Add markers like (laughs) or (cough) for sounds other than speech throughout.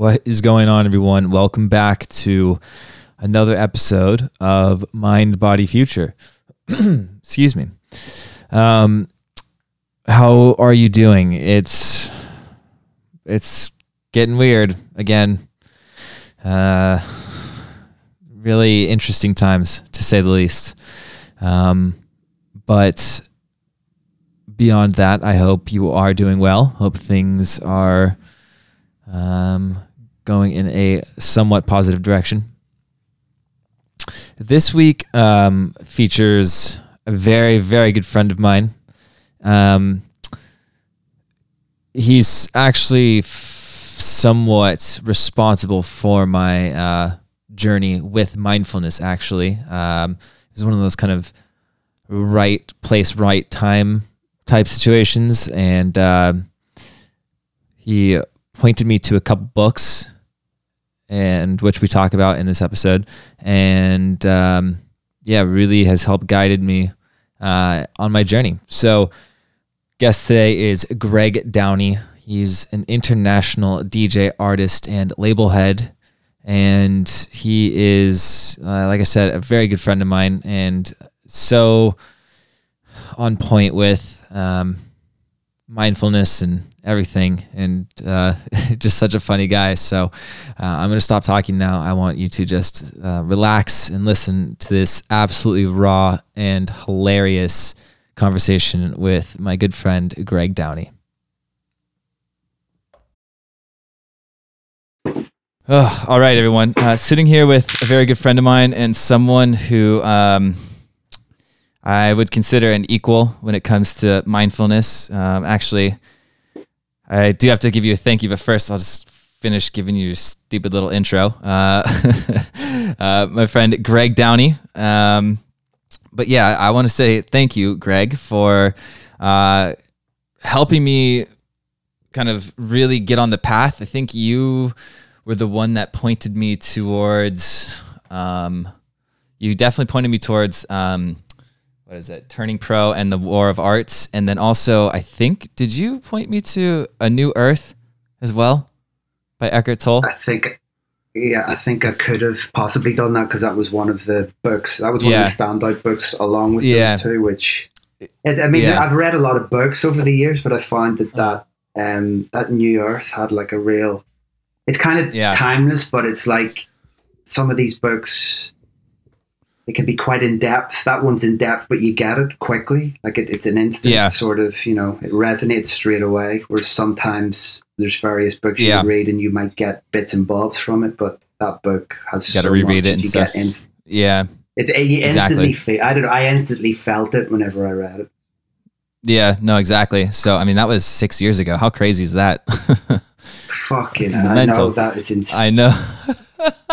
What is going on, everyone? Welcome back to another episode of Mind, Body, Future. (clears throat) Excuse me. Um, how are you doing? It's it's getting weird again. Uh, really interesting times, to say the least. Um, but beyond that, I hope you are doing well. Hope things are um, going in a somewhat positive direction. This week um, features a very, very good friend of mine. Um, he's actually f- somewhat responsible for my uh, journey with mindfulness, actually. Um, he's one of those kind of right place, right time type situations. And uh, he pointed me to a couple books and which we talk about in this episode. And um, yeah really has helped guided me uh, on my journey. So guest today is greg downey. He's an international dj artist and label head. And he is uh, like i said a very good friend of mine and so on point with um, mindfulness and everything and uh, (laughs) just such a funny guy. So uh, i'm going to stop talking now. I want you to just uh, relax and listen to this absolutely raw and hilarious conversation with my good friend greg downey. Oh, all right everyone. Uh, sitting here with a very good friend of mine and someone who um, I would consider an equal when it comes to mindfulness. Um, actually, I do have to give you a thank you, but first I'll just finish giving you a stupid little intro. Uh, (laughs) uh, my friend Greg Downey. Um, but yeah, I want to say thank you, Greg, for uh, helping me kind of really get on the path. I think you were the one that pointed me towards. Um, you definitely pointed me towards. Um, what is it? Turning Pro and the War of Arts, and then also I think did you point me to A New Earth as well by Eckhart Tolle? I think, yeah, I think I could have possibly done that because that was one of the books. That was one Yeah. of the standout books along with Yeah. those two. Which, I mean, Yeah. I've read a lot of books over the years, but I found that that um, that New Earth had like a real. It's kind of timeless, but it's like some of these books. It can be quite in depth. That one's in depth, but you get it quickly. Like it, it's an instant Yeah. sort of, you know, it resonates straight away. Whereas sometimes there's various books Yeah. you read and you might get bits and bobs from it, but that book has You gotta so reread much it and you stuff. get inst- Yeah, it's you Exactly. instantly. Fe- I don't know. I instantly felt it whenever I read it. yeah, no, exactly. So I mean, that was six years ago. How crazy is that? (laughs) Fucking, I know that is insane. I know. (laughs)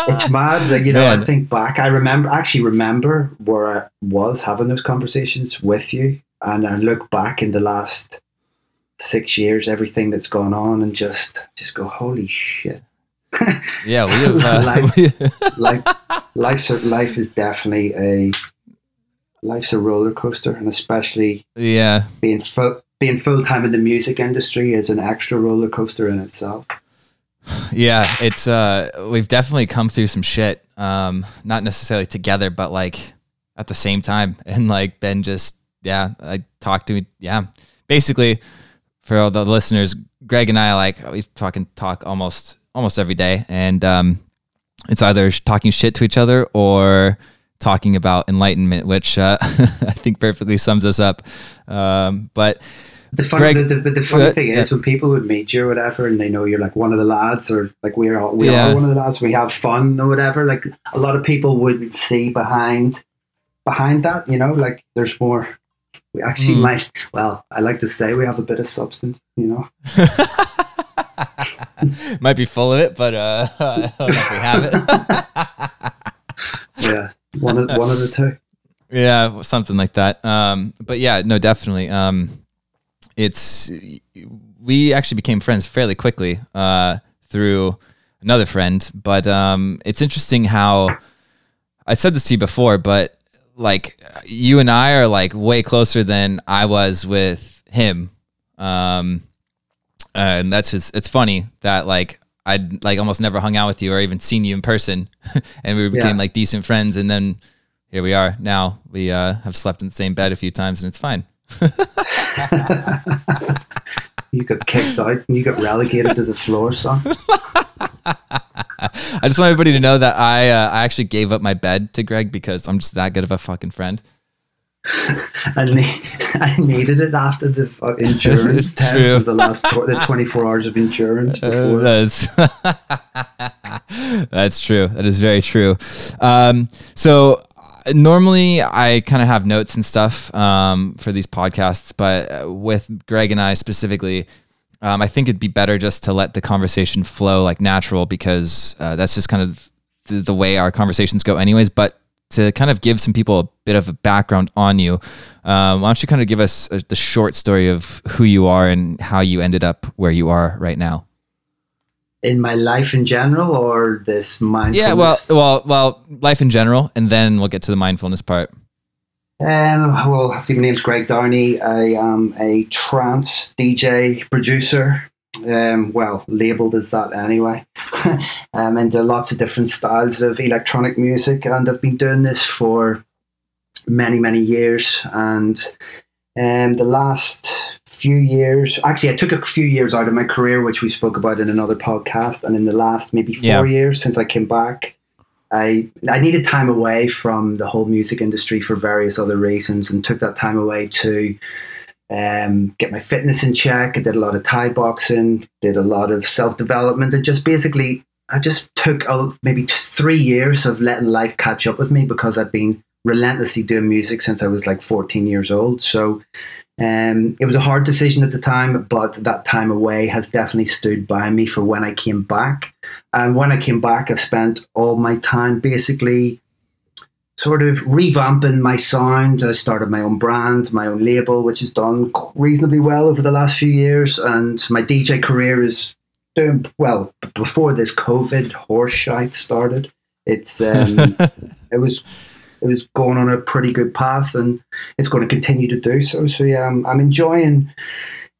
it's (laughs) mad that you know. I think back. I remember actually remember where I was having those conversations with you, and I look back in the last six years, everything that's gone on, and just just go, holy shit! Yeah, we (laughs) have. Uh, Life- (laughs) life, life's a, life is definitely a life's a roller coaster, and especially yeah, being full being full time in the music industry is an extra roller coaster in itself. Yeah. It's uh, we've definitely come through some shit. Um, not necessarily together, but like at the same time, (laughs) and like Ben just yeah, I talked to yeah. Basically, for all the listeners, Greg and I like we fucking talk almost almost every day, and um, it's either talking shit to each other or talking about enlightenment, which uh, (laughs) I think perfectly sums us up. Um, but The funny, Greg, the, the, the funny uh, thing is, when people would meet you or whatever, and they know you're like one of the lads, or like we're all, we Yeah. are one of the lads, we have fun or whatever. Like a lot of people wouldn't see behind behind that. You know, like there's more. We actually Mm. might. Well, I like to say we have a bit of substance. You know, (laughs) might be full of it, but uh, (laughs) I don't know if we have it. (laughs) yeah, one of one of the two. yeah, something like that. Um, but yeah, no, definitely. Um, it's we actually became friends fairly quickly uh, through another friend. But um, it's interesting how I said this to you before, but like you and I are like way closer than I was with him. Um, and that's just it's funny that like I'd like almost never hung out with you or even seen you in person, (laughs) and we became Yeah. like decent friends. And then here we are. Now we uh, have slept in the same bed a few times, and it's fine. (laughs) You got kicked out and you got relegated to the floor, son. (laughs) I just want everybody to know that I uh, I actually gave up my bed to Greg because I'm just that good of a fucking friend. I, ne- (laughs) I needed it after the fu- endurance test true. of the last tw- the 24 hours of endurance Uh, that's that's true. That is very true. Um, so uh, normally I kind of have notes and stuff um, for these podcasts, but uh, with Greg and I specifically, um, I think it'd be better just to let the conversation flow like natural because uh, that's just kind of the, the way our conversations go, anyways. But to kind of give some people a bit of a background on you, um, why don't you kind of give us uh the short story of who you are and how you ended up where you are right now? In my life in general or this mindfulness? Yeah, well, well, well, life in general, and then we'll get to the mindfulness part. Um, well, my name's Greg Downey. I am a trance DJ producer. Um, well, labeled as that anyway. (laughs) um, and there are lots of different styles of electronic music, and I've been doing this for many, many years. And um, the last few years, actually, I took a few years out of my career, which we spoke about in another podcast. And in the last maybe four Yeah. years since I came back, I I needed time away from the whole music industry for various other reasons, and took that time away to um, get my fitness in check. I did a lot of Thai boxing, did a lot of self development, and just basically I just took a, maybe three years of letting life catch up with me because I've been relentlessly doing music since I was like 14 years old. So um, it was a hard decision at the time, but that time away has definitely stood by me for when I came back. And when I came back, I spent all my time basically sort of revamping my sound. I started my own brand, my own label, which has done reasonably well over the last few years. And my DJ career is doing well. Before this COVID horse shite started, it's um, (laughs) it was it was going on a pretty good path, and it's going to continue to do so. So yeah, I'm, I'm enjoying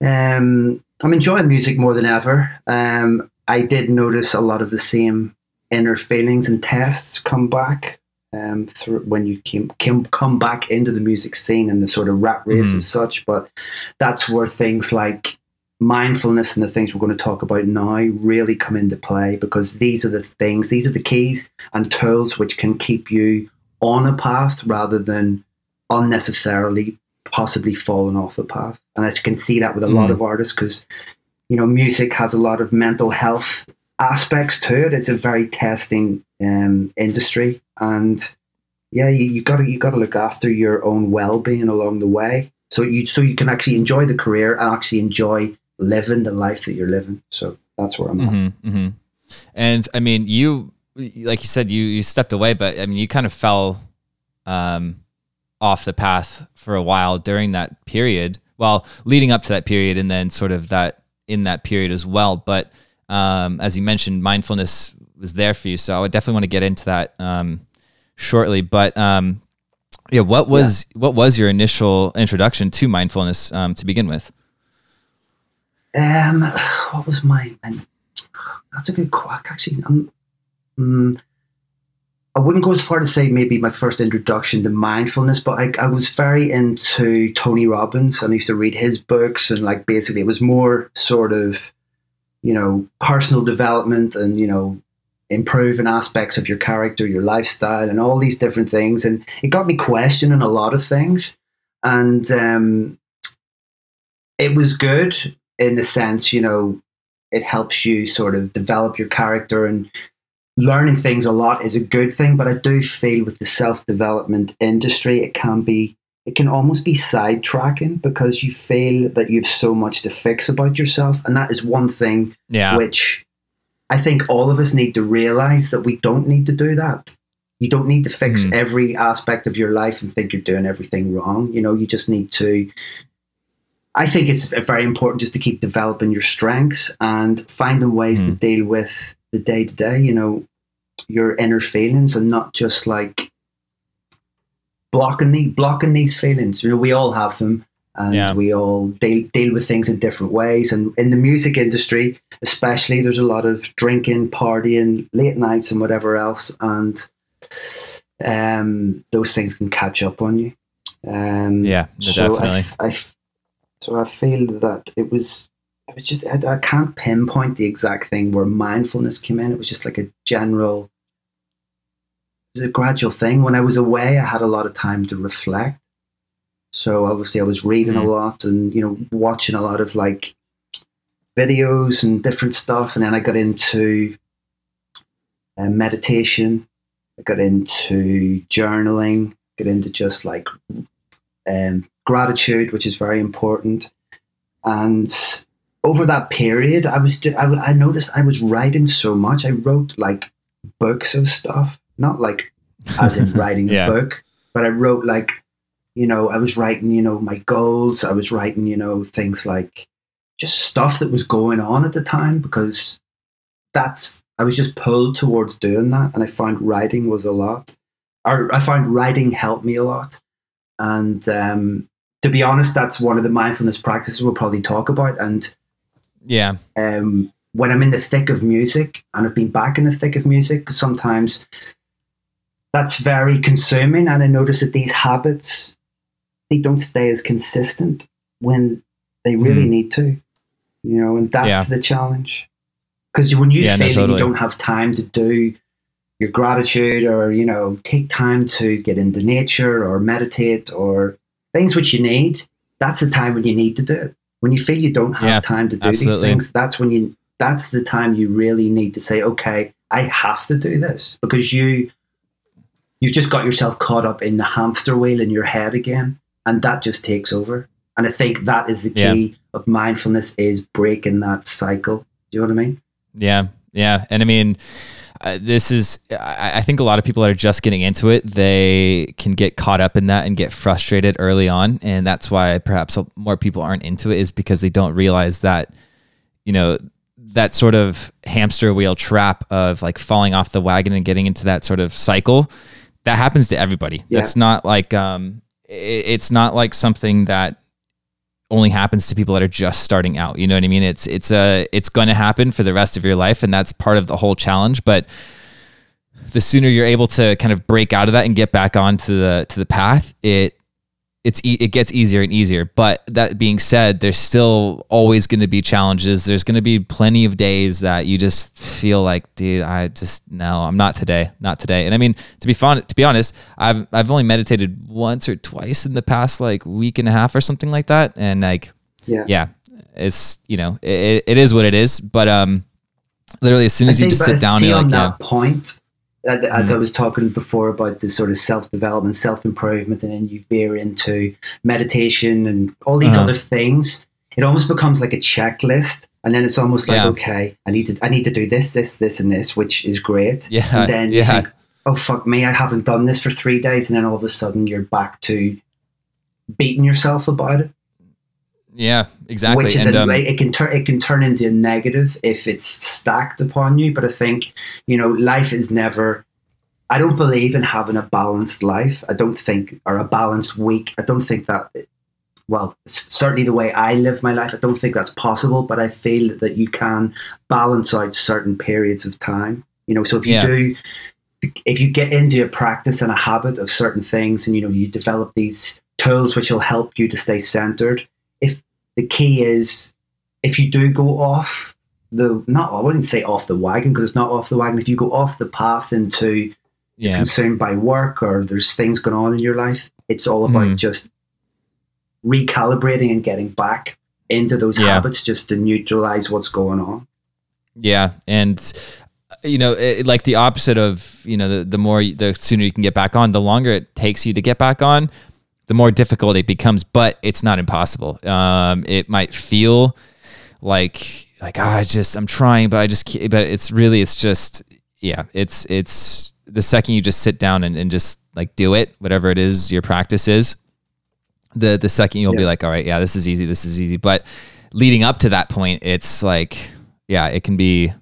um, I'm enjoying music more than ever. Um, I did notice a lot of the same inner feelings and tests come back um, through when you came, came come back into the music scene and the sort of rat race Mhm. as such. But that's where things like mindfulness and the things we're going to talk about now really come into play because these are the things, these are the keys and tools which can keep you on a path rather than unnecessarily possibly falling off the path. And I can see that with a lot Mhm. of artists because, you know, music has a lot of mental health aspects to it. It's a very testing um, industry, and yeah, you, you gotta you gotta look after your own well being along the way, so you so you can actually enjoy the career and actually enjoy living the life that you're living. So that's where I'm at. hmm hmm And I mean, you, like you said, you you stepped away, but I mean, you kind of fell um, off the path for a while during that period. Well, leading up to that period, and then sort of that in that period as well. But um, as you mentioned, mindfulness was there for you, so I would definitely want to get into that um, shortly. But um, yeah, what was what was your initial introduction to mindfulness um, to begin with? Um, what was my? And that's a good quack. Actually, I'm, mm, I wouldn't go as far to say maybe my first introduction to mindfulness, but I, I was very into Tony Robbins, and I used to read his books, and like basically it was more sort of, you know, personal development and you know, improving aspects of your character, your lifestyle, and all these different things, and it got me questioning a lot of things, and um, it was good in the sense, you know, it helps you sort of develop your character and learning things a lot is a good thing. But I do feel with the self development industry, it can be, it can almost be sidetracking because you feel that you've so much to fix about yourself. And that is one thing Yeah, which I think all of us need to realize that we don't need to do that. You don't need to fix Mhm. every aspect of your life and think you're doing everything wrong. You know, you just need to. I think it's very important just to keep developing your strengths and finding ways to Mhm. deal with the day to day, you know, your inner feelings and not just like blocking the blocking these feelings. You know, we all have them and Yeah. we all deal, deal with things in different ways. And in the music industry, especially, there's a lot of drinking, partying, late nights, and whatever else. And um, those things can catch up on you. Um, Yeah, so definitely. I, I, so I feel that it was, it was just, I, I can't pinpoint the exact thing where mindfulness came in. It was just like a general, it was a gradual thing. When I was away, I had a lot of time to reflect. So obviously, I was reading a lot and you know watching a lot of like videos and different stuff, and then I got into uh, meditation. I got into journaling. Got into just like um, gratitude, which is very important. And over that period, I was do- I, noticed I was writing so much. I wrote like books of stuff, not like as in (laughs) writing Yeah. a book, but I wrote like, you know, I was writing, you know, my goals. I was writing, you know, things like just stuff that was going on at the time because that's, I was just pulled towards doing that. And I found writing was a lot, or I found writing helped me a lot. And um, to be honest, that's one of the mindfulness practices we'll probably talk about. And Yeah. um, when I'm in the thick of music, and I've been back in the thick of music, sometimes that's very consuming. And I notice that these habits, they don't stay as consistent when they really Mhm. need to, you know, and that's Yeah. the challenge. Because when you Yeah, no, feel that totally. you don't have time to do your gratitude or, you know, take time to get into nature or meditate or things which you need, that's the time when you need to do it. When you feel you don't have Yeah, time to do these things, that's when you that's the time you really need to say, okay, I have to do this because you you've just got yourself caught up in the hamster wheel in your head again, and that just takes over. And I think that is the Yeah. key of mindfulness is breaking that cycle. Do you know what I mean? Yeah, yeah, and I mean, uh, this is. I, I think a lot of people that are just getting into it. They can get caught up in that and get frustrated early on, and that's why perhaps more people aren't into it is because they don't realize that, you know, that sort of hamster wheel trap of like falling off the wagon and getting into that sort of cycle. That happens to everybody. Yeah. That's not like um, i it's not like something that only happens to people that are just starting out. You know what I mean? It's it's a it's going to happen for the rest of your life, and that's part of the whole challenge. But the sooner you're able to kind of break out of that and get back onto the to the path, it it's e- it gets easier and easier. But that being said, there's still always going to be challenges. There's going to be plenty of days that you just feel like, dude, I just no, I'm not today, not today. And I mean, to be fun, to be honest, I've I've only meditated once or twice in the past like week and a half or something like that, and like Yeah. yeah, it's you know it, it is what it is. But um, literally as soon as you just sit down, on like, yeah, point, as. I was talking before about the sort of self development, self improvement, and then you veer into meditation and all these Uh-huh. other things. It almost becomes like a checklist, and then it's almost like, Yeah. okay, I need to, I need to do this, this, this, and this, which is great. yeah, and then you yeah, think, oh fuck me, I haven't done this for three days, and then all of a sudden you're back to beating yourself about it yeah, exactly. which is and a, um, it can turn it can turn into a negative if it's stacked upon you. But I think you know life is never. I don't believe in having a balanced life. I don't think or a balanced week. I don't think that. Well, certainly the way I live my life, I don't think that's possible. But I feel that you can balance out certain periods of time. You know, so if you Yeah. do, if you get into a practice and a habit of certain things, and you know you develop these tools which will help you to stay centered. The key is if you do go off the not I wouldn't say off the wagon because it's not off the wagon. If you go off the path into yeah, consumed by work or there's things going on in your life, it's all about Mhm. just recalibrating and getting back into those Yeah. habits just to neutralize what's going on. Yeah, and you know, it, like the opposite of you know, the the more the sooner you can get back on, the longer it takes you to get back on, the more difficult it becomes. But it's not impossible. Um, it might feel like like ah, I just I'm trying, but I just can't, but it's really it's just yeah, it's it's the second you just sit down and, and just like do it, whatever it is your practice is, the the second you'll be like, all right, yeah, this is easy, this is easy. But leading up to that point, it's like, yeah, it can be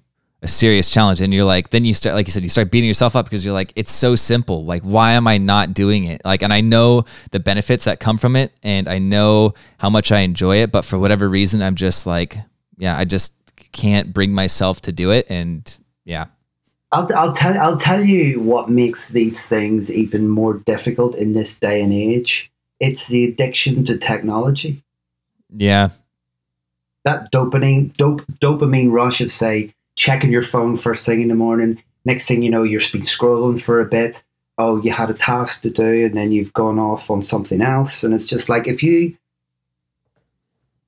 a serious challenge and you're like then you start like you said you start beating yourself up because you're like it's so simple like why am i not doing it like and i know the benefits that come from it and i know how much i enjoy it but for whatever reason i'm just like yeah i just can't bring myself to do it and yeah I'll, I'll tell I'll tell you what makes these things even more difficult in this day and age. It's the addiction to technology. yeah That dopamine dope, dopamine rush of say checking your phone first thing in the morning. Next thing you know, you're been scrolling for a bit. Oh, you had a task to do, and then you've gone off on something else. And it's just like if you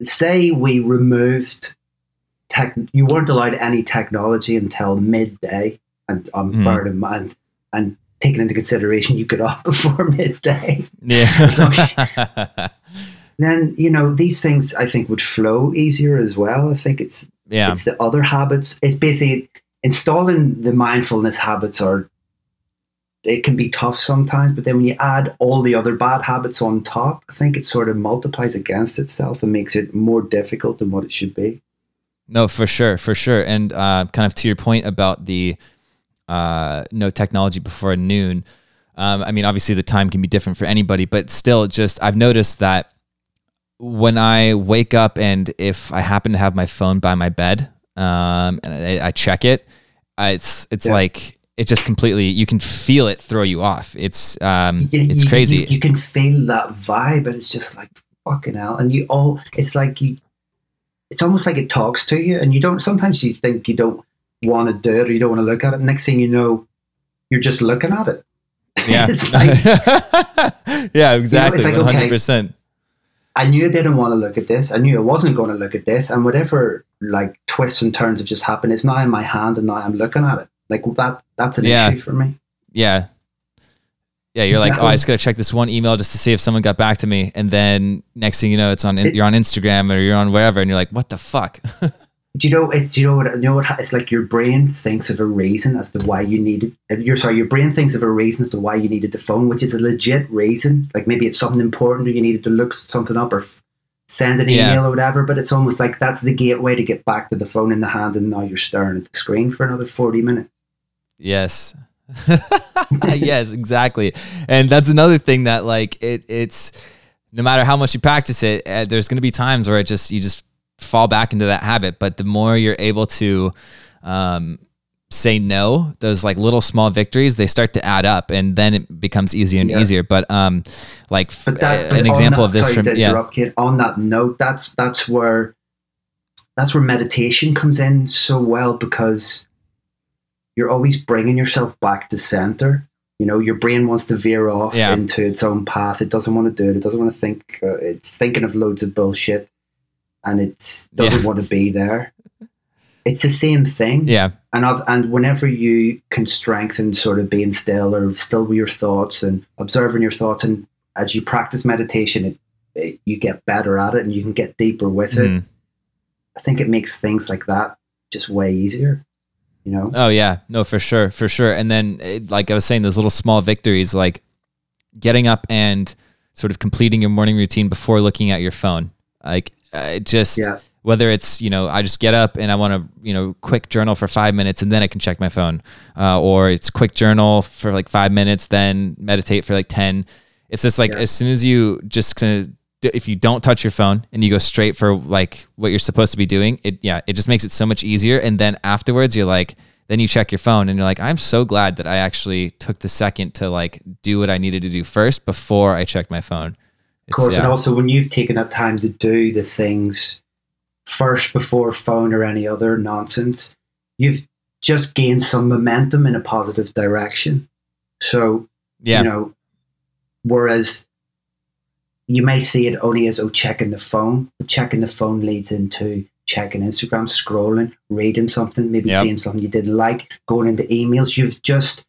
say we removed tech, you weren't allowed any technology until midday, and um, Hmm. bearing in mind, and taking into consideration you got (laughs) up before midday. yeah (laughs) Then you know these things I think would flow easier as well. I think it's yeah it's the other habits. It's basically installing the mindfulness habits are it can be tough sometimes, but then when you add all the other bad habits on top, I think it sort of multiplies against itself and makes it more difficult than what it should be. No, for sure, for sure. And uh, kind of to your point about the uh, no technology before noon. Um, I mean, obviously the time can be different for anybody, but still, just I've noticed that when I wake up and if I happen to have my phone by my bed um, and I, I check it, I, it's it's Yeah. like it just completely you can feel it throw you off. It's um, You- it's you- crazy. You, you can feel that vibe, and it's just like fucking hell. And you all, it's like you, it's almost like it talks to you, and you don't. Sometimes you think you don't want to do it or you don't want to look at it. Next thing you know, you're just looking at it. yeah, (laughs) it's like (laughs) yeah, exactly, like, one okay, hundred percent. I knew I didn't want to look at this. I knew I wasn't going to look at this, and whatever like twists and turns have just happened, it's now in my hand, and now I'm looking at it. Like that, that's an Yeah. issue for me. Yeah. Yeah, you're like, No. oh, I just gotta check this one email just to see if someone got back to me, and then next thing you know, it's on It- you're on Instagram or you're on wherever, and you're like, what the fuck? (laughs) Do you know? It's do you know what? You know what? It's like your brain thinks of a reason as to why you needed. uh, You're sorry. Your brain thinks of a reason as to why you needed the phone, which is a legit reason. Like maybe it's something important, or you needed to look something up, or send an Yeah. email or whatever. But it's almost like that's the gateway to get back to the phone in the hand, and now you're staring at the screen for another forty minutes. yes. (laughs) yes, exactly. And that's another thing that like it it's no matter how much you practice it, uh, there's gonna be times where it just you just fall back into that habit. But the more you're able to um, say no, those like little small victories, they start to add up, and then it becomes easier and Yeah. easier. But um, like But that, an example that- of this sorry from yeah, Kate. On that note, that's that's where that's where meditation comes in so well because you're always bringing yourself back to center. You know, your brain wants to veer off Yeah. into its own path. It doesn't want to do it. It doesn't want to think. Uh, it's thinking of loads of bullshit, and it doesn't Yeah. want to be there. It's the same thing yeah, and I've, and whenever you can strengthen sort of being still or still with your thoughts and observing your thoughts and as you practice meditation it, it, you get better at it and you can get deeper with it Mhm. i think it makes things like that just way easier you know Oh yeah, no, for sure, for sure. And then, it, like I was saying, those little small victories, like getting up and sort of completing your morning routine before looking at your phone, like uh, it just yeah whether it's you know I just get up and I want to you know quick journal for five minutes and then I can check my phone, uh, or it's quick journal for like five minutes, then meditate for like ten. It's just like Yeah. as soon as you just if you don't touch your phone and you go straight for like what you're supposed to be doing, it yeah, it just makes it so much easier. And then afterwards, you're like, then you check your phone and you're like, I'm so glad that I actually took the second to like do what I needed to do first before I checked my phone. Of course yeah. and also when you've taken that time to do the things first before phone or any other nonsense you've just gained some momentum in a positive direction so yeah, you know whereas you may see it only as oh checking the phone but checking the phone leads into checking instagram scrolling reading something maybe Yep. seeing something you didn't like going into emails you've just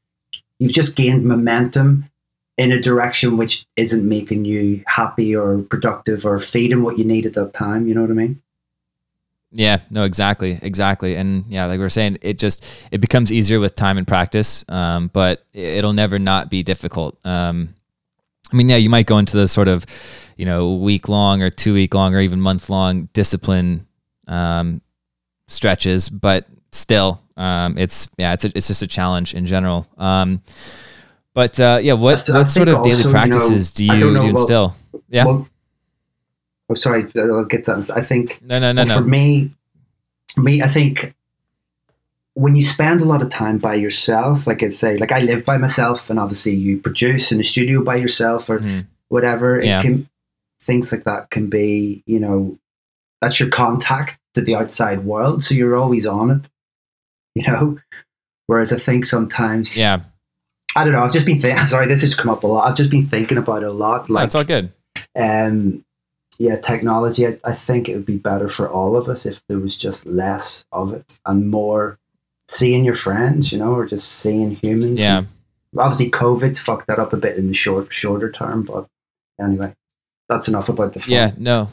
you've just gained momentum in a direction which isn't making you happy or productive or feeding what you need at that time you know what i mean Yeah, no, exactly, exactly, and yeah, like we are saying, it just it becomes easier with time and practice, um, but it'll never not be difficult. Um, I mean, yeah, you might go into the sort of, you know, week long or two week long or even month long discipline um, stretches, but still, um, it's yeah, it's a, it's just a challenge in general. Um, but uh, yeah, what I what sort think of daily also, you know, practices do you know do about- instill? Yeah. Well, oh, sorry, I'll get that. I think No, no, no, Well, For no. me, me, I think when you spend a lot of time by yourself, like I'd say, like I live by myself, and obviously you produce in the studio by yourself or Mhm. whatever. Yeah. It can things like that can be, you know, that's your contact to the outside world, so you're always on it, you know. Whereas I think sometimes, Yeah, I don't know. I've just been thinking. (laughs) Sorry, this has come up a lot. I've just been thinking about it a lot. Like, it's all good. um, yeah, technology. I, I think it would be better for all of us if there was just less of it and more seeing your friends, you know, or just seeing humans. Yeah. And obviously, COVID's fucked that up a bit in the short, shorter term, but anyway, that's enough about the phone. Yeah, no,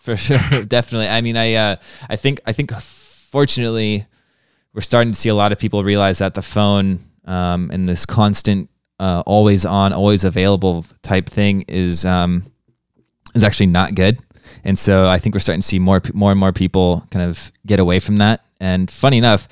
for (laughs) sure, definitely. I mean, I uh, I think I think fortunately, we're starting to see a lot of people realize that the phone um, and this constant, uh, always on, always available type thing is um, is actually not good. And so I think we're starting to see more, more and more people kind of get away from that. And funny enough,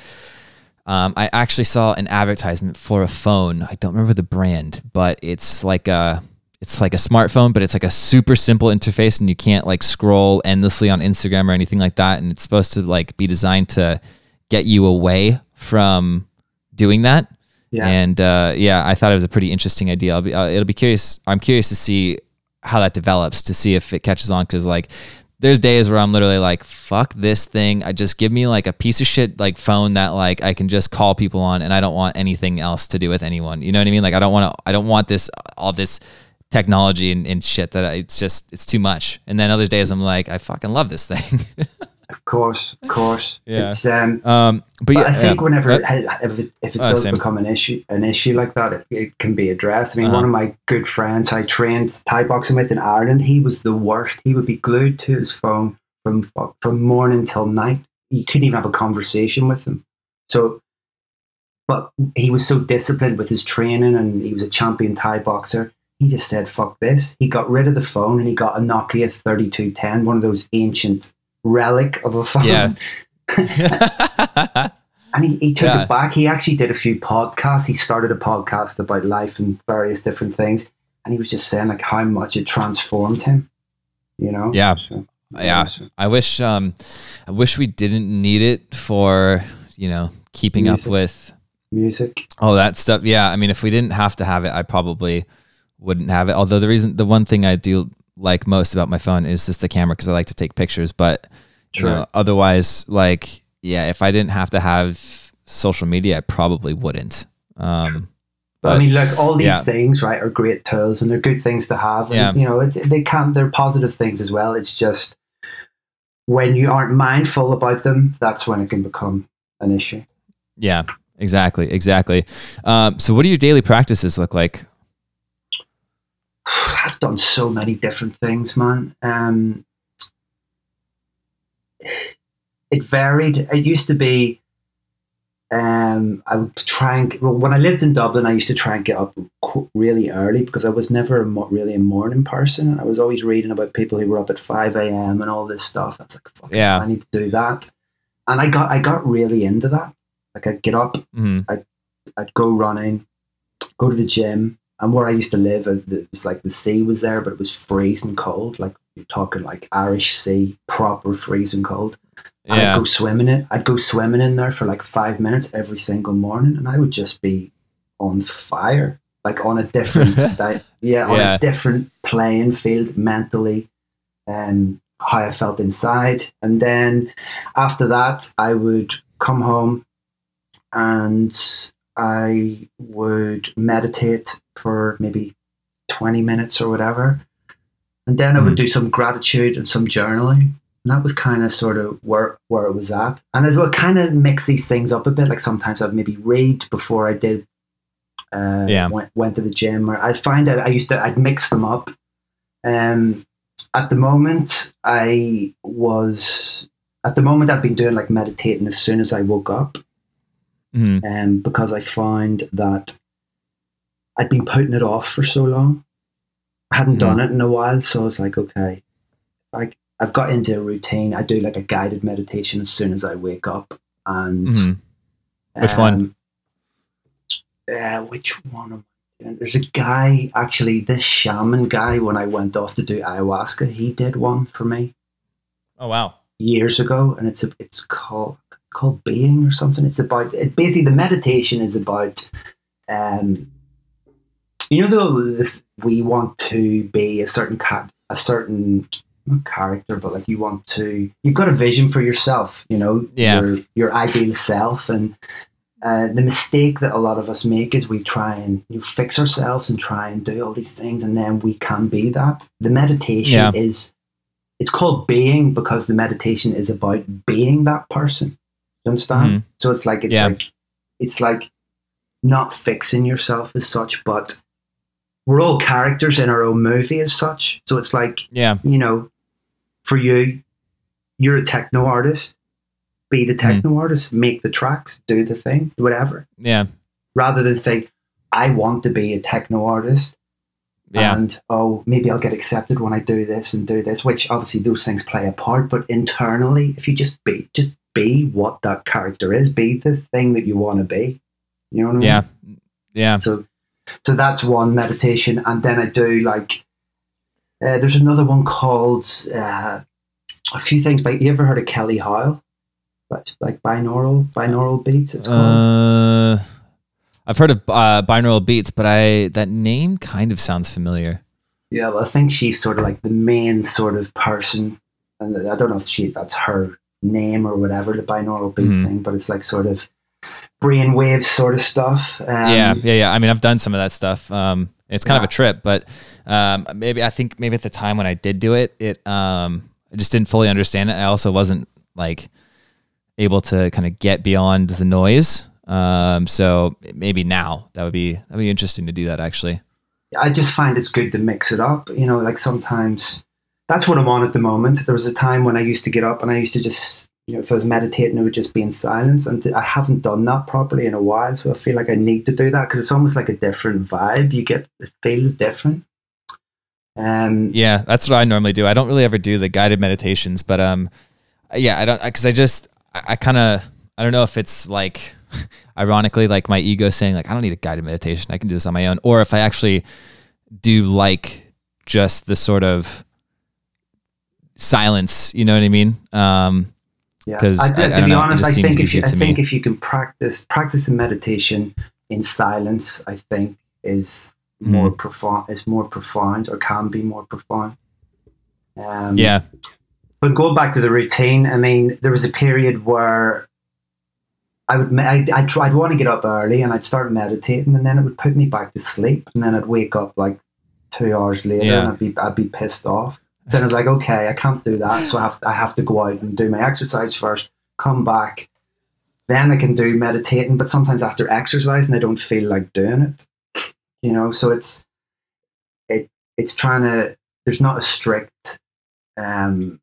um, I actually saw an advertisement for a phone. I don't remember the brand, but it's like a it's like a smartphone, but it's like a super simple interface, and you can't like scroll endlessly on Instagram or anything like that. And it's supposed to like be designed to get you away from doing that. Yeah. And uh, yeah, I thought it was a pretty interesting idea. I'll be, uh, it'll be curious. I'm curious to see how that develops to see if it catches on. Cause like, there's days where I'm literally like, fuck this thing. I just give me like a piece of shit like phone that like I can just call people on, and I don't want anything else to do with anyone. You know what I mean? Like I don't want to. I don't want this all this technology and, and shit that I, it's just it's too much. And then other days I'm like, I fucking love this thing. (laughs) Of course, of course. Yeah. It's, um, um, but, but yeah, I think yeah. whenever Uh, it, if it, if it Oh, does same. become an issue, an issue like that, it, it can be addressed. I mean, Uh-huh. one of my good friends I trained Thai boxing with in Ireland, he was the worst. He would be glued to his phone from from morning till night. You couldn't even have a conversation with him. So, but he was so disciplined with his training, and he was a champion Thai boxer. He just said, "Fuck this." He got rid of the phone, and he got a Nokia thirty two ten, one of those ancient relic of a phone. Yeah. (laughs) And he, he took Yeah. it back. He actually did a few podcasts. He started a podcast about life and various different things. And he was just saying like how much it transformed him. You know? Yeah. So, Yeah. so- I wish um I wish we didn't need it for, you know, keeping up with music. all that stuff. Yeah, I mean if we didn't have to have it, I probably wouldn't have it. Although the reason the one thing I do like most about my phone is just the camera because I like to take pictures, but you know, otherwise like yeah, if I didn't have to have social media, I probably wouldn't. Um But, I mean, look, all these yeah. things, right, are great tools and they're good things to have. And, Yeah. you know, it, they can, they're positive things as well. It's just when you aren't mindful about them, that's when it can become an issue. yeah, exactly, exactly. Um so what do your daily practices look like? I've done so many different things, man. Um, it varied. It used to be, um, I would try and well, when I lived in Dublin, I used to try and get up really early because I was never a mo- really a morning person. I was always reading about people who were up at five a.m. and all this stuff. I was like, Fuck, Yeah. I need to do that, and I got I got really into that. Like I'd get up, Mhm. I'd go running, go to the gym, and where I used to live, uh, it was like the sea was there, but it was freezing cold. Like you're talking like Irish Sea, proper freezing cold. And I'd go swimming it. I'd go swimming in there for like five minutes every single morning, and I would just be on fire, like on a different, (laughs) di- yeah, on Yeah. a different playing field mentally, and how I felt inside. And then after that, I would come home and I would meditate for maybe 20 minutes or whatever. And then I would do some gratitude and some journaling. And that was kind of sort of where, where it was at. And as well, kind of mix these things up a bit. Like sometimes I'd maybe read before I did, uh, Yeah. went, went to the gym. Or I'd find that I used to, I'd mix them up. Um, at the moment, I was, at the moment, I've been doing like meditating as soon as I woke up Mhm. um, because I found that I'd been putting it off for so long. I hadn't done it in a while, so I was like, okay, like I've got into a routine. I do like a guided meditation as soon as I wake up, and Mhm. Which one? Uh, which one? am There's a guy actually. This shaman guy. When I went off to do ayahuasca, he did one for me Oh wow. years ago, and it's a, it's called called being or something. It's about it, basically the meditation is about um, you know the we want to be a certain cat a certain not character, but like you want to you've got a vision for yourself. You know, Yeah. your your ideal self and. Uh, the mistake that a lot of us make is we try and you know, fix ourselves and try and do all these things, and then we can be that. The meditation Yeah. is it's called being because the meditation is about being that person. You understand? Mm-hmm. So it's like it's Yeah. like it's like not fixing yourself as such, but we're all characters in our own movie as such. So it's like, Yeah. you know, for you, you're a techno artist, be the mm-hmm. techno artist, make the tracks, do the thing, whatever. Yeah. Rather than think, I want to be a techno artist Yeah. and oh maybe i'll get accepted when i do this and do this which obviously those things play a part but internally if you just be just be what that character is be the thing that you want to be you know what i mean Yeah. Yeah. so so that's one meditation and then i do like uh, there's another one called uh, a few things by you ever heard of kelly howell but like binaural binaural beats it's called Uh, I've heard of uh, binaural beats, but I that name kind of sounds familiar. Yeah, well, I think she's sort of like the main sort of person, and I don't know if she that's her name or whatever, the binaural beats Mhm. thing, but it's like sort of brainwaves sort of stuff. Um, yeah, yeah, yeah. I mean, I've done some of that stuff. Um, it's kind of a trip, but um, maybe I think maybe at the time when I did do it, it um, I just didn't fully understand it. I also wasn't like able to kind of get beyond the noise. Um, so maybe now that would be that'd be interesting to do that actually. I just find it's good to mix it up. You know, like sometimes that's what I'm on at the moment. There was a time when I used to get up and I used to just, you know, if I was meditating, it would just be in silence. And I haven't done that properly in a while. So I feel like I need to do that because it's almost like a different vibe. You get, it feels different. Um, Yeah, that's what I normally do. I don't really ever do the guided meditations, but um, yeah, I don't because I just I, I kind of I don't know if it's like (laughs) ironically like my ego saying like I don't need a guided meditation. I can do this on my own, or if I actually do like just the sort of silence. You know what I mean? Um, Yeah, I, I- to I be know, honest, I think if you, I to me. if you can practice practice meditation in silence, I think is more Mm. profound. Is more profound or can be more profound. Um, yeah, but going back to the routine, I mean, there was a period where I would, I, I'd, I'd want to get up early and I'd start meditating, and then it would put me back to sleep, and then I'd wake up like two hours later, Yeah. and I'd be, I'd be pissed off. Then I was like, okay, I can't do that, so I have, I have to go out and do my exercise first, come back, then I can do meditating. But sometimes after exercising, I don't feel like doing it, you know. So it's, it, it's trying to. There's not a strict um,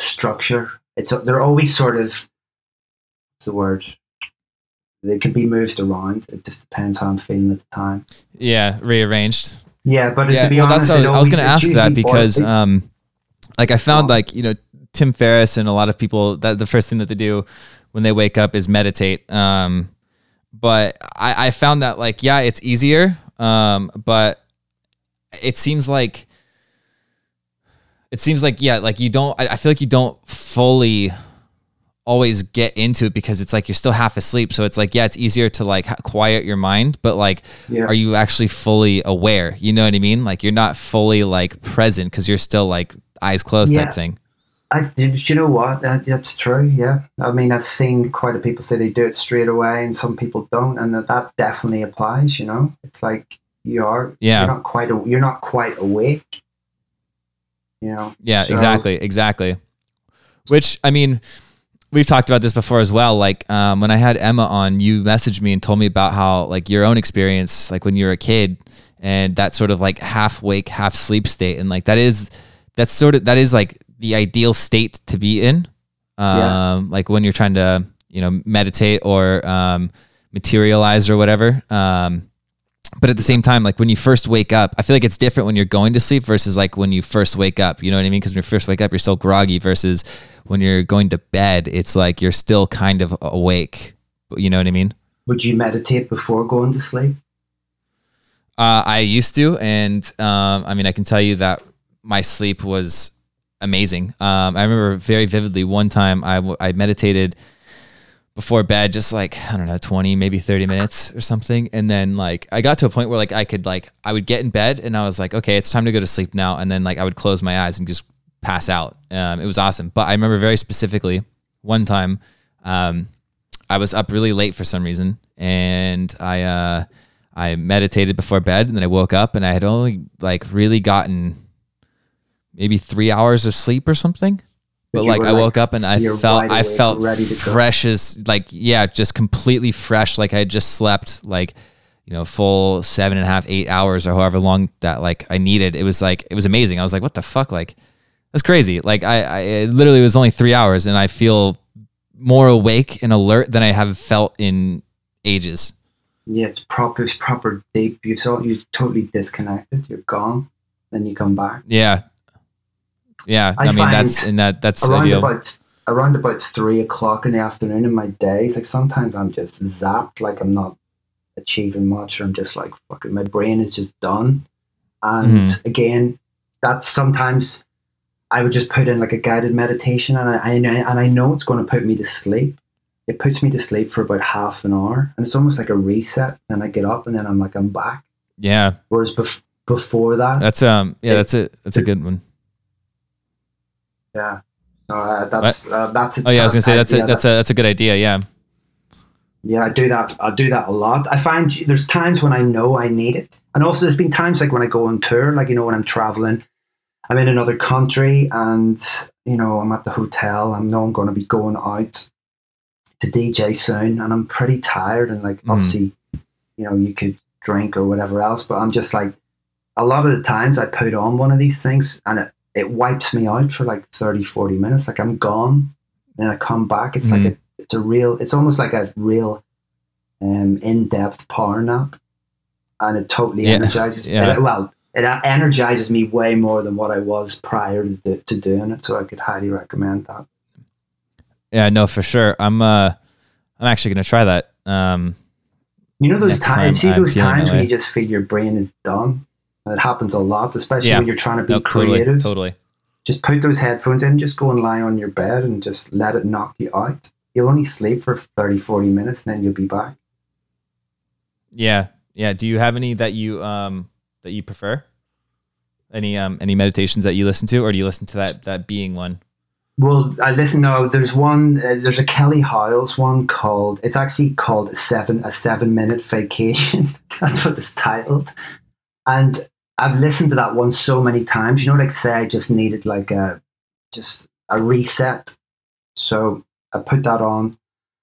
structure. It's they're always sort of what's the word. They can be moved around. It just depends how I'm feeling at the time. yeah, rearranged. Yeah, but yeah, to be well, honest, that's what I was going to ask that because, um, like, I found like you know Tim Ferriss and a lot of people that the first thing that they do when they wake up is meditate. Um, but I, I found that like yeah, it's easier. Um, but it seems like it seems like yeah, like you don't. I, I feel like you don't fully always get into it because it's like you're still half asleep. So it's like yeah, it's easier to like quiet your mind, but like yeah. are you actually fully aware? You know what I mean? Like you're not fully like present because you're still like eyes closed Yeah. type thing. I did. You know what? That, that's true. Yeah. I mean, I've seen quite a people say they do it straight away, and some people don't, and that, that definitely applies. You know, it's like you are. Yeah. You're not quite. You're not quite awake. You know. Yeah, So- exactly, exactly. Which I mean, we've talked about this before as well. Like um, when I had Emma on, you messaged me and told me about how like your own experience, like when you were a kid, and that sort of like half wake, half sleep state, and like that is that's sort of that is like the ideal state to be in. Um, Yeah. like when you're trying to you know meditate or um, materialize or whatever. Um, but at the same time, like when you first wake up, I feel like it's different when you're going to sleep versus like when you first wake up. You know what I mean? Because when you first wake up, you're still groggy versus when you're going to bed, it's like you're still kind of awake. You know what I mean? Would you meditate before going to sleep? Uh, I used to, and um, I mean, I can tell you that my sleep was amazing. Um, I remember very vividly one time I, w- I meditated before bed, just like, I don't know, 20, maybe 30 minutes or something. And then like, I got to a point where like I could like, I would get in bed and I was like, okay, it's time to go to sleep now. And then like, I would close my eyes and just pass out. Um, it was awesome. But I remember very specifically one time, um, I was up really late for some reason and I, uh, I meditated before bed and then I woke up and I had only like really gotten maybe three hours of sleep or something. But, you like I like, woke up and I felt I felt ready to go. fresh as like yeah, just completely fresh. Like I just slept like you know full seven and a half, eight hours or however long that like I needed. It was like it was amazing. I was like, what the fuck, like that's crazy. Like I, I it literally was only three hours and I feel more awake and alert than I have felt in ages. Yeah, it's proper. It's proper deep. You so you're totally disconnected. You're gone. Then you come back. Yeah. Yeah. I, I mean that's and that that's around ideal. about around about three o'clock in the afternoon in my days. Like sometimes I'm just zapped. Like I'm not achieving much, or I'm just like fucking. My brain is just done. And Mm-hmm. again, that's sometimes I would just put in like a guided meditation, and I, I know and I know it's going to put me to sleep. It puts me to sleep for about half an hour, and it's almost like a reset. And I get up, and then I'm like I'm back. yeah. Whereas bef- before that, That's um yeah, It- that's a that's a good one. Yeah, uh, that's uh, that's. Oh yeah, I was gonna say that's a that's a that's a good idea. Yeah. Yeah, I do that. I do that a lot. I find there's times when I know I need it, and also there's been times like when I go on tour, like you know when I'm traveling, I'm in another country, and you know I'm at the hotel. I know I'm going to be going out to DJ soon, and I'm pretty tired, and like Mhm. obviously, you know, you could drink or whatever else, but I'm just like, a lot of the times I put on one of these things, and it it wipes me out for like 30, 40 minutes. Like I'm gone, and I come back. It's Mhm. like a it's a real it's almost like a real um, in-depth power nap and it totally Yeah, energizes yeah. it- well it energizes me way more than what i was prior to, do- to doing it so i could highly recommend that Yeah, no, for sure. I'm uh I'm actually gonna try that. Um you know those times time see those times when you just feel your brain is done it happens a lot especially Yeah. when you're trying to be no, totally, creative totally. just put those headphones in just go and lie on your bed and just let it knock you out you'll only sleep for 30 40 minutes and then you'll be back Yeah. Yeah. Do you have any that you um that you prefer? Any um any meditations that you listen to or do you listen to that that being one? Well, I listen. No, there's one. Uh, there's a Kelly Howell one called. It's actually called seven a seven minute vacation. (laughs) That's what it's titled. And I've listened to that one so many times. You know, like say I just needed like a just a reset. So I put that on,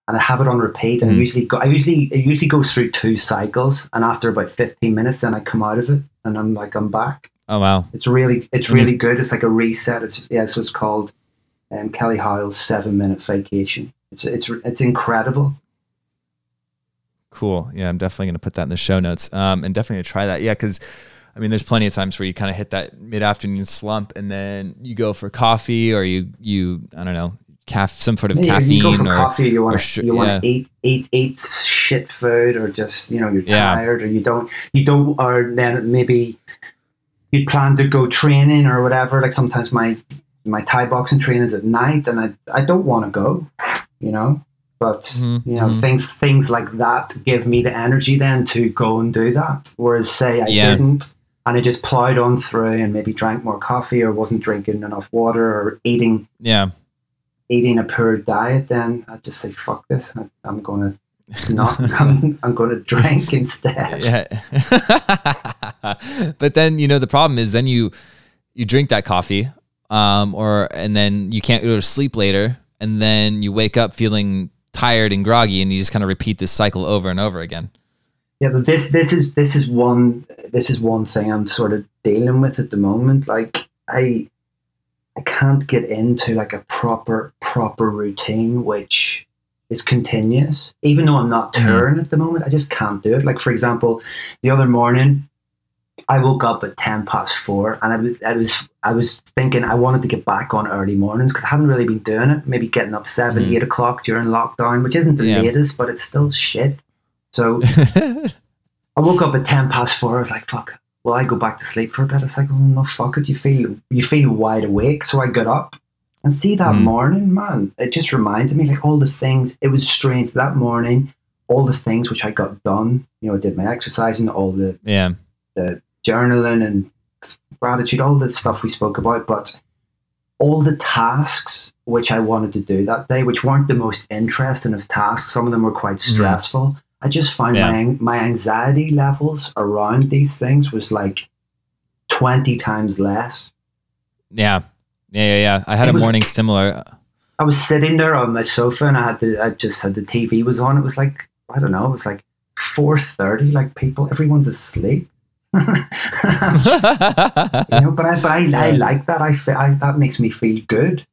and I have it on repeat. And I Mhm. usually go. I usually it usually goes through two cycles, and after about fifteen minutes, then I come out of it, and I'm like I'm back. Oh wow. It's really, it's really good. It's like a reset. It's yeah. So it's called um, Kelly Howell's Seven Minute Vacation. It's it's it's incredible. Cool. Yeah, I'm definitely gonna put that in the show notes. Um and definitely try that. Yeah, because I mean there's plenty of times where you kind of hit that mid afternoon slump and then you go for coffee or you you I don't know, caf some sort of Yeah, caffeine you go for or coffee. You want sh- you want yeah. to eat eat eat shit food, or just you know you're Yeah. tired, or you don't you don't, or then maybe you plan to go training or whatever. Like sometimes my my Thai boxing training is at night, and I I don't want to go, you know. But Mhm, you know mhm. things things like that give me the energy then to go and do that. Whereas say I Yeah. didn't. And I just plowed on through and maybe drank more coffee or wasn't drinking enough water or eating yeah. eating a poor diet, then I'd just say, fuck this. I, I'm going (laughs) to not, I'm, I'm going to drink instead. yeah (laughs) but then you know the problem is then you you drink that coffee um or and then you can't go to sleep later and then you wake up feeling tired and groggy and you just kind of repeat this cycle over and over again Yeah, but this, this is, this is one, this is one thing I'm sort of dealing with at the moment. Like I, I can't get into like a proper, proper routine, which is continuous. Even though I'm not Mhm. at the moment, I just can't do it. Like for example, the other morning, I woke up at ten past four, and I was I was I was thinking I wanted to get back on early mornings because I hadn't really been doing it. Maybe getting up seven, Mhm. eight o'clock during lockdown, which isn't the Yeah. latest, but it's still shit. So (laughs) I woke up at ten past four. I was like, "Fuck." Well, I go back to sleep for a bit. It's like, "Oh no, fuck it." You feel you feel wide awake. So I got up and see that Mm. morning, man. It just reminded me like all the things. It was strange that morning. All the things which I got done. You know, I did my exercising, all the yeah. the journaling and gratitude, all the stuff we spoke about, but all the tasks which I wanted to do that day, which weren't the most interesting of tasks, some of them were quite Mhm. stressful. I just found Yeah. my my anxiety levels around these things was like twenty times less. Yeah. Yeah. Yeah. Yeah. I had It a was- morning similar. I was sitting there on my sofa and I had the I just had the TV was on. It was like I don't know, it was like four thirty. Like people, everyone's asleep. (laughs) you know, but I, but I, I like that. I, fe- I that makes me feel good.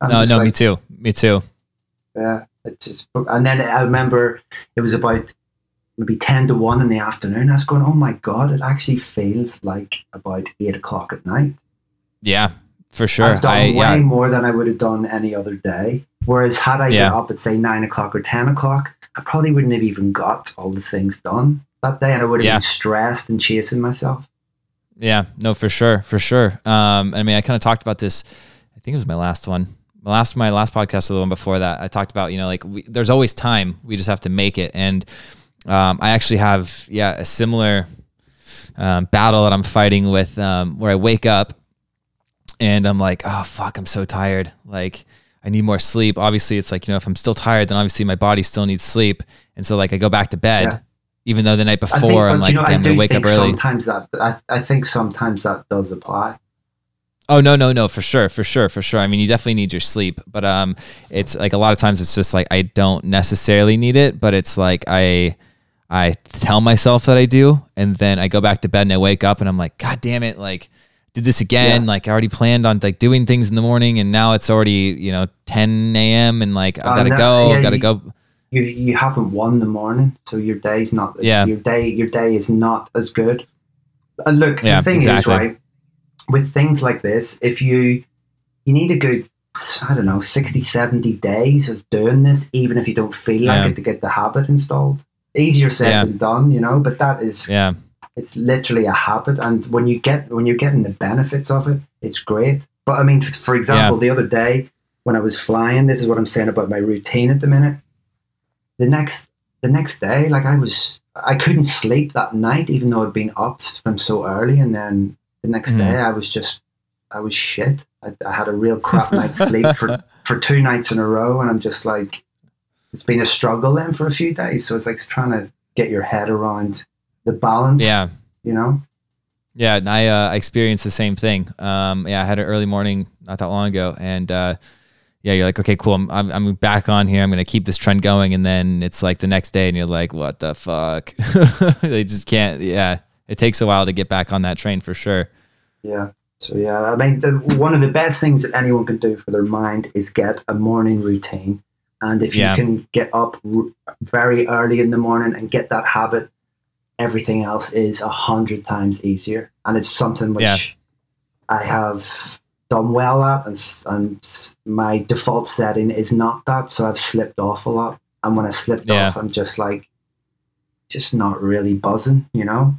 I'm no, no, like, me too. Me too. Yeah, just, and then I remember it was about maybe ten to one in the afternoon. I was going, oh my god, it actually feels like about eight o'clock at night. Yeah, for sure. I've done I way yeah. more than I would have done any other day. Whereas had I Yeah. got up at say nine o'clock or ten o'clock, I probably wouldn't have even got all the things done that day, and I would have Yeah. been stressed and chasing myself. Yeah, no, for sure, for sure. Um, I mean, I kind of talked about this. I think it was my last one, last my last podcast or the one before that. I talked about you know like we, there's always time. We just have to make it. And um, I actually have yeah a similar um, battle that I'm fighting with um, where I wake up and I'm like, oh fuck, I'm so tired. Like I need more sleep. Obviously, it's like you know if I'm still tired, then obviously my body still needs sleep. And so like I go back to bed. Yeah. Even though the night before think, I'm like, you know, I'm do gonna wake up early. sometimes that I, I think sometimes that does apply. Oh no, no, no, for sure, for sure, for sure. I mean, you definitely need your sleep, but um, it's like a lot of times it's just like I don't necessarily need it, but it's like I, I tell myself that I do, and then I go back to bed and I wake up and I'm like, God damn it, like did this again. Yeah. Like I already planned on like doing things in the morning, and now it's already you know 10 a.m. and like I Uh, gotta no, go, yeah, gotta you- go. You you haven't won the morning, so your day's not. Yeah. Your day your day is not as good. And look, Yeah, the thing exactly. is, right, with things like this, if you you need a good I don't know 60, 70 days of doing this, even if you don't feel like Yeah. it, to get the habit installed. Easier said Yeah. than done, you know. But that is Yeah, it's literally a habit and when you get when you're getting the benefits of it it's great but i mean for example the other day when i was flying this is what i'm saying about my routine at the minute the next the next day like i was i couldn't sleep that night even though i'd been up from so early and then the next Mhm. day i was just i was shit i, I had a real crap night's sleep for (laughs) for two nights in a row and i'm just like it's been a struggle then for a few days so it's like trying to get your head around the balance yeah. you know Yeah, and I uh, experienced the same thing. Um, yeah, I had an early morning not that long ago, and uh, yeah, you're like, okay, cool. I'm, I'm I'm back on here. I'm gonna keep this trend going, and then it's like the next day, and you're like, what the fuck? (laughs) they just can't. Yeah, it takes a while to get back on that train for sure. Yeah. So yeah, I mean, the, one of the best things that anyone can do for their mind is get a morning routine, and if Yeah. you can get up r- very early in the morning and get that habit, everything else is a hundred times easier, and it's something which Yeah. I have done well at, and and my default setting is not that, so I've slipped off a lot, and when I slipped Yeah. off, I'm just like, just not really buzzing, you know.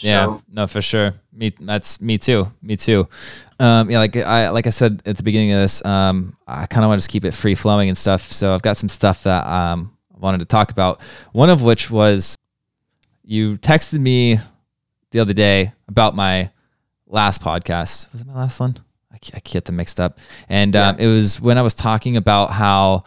Yeah, So- no, for sure. Me, that's me too. Me too. Um, yeah, like I like I said at the beginning of this, um, I kind of want to just keep it free flowing and stuff. So I've got some stuff that um I wanted to talk about. One of which was you texted me the other day about my last podcast. Was it my last one? I I get them mixed up. And um, it was when I was talking about how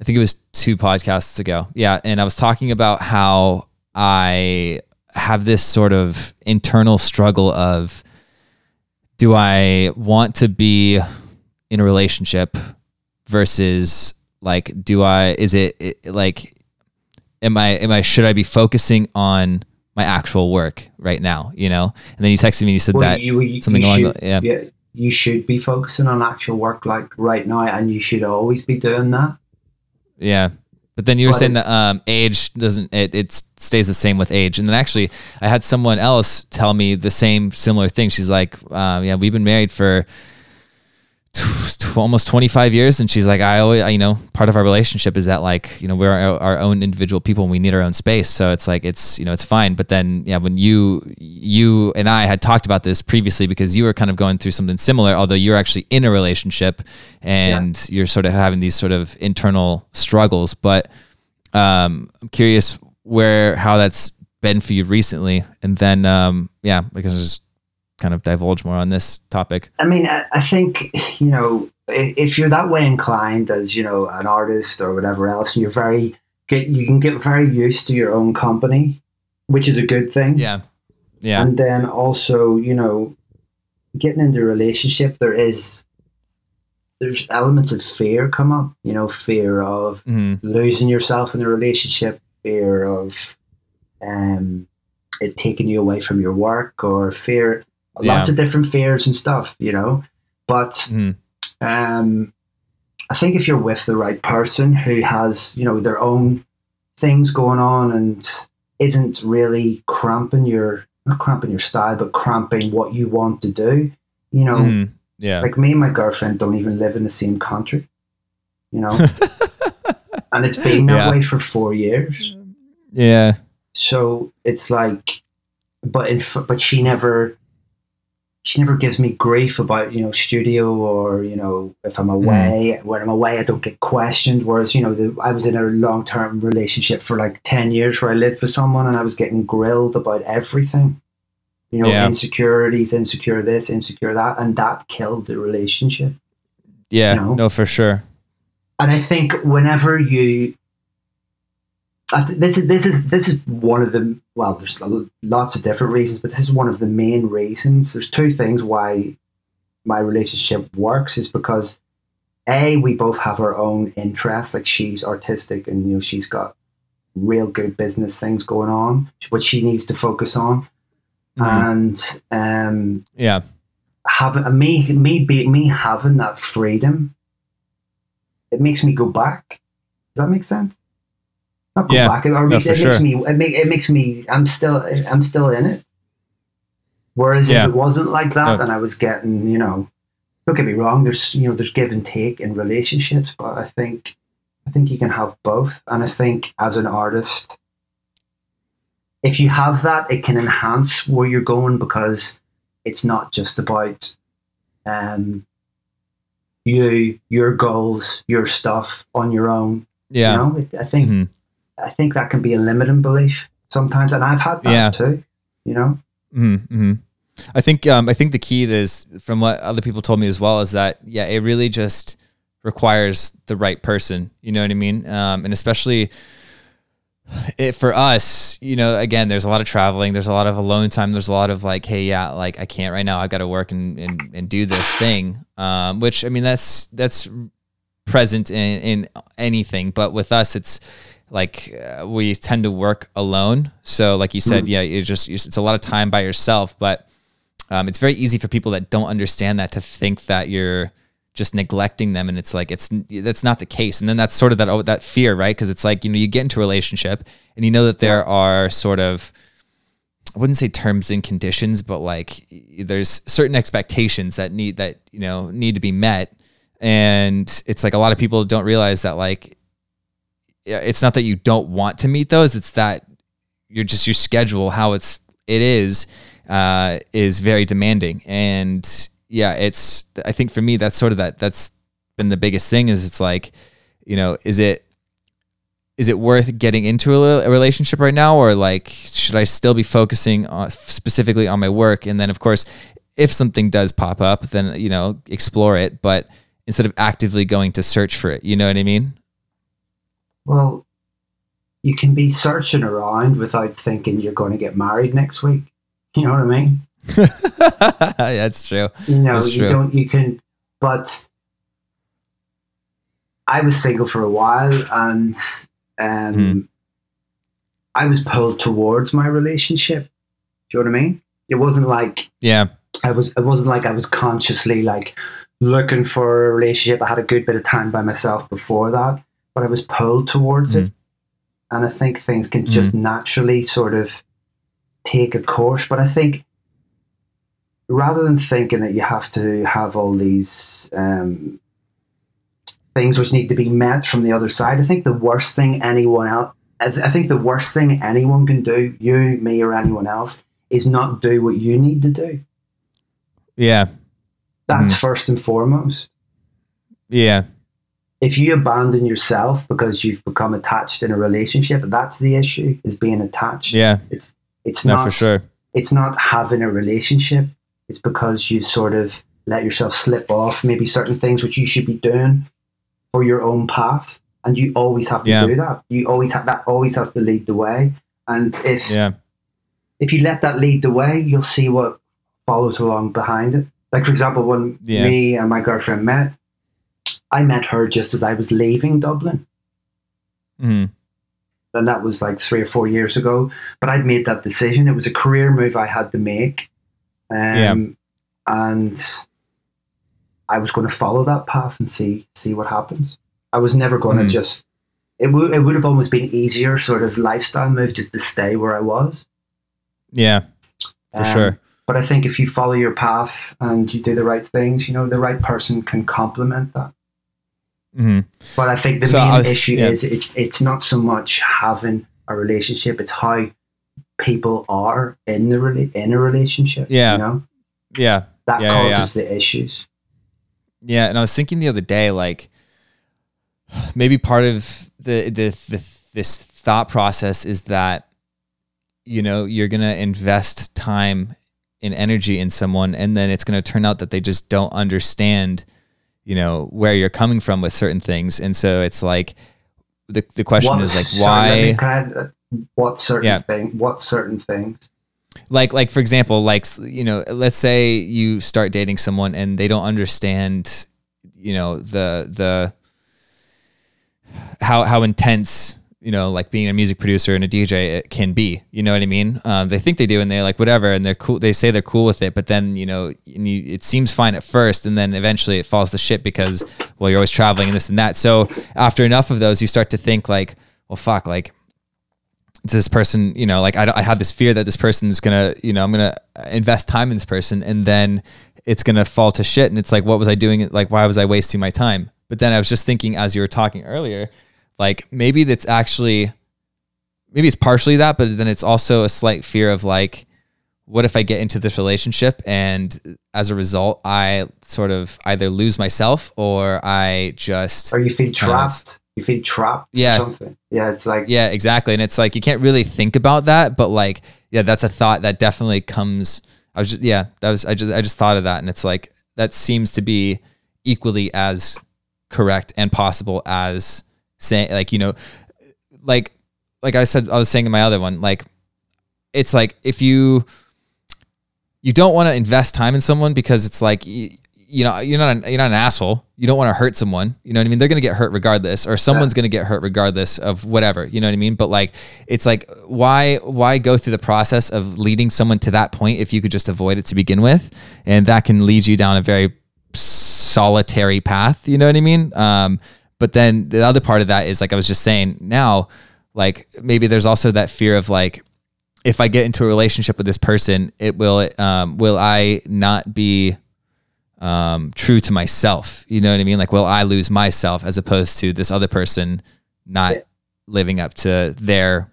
I think it was two podcasts ago. Yeah, and I was talking about how I have this sort of internal struggle of do I want to be in a relationship versus like do I is it, it like am I am I should I be focusing on my actual work right now, you know? And then you texted me and you said Well, that you, you, something you along should, the- yeah. You should be focusing on actual work like right now, and you should always be doing that. yeah. But then you were But saying that um, age doesn't it, it stays the same with age. And then actually, I had someone else tell me the same similar thing. She's like, uh, "Yeah, we've been married for almost 25 years." And she's like, "I always, I- you know, part of our relationship is that like, you know, we're our, our own individual people and we need our own space. So it's like it's you know it's fine. But then yeah, when you you and I had talked about this previously because you were kind of going through something similar, although you're actually in a relationship and you're sort of having these sort of internal struggles. But um, I'm curious where how that's been for you recently, and then um, yeah, because just kind of divulge more on this topic. I mean, I, I think you know if you're that way inclined as you know an artist or whatever else, and you're very get you can get very used to your own company, which is a good thing. Yeah, yeah, And then also, you know, getting into a relationship, there is there's elements of fear come up. You know, fear of hmm losing yourself in a relationship, fear of um, it taking you away from your work, or fear, lots of different fears and stuff, you know. But hmm. um, I think if you're with the right person who has, you know, their own things going on and isn't really cramping your, not cramping your style, but cramping what you want to do, you know, hmm. Yeah, like me and my girlfriend don't even live in the same country, you know, (laughs) and it's been that Yeah. way for four years. yeah, So it's like, but in, but she never, she never gives me grief about you know studio or you know if I'm mm. away. When I'm away, I don't get questioned. Whereas you know the, I was in a long term relationship for like ten years where I lived with someone and I was getting grilled about everything. You know, Yeah. insecurities, insecure this, insecure that, and that killed the relationship. yeah. No. No, for sure. And I think whenever you, I th- this is this is this is one of the well, there's lots of different reasons, but this is one of the main reasons. There's two things why my relationship works is because a we both have our own interests. Like she's artistic, and you know she's got real good business things going on, what she needs to focus on, Mhm. and um, Yeah, having me me be me having that freedom it makes me go back does that make sense not go Yeah. back or No, it makes sure. me it, make, it makes me i'm still i'm still in it whereas Yeah. if it wasn't like that No. and i was getting you know don't get me wrong there's you know there's give and take in relationships but i think i think you can have both and i think as an artist if you have that it can enhance where you're going because it's not just about um you your goals your stuff on your own yeah, you know i think Mhm. i think that can be a limiting belief sometimes and i've had that Yeah. too you know Mm-hmm. I think um, I think the key is from what other people told me as well is that yeah, it really just requires the right person. You know what I mean? Um, and especially it, for us, you know, again, there's a lot of traveling, there's a lot of alone time, there's a lot of like, hey, yeah, like I can't right now, I got to work and, and and do this thing. Um, which I mean, that's that's present in in anything, but with us, it's like uh, we tend to work alone. So, like you said, yeah, it's just it's a lot of time by yourself. But um, it's very easy for people that don't understand that to think that you're just neglecting them, and it's like it's that's not the case. And then that's sort of that oh, that fear, right? Because it's like you know you get into a relationship and you know that there are sort of I wouldn't say terms and conditions, but like there's certain expectations that need that you know need to be met, and it's like a lot of people don't realize that like it's not that you don't want to meet those; it's that you're just your schedule, how it's it is, uh, is very demanding, and yeah, it's I think for me that's sort of that that's been the biggest thing is it's like you know is it is it worth getting into a, a relationship right now? Or like should i still be focusing on specifically on my work? And then of course if something does pop up then you know explore it but instead of actively going to search for it you know what i mean? Well you can be searching around without thinking you're going to get married next week. You know what i mean (laughs) that's true you know That's you true. don't you can but i was single for a while and um Hmm. i was pulled towards my relationship do you know what i mean it wasn't like yeah i was it wasn't like i was consciously like looking for a relationship i had a good bit of time by myself before that but I was pulled towards it. And I think things can just naturally sort of take a course. But I think rather than thinking that you have to have all these um, things which need to be met from the other side, I think the worst thing anyone else, I th- I think the worst thing anyone can do, you, me, or anyone else, is not do what you need to do. Yeah. That's first and foremost. Yeah. If you abandon yourself because you've become attached in a relationship, that's the issue, is being attached. Yeah. It's it's No, not for sure. it's not having a relationship. It's because you sort of let yourself slip off maybe certain things which you should be doing for your own path. And you always have to Yeah. do that. You always have that always has to lead the way. And if Yeah. if you let that lead the way, you'll see what follows along behind it. Like for example, when Yeah. me and my girlfriend met, I met her just as I was leaving Dublin. hmm and that was like three or four years ago. But I'd made that decision. It was a career move I had to make, um, Yeah. and I was going to follow that path and see see what happens. I was never going to Mhm. just. It would it would have almost been easier sort of lifestyle move just to stay where I was. Yeah. For Um, sure. But I think if you follow your path and you do the right things, you know, the right person can complement that. hmm But I think the So main was- issue yeah. is it's it's not so much having a relationship; it's how people are in the in a relationship. Yeah. you know Yeah. that Yeah, yeah, causes the issues. Yeah, and I was thinking the other day, like maybe part of the the, the this thought process is that you know you're gonna invest time and energy in someone, and then it's gonna turn out that they just don't understand, you know, where you're coming from with certain things, and so it's like the the question is like sorry, let me- why what certain Yeah. thing? What certain things? like like for example like you know let's say you start dating someone and they don't understand you know the the how how intense you know like being a music producer and a dj it can be you know what i mean um, they think they do and they're like whatever and they're cool they say they're cool with it but then you know and you, it seems fine at first and then eventually it falls to shit because well you're always traveling and this and that so after enough of those you start to think like well fuck like this person, you know, like I, I have this fear that this person is gonna, you know, I'm gonna invest time in this person, and then it's gonna fall to shit. And it's like, what was I doing? Like, why was I wasting my time? But then I was just thinking, as you were talking earlier, like maybe that's actually, maybe it's partially that, but then it's also a slight fear of like, what if I get into this relationship and as a result, I sort of either lose myself or I just Or you feel trapped. of. You feel trapped? Yeah. Or something. Yeah, it's like Yeah, exactly. And it's like you can't really think about that, but like, yeah, that's a thought that definitely comes. I was just, yeah, that was I just I just thought of that, and it's like that seems to be equally as correct and possible as saying like you know, like like I said I was saying in my other one, like it's like if you you don't want to invest time in someone because it's like you, know you're not an, you're not an asshole. You don't want to hurt someone. You know what I mean? They're gonna get hurt regardless, or someone's gonna get hurt regardless of whatever. You know what I mean? But like, it's like why why go through the process of leading someone to that point if you could just avoid it to begin with, and that can lead you down a very solitary path. You know what I mean? Um, but then the other part of that is like I was just saying now, like maybe there's also that fear of like if I get into a relationship with this person, it will um, will I not be um, true to myself? You know what I mean? Like, will I lose myself as opposed to this other person not Yeah. living up to their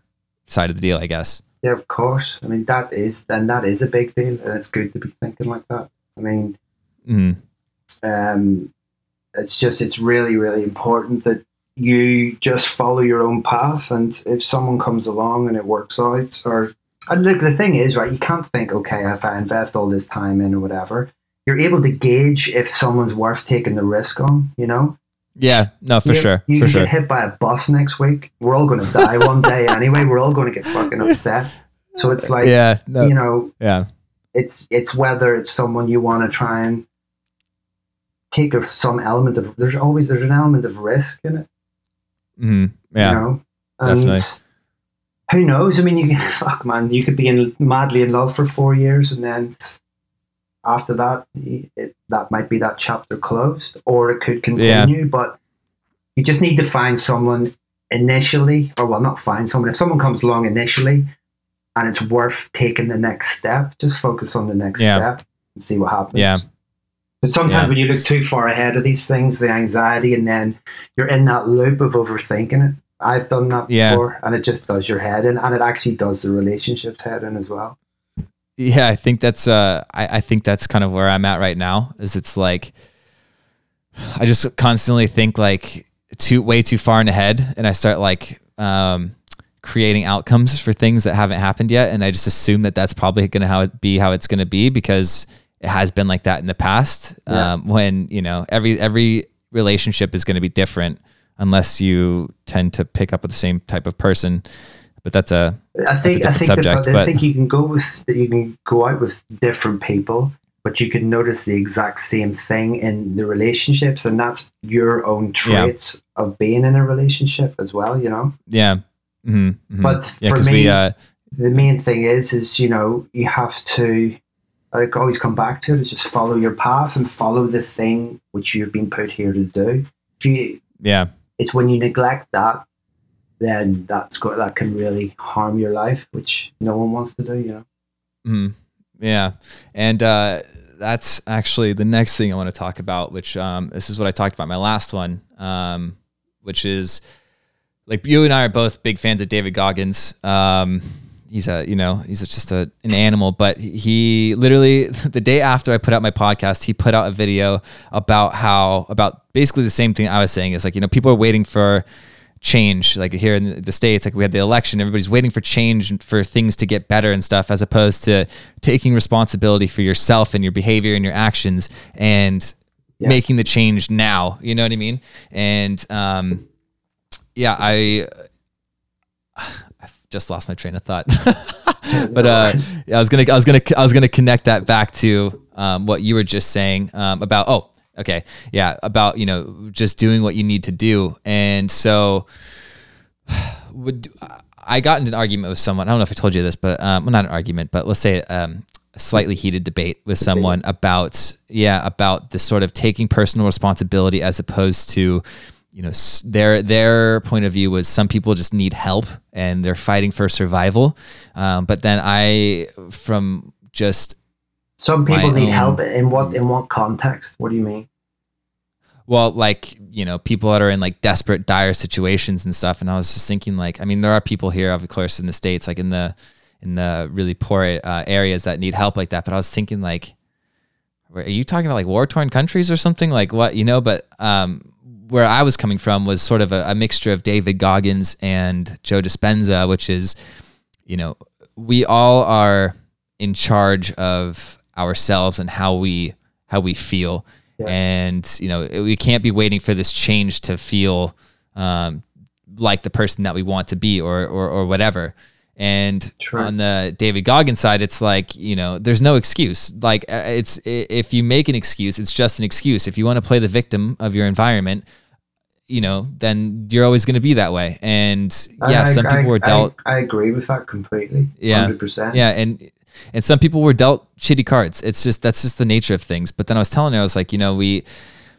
side of the deal? I guess. Yeah, of course. I mean, that is and that is a big deal, and it's good to be thinking like that. I mean, Mm, um, it's just it's really really important that you just follow your own path, and if someone comes along and it works out, or and look, the thing is, right? You can't think, okay, if I invest all this time in or whatever, you're able to gauge if someone's worth taking the risk on. You know, yeah. No, for you, sure. You for can sure. get hit by a bus next week. We're all going to die one day (laughs) anyway. We're all going to get fucking upset. So it's like, yeah. No. you know, yeah. it's it's whether it's someone you want to try and take of some element of there's always there's an element of risk in it Mm-hmm. Yeah. you know and definitely. who knows i mean you (laughs) fuck man you could be in madly in love for four years and then after that it, that might be that chapter closed or it could continue but you you just need to find someone initially, or well, not find someone. If someone comes along initially and it's worth taking the next step, just focus on the next Yeah. step and see what happens. Yeah. But sometimes Yeah. when you look too far ahead of these things, the anxiety, and then you're in that loop of overthinking it. I've done that Yeah. before, and it just does your head in, and it actually does the relationships head in as well. Yeah, I think that's uh I, I think that's kind of where I'm at right now. Is it's like I just constantly think like too way too far in ahead and I start like um creating outcomes for things that haven't happened yet and I just assume that that's probably going to how it be how it's going to be because it has been like that in the past Yeah. um when you know every every relationship is going to be different unless you tend to pick up with the same type of person but that's a I think I think subject, that, I think you can go with you can go out with different people, but you can notice the exact same thing in the relationships, and that's your own Yeah. traits of being in a relationship as well. You know, yeah hmm But yeah for me- we uh the main thing is is you know you have to. I always come back to it is just follow your path and follow the thing which you've been put here to do. If you, yeah it's when you neglect that, then that's got that can really harm your life, which no one wants to do. You know. Mm, yeah. And uh, that's actually the next thing I want to talk about, which um, this is what I talked about my last one, um, which is like you and I are both big fans of David Goggins. Um, he's a, you know, he's just a, an animal, but he literally (laughs) the day after I put out my podcast, he put out a video about how, about basically the same thing I was saying is like, you know, people are waiting for, change like here in the states like we had the election everybody's waiting for change for things to get better and stuff as opposed to taking responsibility for yourself and your behavior and your actions and Yeah. making the change now you know what i mean? And um yeah i (sighs) i've just lost my train of thought. (laughs) But uh i was gonna i was gonna i was gonna connect that back to um, what you were just saying um, about oh okay yeah about you know just doing what you need to do. And so (sighs) would i got into an argument with someone i don't know if i told you this but um well, not an argument but let's say um a slightly heated debate with someone about yeah about the sort of taking personal responsibility as opposed to you know their their point of view was some people just need help and they're fighting for survival. Um, but then i from just Some people need own- help in what in what context? What do you mean? well like you know people that are in like desperate dire situations and stuff and i was just thinking like i mean there are people here of course in the states like in the in the really poor uh, areas that need help like that but i was thinking like are you talking about like war torn countries or something like what you know but um where i was coming from was sort of a, a mixture of david goggins and joe dispenza which is you know we all are in charge of ourselves and how we how we feel Yeah. and you know we can't be waiting for this change to feel um, like the person that we want to be or or, or whatever and True. on the David Goggins side, it's like you know, there's no excuse. Like uh, it's if you make an excuse, it's just an excuse. If you want to play the victim of your environment, you know, then you're always going to be that way. And yeah, I- some I- people were I- dealt. I, agree with that completely. Yeah. hundred percent. Yeah, and and some people were dealt shitty cards. It's just that's just the nature of things. But then I was telling her, I was like, you know, we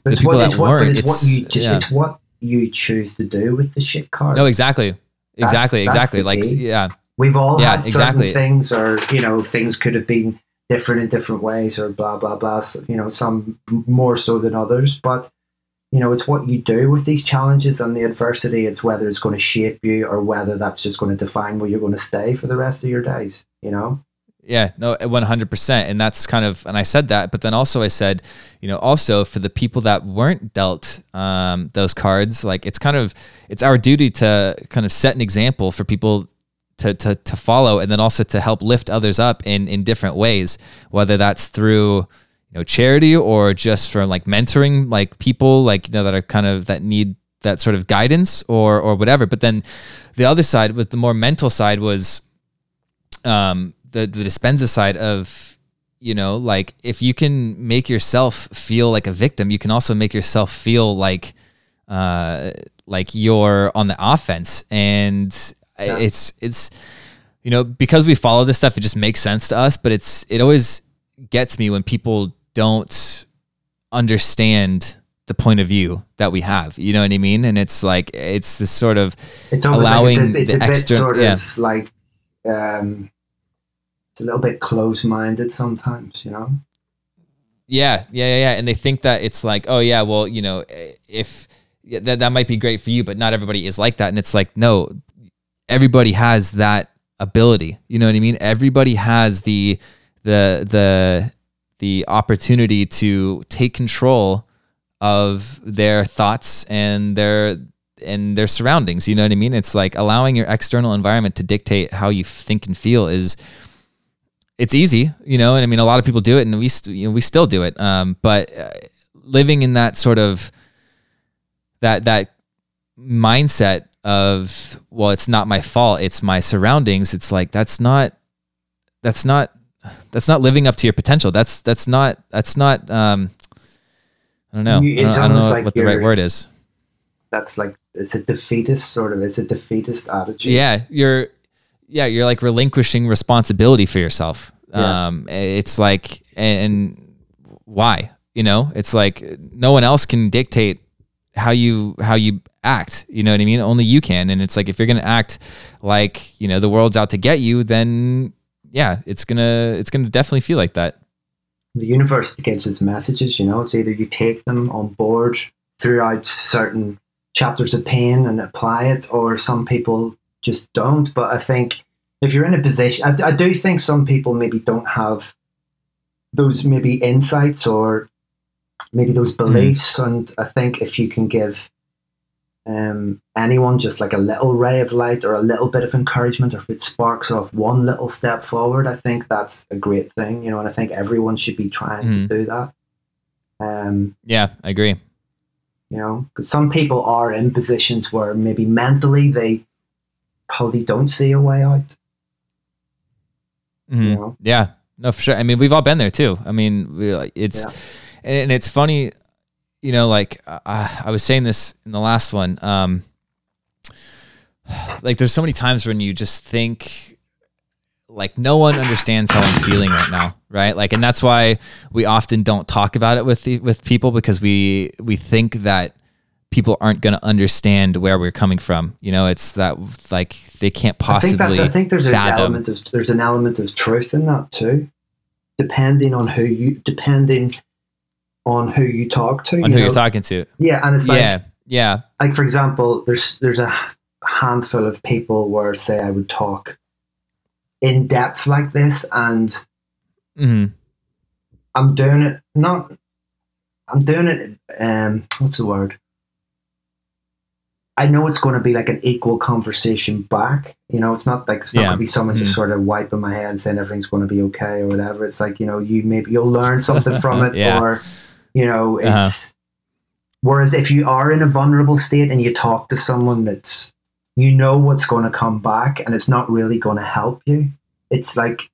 the It's people what, that what, weren't. it's, what you just, yeah. it's what you choose to do with the shit card. no, exactly, exactly, that's exactly. the Like yeah, We've all Yeah, had certain things, or you know, things could have been different in different ways, or blah blah blah. So, you know, some more so than others, but you know, it's what you do with these challenges and the adversity. It's whether it's going to shape you or whether that's just going to define where you're going to stay for the rest of your days. You know, Yeah, no, one hundred percent, and that's kind of, and I said that, but then also I said, you know, also for the people that weren't dealt um, those cards, like it's kind of, it's our duty to kind of set an example for people to to to follow, and then also to help lift others up in in different ways, whether that's through you know charity or just from like mentoring like people like you know that are kind of that need that sort of guidance or or whatever. But then the other side, with the more mental side, was um, the the dispenza side of you know like if you can make yourself feel like a victim you can also make yourself feel like uh like you're on the offense and Yeah. it's it's you know because we follow this stuff it just makes sense to us but it's it always gets me when people don't understand the point of view that we have. You know what I mean? And it's like it's this sort of It's allowing like it's a, it's the a bit extern- sort yeah. of like um, a little bit close-minded sometimes, you know. Yeah, yeah, yeah, yeah. And they think that it's like, oh yeah, well, you know, eh, if that that might be great for you, but not everybody is like that. And it's like, no, everybody has that ability. You know what I mean? Everybody has the the the the opportunity to take control of their thoughts and their and their surroundings. You know what I mean? It's like allowing your external environment to dictate how you think and feel is it's easy, you know, and I mean, a lot of people do it, and we, st- you know, we still do it. Um, but uh, living in that sort of that that mindset of well, it's not my fault, it's my surroundings. It's like that's not that's not that's not living up to your potential. That's that's not that's not. Um, I don't know. You- I don't, it's I don't know like what the right word is. That's like it's a defeatist sort of. It's a defeatist attitude. Yeah, you're yeah, you're like relinquishing responsibility for yourself. Yeah. Um it's like and why? You know, it's like no one else can dictate how you how you act. You know what I mean? Only you can. And it's like if you're gonna act like, you know, the world's out to get you, then yeah, it's gonna it's gonna definitely feel like that. the universe gives its messages you know it's either you take them on board throughout certain chapters of pain and apply it or some people just don't but i think if you're in a position i, I do think some people maybe don't have those maybe insights or maybe those beliefs and i think if you can give um, anyone just like a little ray of light or a little bit of encouragement, or if it sparks off one little step forward, I think that's a great thing, you know. And I think everyone should be trying Mhm. to do that. Um, Yeah, I agree. you know, because some people are in positions where maybe mentally they probably don't see a way out. Mhm. You know, Yeah, no, for sure. I mean, we've all been there too. I mean, we, like, it's Yeah. and, and it's funny, you know. Like uh, I was saying this in the last one. Um, like there's so many times when you just think like no one understands how I'm feeling right now, right? Like, and that's why we often don't talk about it with the, with people because we we think that people aren't going to understand where we're coming from. You know, it's that like they can't I think possibly. I think there's an element of there's an element of truth in that too, depending on who you depending on who you talk to. on you who know? you're talking to. Yeah, and it's like yeah, yeah. like for example, there's there's a handful of people where say I would talk in depth like this, and hmm I'm doing it not. I'm doing it. Um, what's the word? I know it's going to be like an equal conversation back. You know, it's not like it's not Yeah. going to be someone just Mhm. sort of wiping my head and saying everything's going to be okay or whatever. It's like you know, you maybe you'll learn something from (laughs) it, Yeah. or you know, it's. Uh-huh. Whereas if you are in a vulnerable state and you talk to someone that's, you know what's going to come back and it's not really going to help you. It's like,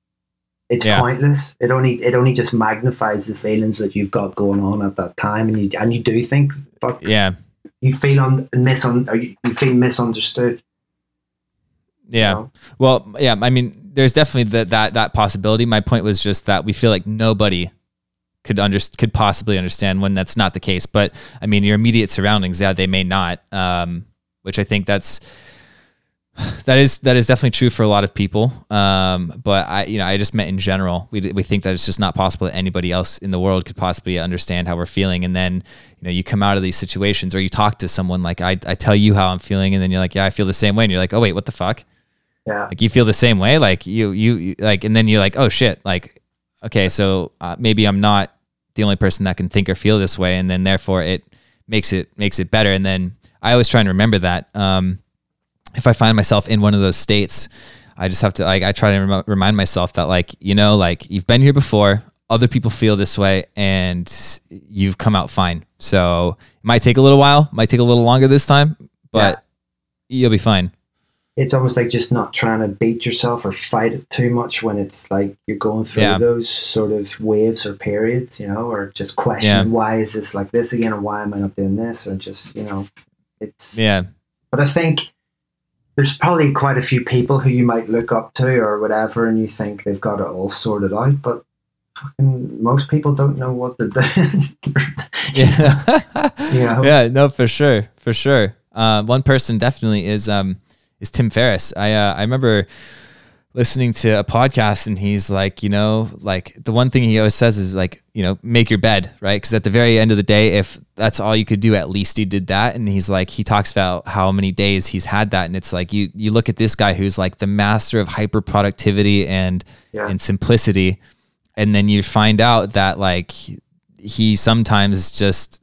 it's Yeah. pointless. It only it only just magnifies the feelings that you've got going on at that time, and you and you do think, fuck, Yeah, you feel un, misun, you, you feel misunderstood. you yeah. know? Well, yeah. I mean, there's definitely that that that possibility. My point was just that we feel like nobody could under could possibly understand when that's not the case. But I mean, your immediate surroundings, yeah, they may not. Um, which I think that's (sighs) that is that is definitely true for a lot of people. Um, but I, you know, I just meant in general. We we think that it's just not possible that anybody else in the world could possibly understand how we're feeling. And then you know, you come out of these situations, or you talk to someone like I, I tell you how I'm feeling, and then you're like, yeah, I feel the same way, and you're like, oh wait, what the fuck? Yeah, like you feel the same way like you you, you like and then you're like oh shit like okay so uh, maybe i'm not the only person that can think or feel this way and then therefore it makes it makes it better and then i always try and remember that um if i find myself in one of those states i just have to like i try to rem- remind myself that like you know like you've been here before other people feel this way and you've come out fine so it might take a little while might take a little longer this time but you'll be fine it's almost like just not trying to beat yourself or fight it too much when it's like you're going through Yeah. those sort of waves or periods, you know, or just question Yeah. why is this like this again, or why am I not doing this, or just you know, it's yeah But I think there's probably quite a few people who you might look up to or whatever, and you think they've got it all sorted out. But fucking most people don't know what they're doing. (laughs) yeah. (laughs) you know? yeah, no, for sure, for sure. Um, one person definitely is um, is Tim Ferriss. I uh, I remember listening to a podcast and he's like, you know, like the one thing he always says is like, you know, make your bed, right? Because at the very end of the day, if that's all you could do, at least he did that. And he's like, he talks about how many days he's had that, and it's like you you look at this guy who's like the master of hyper productivity and Yeah. and simplicity, and then you find out that like he sometimes just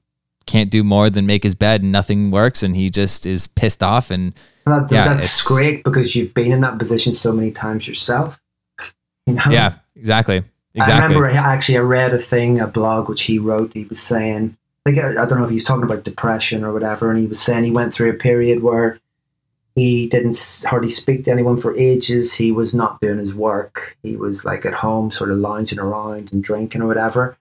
can't do more than make his bed and nothing works and he just is pissed off and And that, Yeah, that's great because you've been in that position so many times yourself. You know? yeah exactly Exactly. I remember actually I read a thing, a blog which he wrote. He was saying, I think I don't know if he was talking about depression or whatever, and he was saying he went through a period where he didn't hardly speak to anyone for ages. He was not doing his work. He was like at home, sort of lounging around and drinking or whatever.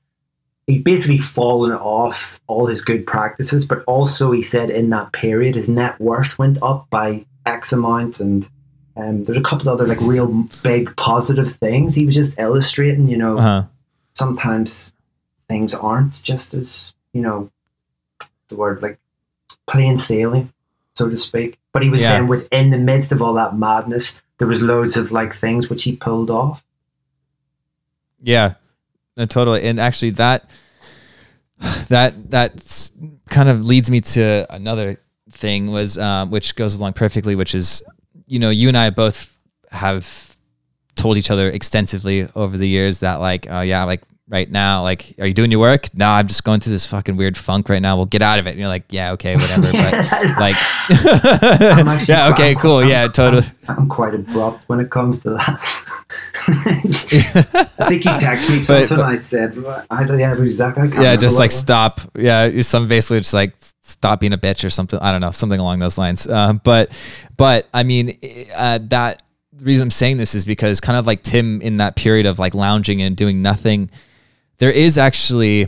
He'd basically fallen off all his good practices, but also he said in that period his net worth went up by X amount, and um, there's a couple other like real big positive things. He was just illustrating, you know, uh-huh sometimes things aren't just as you know the word like plain sailing so to speak but he was Yeah. saying within the midst of all that madness there was loads of like things which he pulled off Yeah, no, totally. And actually, that that that kind of leads me to another thing was um, which goes along perfectly, which is you know you and I both have told each other extensively over the years that like oh yeah like right now like are you doing your work? No i'm just going through this fucking weird funk right now. We'll get out of it. And you're like yeah okay whatever but (laughs) like (laughs) yeah okay cool. I'm- yeah totally. I'm quite abrupt when it comes to that (laughs) (laughs) i think you texted me something but- i said i don't have exactly yeah just like stop yeah some basically just like stop being a bitch or something i don't know something along those lines. Um, but but i mean uh, that the reason i'm saying this is because kind of like tim in that period of like lounging and doing nothing there is actually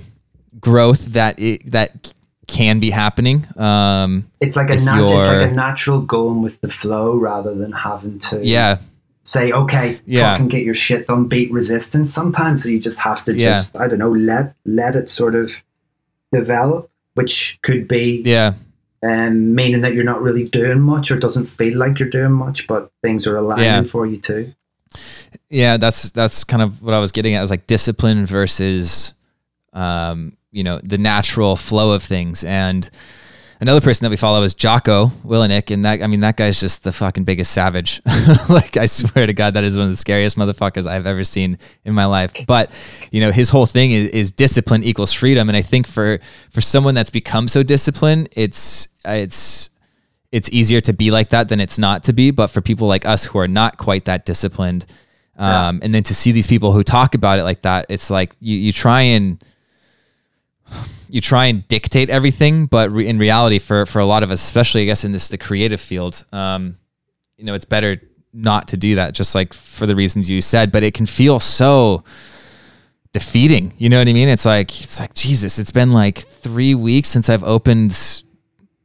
growth that it, that can be happening um, it's like a nat- it's like a natural going with the flow rather than having to yeah say, okay, Yeah. fucking get your shit done, beat resistance. Sometimes So you just have to Yeah. just, I don't know, let let it sort of develop, which could be yeah um, meaning that you're not really doing much or doesn't feel like you're doing much, but things are aligning Yeah. for you too. yeah that's that's kind of what i was getting at was like discipline versus um, you know the natural flow of things and another person that we follow is Jocko Willink and that I mean that guy's just the fucking biggest savage. (laughs) Like I swear to god that is one of the scariest motherfuckers I've ever seen in my life. But you know his whole thing is, is discipline equals freedom. And I think for for someone that's become so disciplined it's it's it's easier to be like that than it's not to be. But for people like us who are not quite that disciplined, um, and then to see these people who talk about it like that, it's like you, you try and you try and dictate everything, but re- in reality, for for a lot of us, especially I guess in this the creative field, um, you know, it's better not to do that. Just like for the reasons you said, but it can feel so defeating. You know what I mean? It's like it's like Jesus. It's been like three weeks since I've opened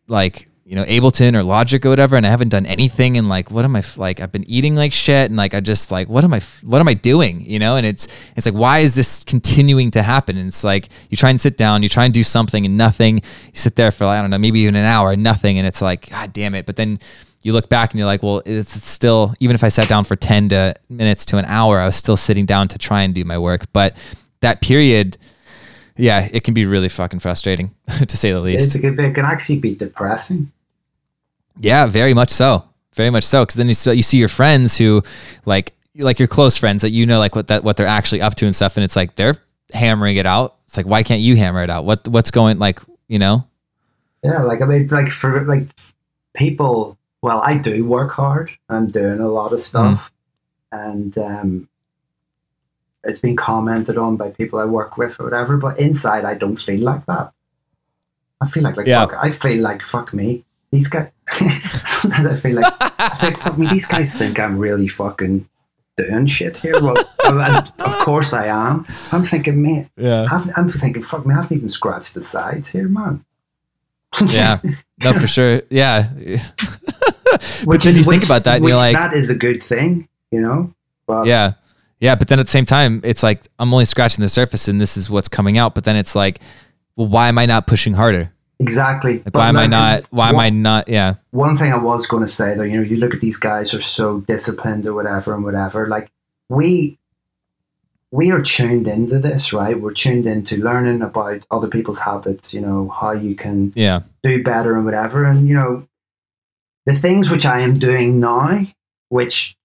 like you know Ableton or Logic or whatever, and I haven't done anything. And like, what am i like? I've been eating like shit, and like I just like, what am i What am I doing? You know? And it's it's like, why is this continuing to happen? And it's like you try and sit down, you try and do something, and nothing. You sit there for I don't know, maybe even an hour, and nothing, and it's like, god damn it. But then you look back and you're like, well, it's still even if I sat down for ten to minutes to an hour, I was still sitting down to try and do my work. But that period yeah, it can be really fucking frustrating (laughs) to say the least. a good. It can actually be depressing. Yeah, very much so. Very much so. Because then you see, you see your friends who, like, like your close friends that you know, like what that what they're actually up to and stuff, and it's like they're hammering it out. It's like, why can't you hammer it out? What what's going like, you know? Yeah, like I mean, like for like people. Well, I do work hard. I'm doing a lot of stuff, and um, it's been commented on by people I work with or whatever. But inside, I don't feel like that. I feel like like Yeah. fuck. I feel like fuck me. These guys. (laughs) sometimes I feel like I think fuck me. These guys think I'm really fucking doing shit here. Well, (laughs) and of course I am. I'm thinking, mate. Yeah. I I'm thinking, fuck me. I haven't even scratched the sides here, man. (laughs) Yeah. No, for sure. Yeah. Which then is- you think which- about that and you're like- that is a good thing, you know. But Yeah. Yeah, but then at the same time, it's like I'm only scratching the surface, and this is what's coming out. But then it's like, well, why am I not pushing harder? Exactly. Like, why am I not? Why am I not? Yeah. One thing I was going to say though, you know, you look at these guys are so disciplined or whatever and whatever. Like we, we are tuned into this, right? We're tuned into learning about other people's habits. You know how you can Yeah. do better and whatever. And you know, the things which I am doing now, which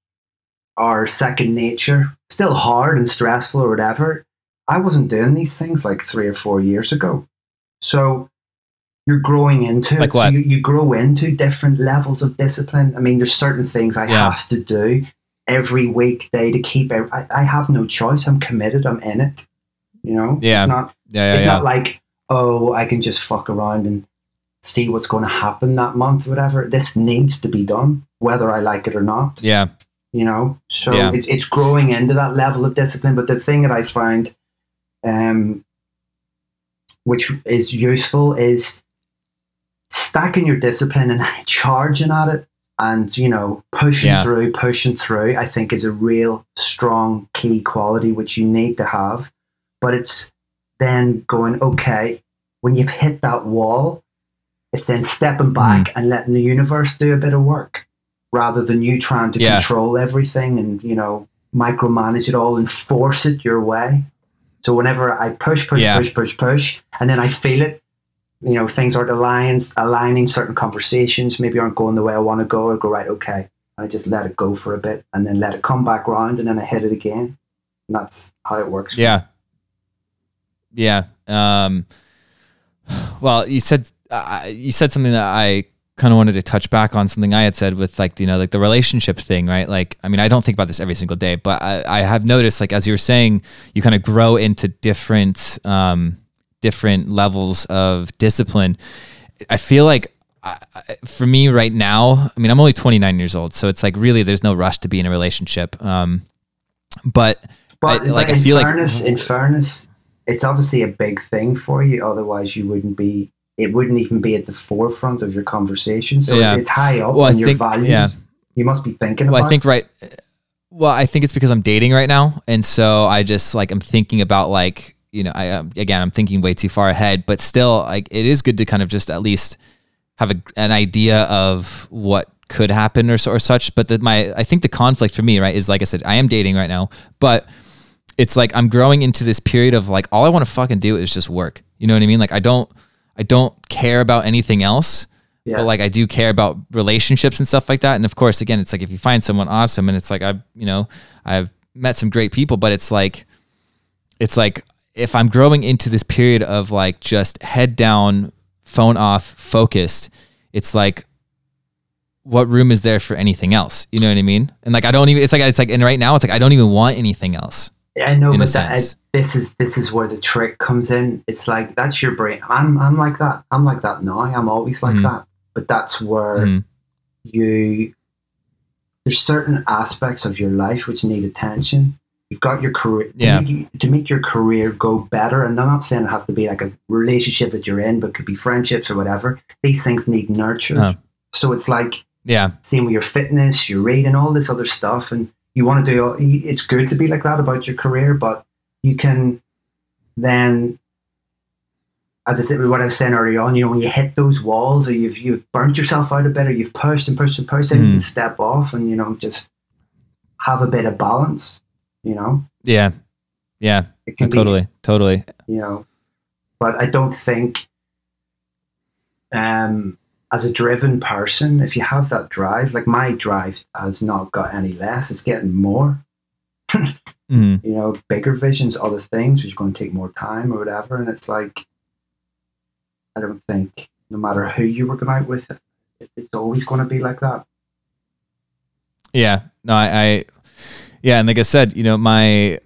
are second nature, still hard and stressful or whatever. I wasn't doing these things like three or four years ago. So you're growing into Like it. So you, you grow into different levels of discipline. I mean, there's certain things I Yeah. have to do every weekday to keep it. I, I have no choice. I'm committed. I'm in it. You know? Yeah. It's not Yeah. Yeah. it's yeah. not like, oh, I can just fuck around and see what's going to happen that month, whatever. This needs to be done, whether I like it or not. yeah. You know, so it's it's growing into that level of discipline. But the thing that I find, um, which is useful, is stacking your discipline and charging at it, and you know, pushing Yeah. through, pushing through. I think is a real strong key quality which you need to have. But it's then going okay when you've hit that wall. It's then stepping back Mm-hmm. and letting the universe do a bit of work rather than you trying to Yeah. control everything and you know micromanage it all and force it your way. So whenever I push, push, Yeah. push, push, push, and then I feel it, you know, things aren't aligning, aligning certain conversations maybe aren't going the way I want to go. I go right, okay, and I just let it go for a bit, and then let it come back round, and then I hit it again. And that's how it works. Yeah. Yeah. Um, well, you said uh, you said something that I kind of wanted to touch back on something I had said with like you know like the relationship thing, right? Like, I mean, I don't think about this every single day, but I, I have noticed like as you were saying, you kind of grow into different um, different levels of discipline. I feel like I, for me right now, I mean, I'm only 29 years old, so it's like really there's no rush to be in a relationship. Um, but But I- like, I in feel like- in fairness, it's obviously a big thing for you. Otherwise, you wouldn't be. It wouldn't even be at the forefront of your conversation. So Yeah. it's, it's high up Well, I your think- values. yeah. You must be thinking Well, about. I think right. Well, I think it's because I'm dating right now, and so I just like I'm thinking about like you know I um, again I'm thinking way too far ahead, but still like it is good to kind of just at least have a, an idea of what could happen or or such. But that my I think the conflict for me right is like I said I am dating right now, but it's like I'm growing into this period of like all I want to fucking do is just work. You know what I mean? Like I don't I don't care about anything else Yeah. but like I do care about relationships and stuff like that. And of course, again, it's like if you find someone awesome, and it's like I've you know I've met some great people, but it's like it's like if I'm growing into this period of like just head down, phone off, focused, it's like what room is there for anything else? You know what I mean? And like I don't even it's like it's like and right now it's like I don't even want anything else. I know, but that, sense. this is this is where the trick comes in. It's like that's your brain. I'm I'm like that. I'm like that now. I'm always like Mhm. that. But that's where Mhm. you there's certain aspects of your life which need attention. You've got your career to, Yeah. make, you- to make your career go better. And I'm not saying it has to be like a relationship that you're in, but it could be friendships or whatever. These things need nurture. Uh-huh. So it's like Yeah. same with your fitness, your reading, all this other stuff, and you want to do. all- It's good to be like that about your career, but you can then, as I said, what I was saying earlier on, you know, when you hit those walls, or you've you've burnt yourself out a bit, or you've pushed and pushed and pushed, then you Mhm. can step off and you know just have a bit of balance. You know, Yeah. Yeah. No, can be totally. Totally. you know but i don't think um as a driven person if you have that drive like my drive has not got any less it's getting more (laughs) Mhm. you know bigger visions other things which are going to take more time or whatever and it's like i don't think no matter who you going out with it's always going to be like that Yeah. No, I, I yeah, and like I said, you know, my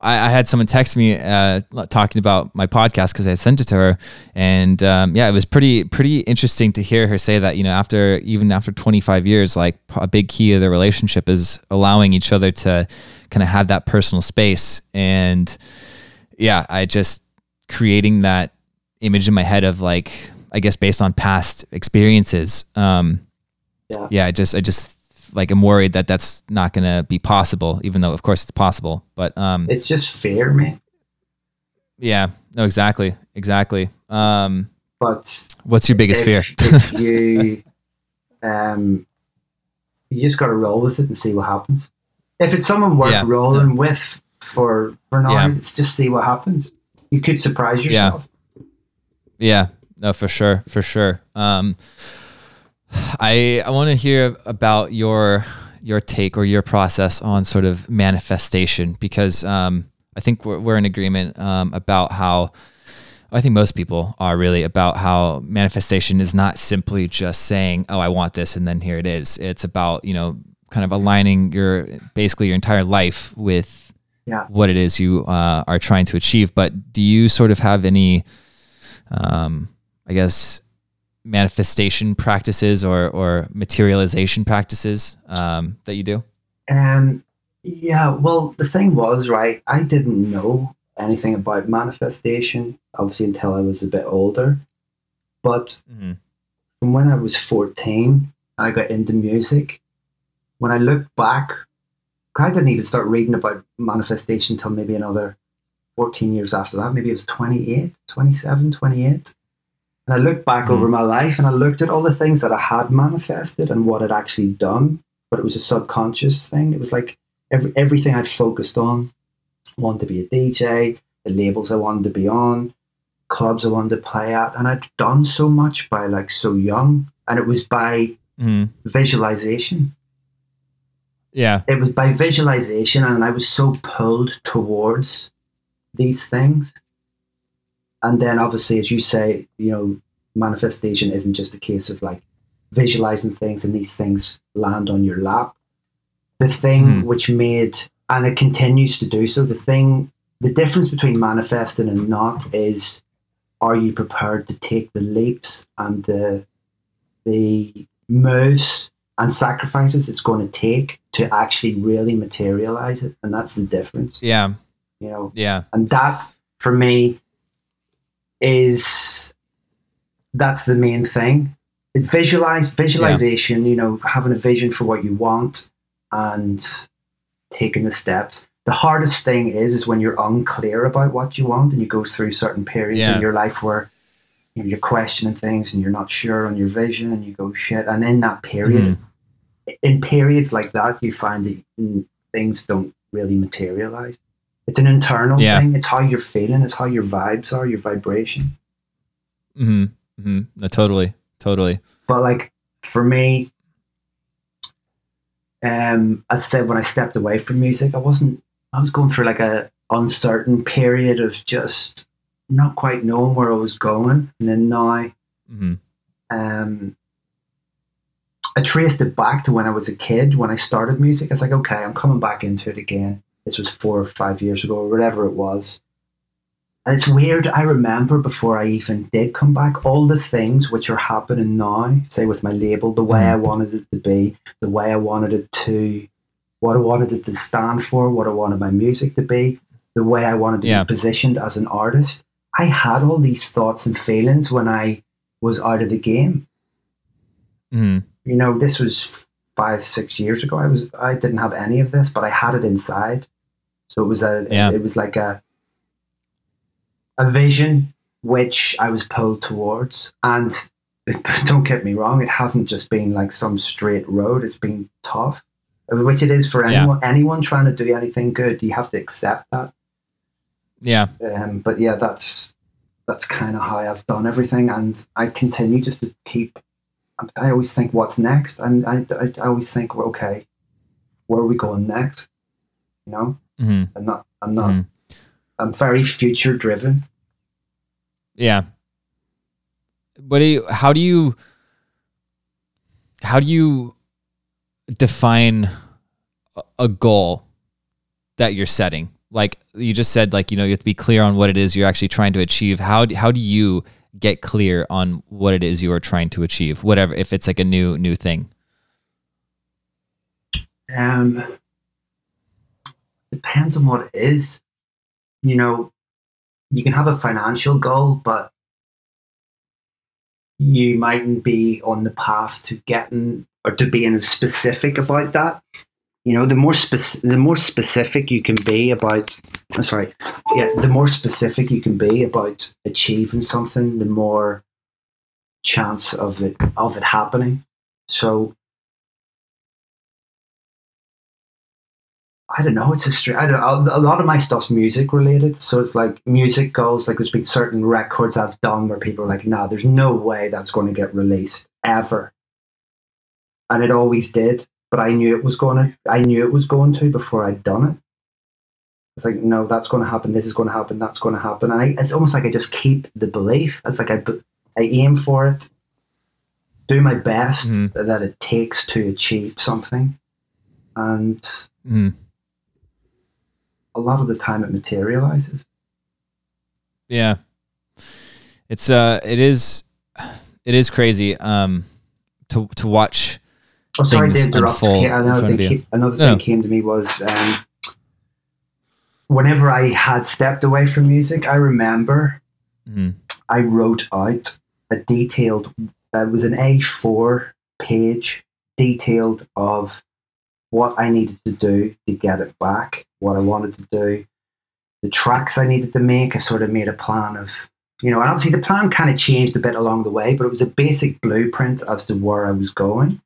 I, I had someone text me uh, talking about my podcast because I had sent it to her, and um, yeah, it was pretty pretty interesting to hear her say that you know after even after 25 years, like a big key of the relationship is allowing each other to kind of have that personal space, and yeah, I just creating that image in my head of like I guess based on past experiences. Um, Yeah. yeah, I just I just like I'm worried that that's not going to be possible, even though of course it's possible. But um, It's just fear, man. yeah, no, exactly, exactly. Um, But what's your biggest fear? if, if you (laughs) um you just gotta roll with it and see what happens. If it's someone worth Yeah. rolling with for for now, Yeah. it's just see what happens. You could surprise Yeah. yourself. Yeah, no, for sure, for sure. Um, I I want to hear about your your take or your process on sort of manifestation because um, I think we're, we're in agreement um, about how I think most people are really about how manifestation is not simply just saying, "Oh, I want this," and then here it is. It's about you know kind of aligning your basically your entire life with Yeah. what it is you uh, are trying to achieve. But do you sort of have any, um, I guess, manifestation practices or or materialization practices um, that you do? Um yeah, well the thing was, right, I didn't know anything about manifestation, obviously until I was a bit older. But Mm-hmm. from when I was 14, I got into music. When I look back, I didn't even start reading about manifestation until maybe another 14 years after that. Maybe it was 28, 27, 28. And I looked back Mhm. over my life and I looked at all the things that I had manifested and what I'd actually done, but it was a subconscious thing. It was like every, everything I'd focused on. I wanted to be a DJ, the labels I wanted to be on, clubs I wanted to play at, and I'd done so much by like so young, and it was by Mm-hmm. visualization. Yeah. It was by visualization, and I was so pulled towards these things. And then, obviously, as you say, you know, manifestation isn't just a case of like visualizing things and these things land on your lap. The thing Mhm. which made, and it continues to do so, the thing, the difference between manifesting and not is are you prepared to take the leaps and the the moves and sacrifices it's going to take to actually really materialize it and that's the difference Yeah. you know Yeah. and that for me is that's the main thing. It's visualize visualization you know having a vision for what you want and taking the steps. The hardest thing is is when you're unclear about what you want and you go through certain periods Yeah. in your life where you know, you're questioning things and you're not sure on your vision and you go shit and in that period in periods like that you find that mm, things don't really materialize it's an internal Yeah. thing it's how you're feeling it's how your vibes are your vibration Mm-hmm. Mm-hmm. No, totally. Totally. but like for me um as I said when I stepped away from music I wasn't I was going through like a uncertain period of just not quite knowing where I was going and then now Mm-hmm. um, I traced it back to when I was a kid when I started music. I was like, okay, I'm coming back into it again. This was four or five years ago, or whatever it was. And it's weird. I remember before I even did come back, all the things which are happening now, say with my label, the way. I wanted it to be, the way I wanted it to, what I wanted it to stand for, what I wanted my music to be, the way I wanted to Yeah. be positioned as an artist. I had all these thoughts and feelings when I was out of the game Mm-hmm. you know this was five six years ago i was i didn't have any of this but i had it inside so it was a Yeah. it was like a a vision which i was pulled towards and (laughs) don't get me wrong it hasn't just been like some straight road it's been tough which it is for Yeah. anyone anyone trying to do anything good you have to accept that Yeah. um, but yeah that's that's kind of how i've done everything and i continue just to keep I always think, what's next? And I, I, I always think, well, okay, where are we going next? You know, Mm-hmm. I'm not, I'm not, Mhm. I'm very future driven. Yeah. What do you? How do you? How do you define a- goal that you're setting? Like you just said, like you know, you have to be clear on what it is you're actually trying to achieve. How d- how do you get clear on what it is you are trying to achieve? Whatever, if it's like a new new thing. Um, depends on what it is. You know, you can have a financial goal, but you mightn't be on the path to getting or to being specific about that. You know, the more spec- the more specific you can be about. I'm sorry, yeah, the more specific you can be about achieving something, the more chance of it of it happening. So I don't know. It's a straight. I don't. know. A lot of my stuff's music related, so it's like music goes. Like there's been certain records I've done where people are like, "Nah, there's no way that's going to get released ever," and it always did. But I knew it was going to. I knew it was going to before I'd done it. It's like, no, that's going to happen. This is going to happen. That's going to happen. And I, it's almost like I just keep the belief. It's like I, I aim for it, do my best Mhm. that it takes to achieve something, and Mhm. A lot of the time it materializes. Yeah. It's uh it is it is crazy um to to watch Oh, sorry to interrupt. unfold Ca- in Another thing, of you. ca- another No, thing came to me was um, whenever I had stepped away from music, I remember Mhm. I wrote out a detailed. uh, It was an A4 page detailed of what I needed to do to get it back, what I wanted to do, the tracks I needed to make. I sort of made a plan of, you know, and obviously the plan kind of changed a bit along the way, but it was a basic blueprint as to where I was going.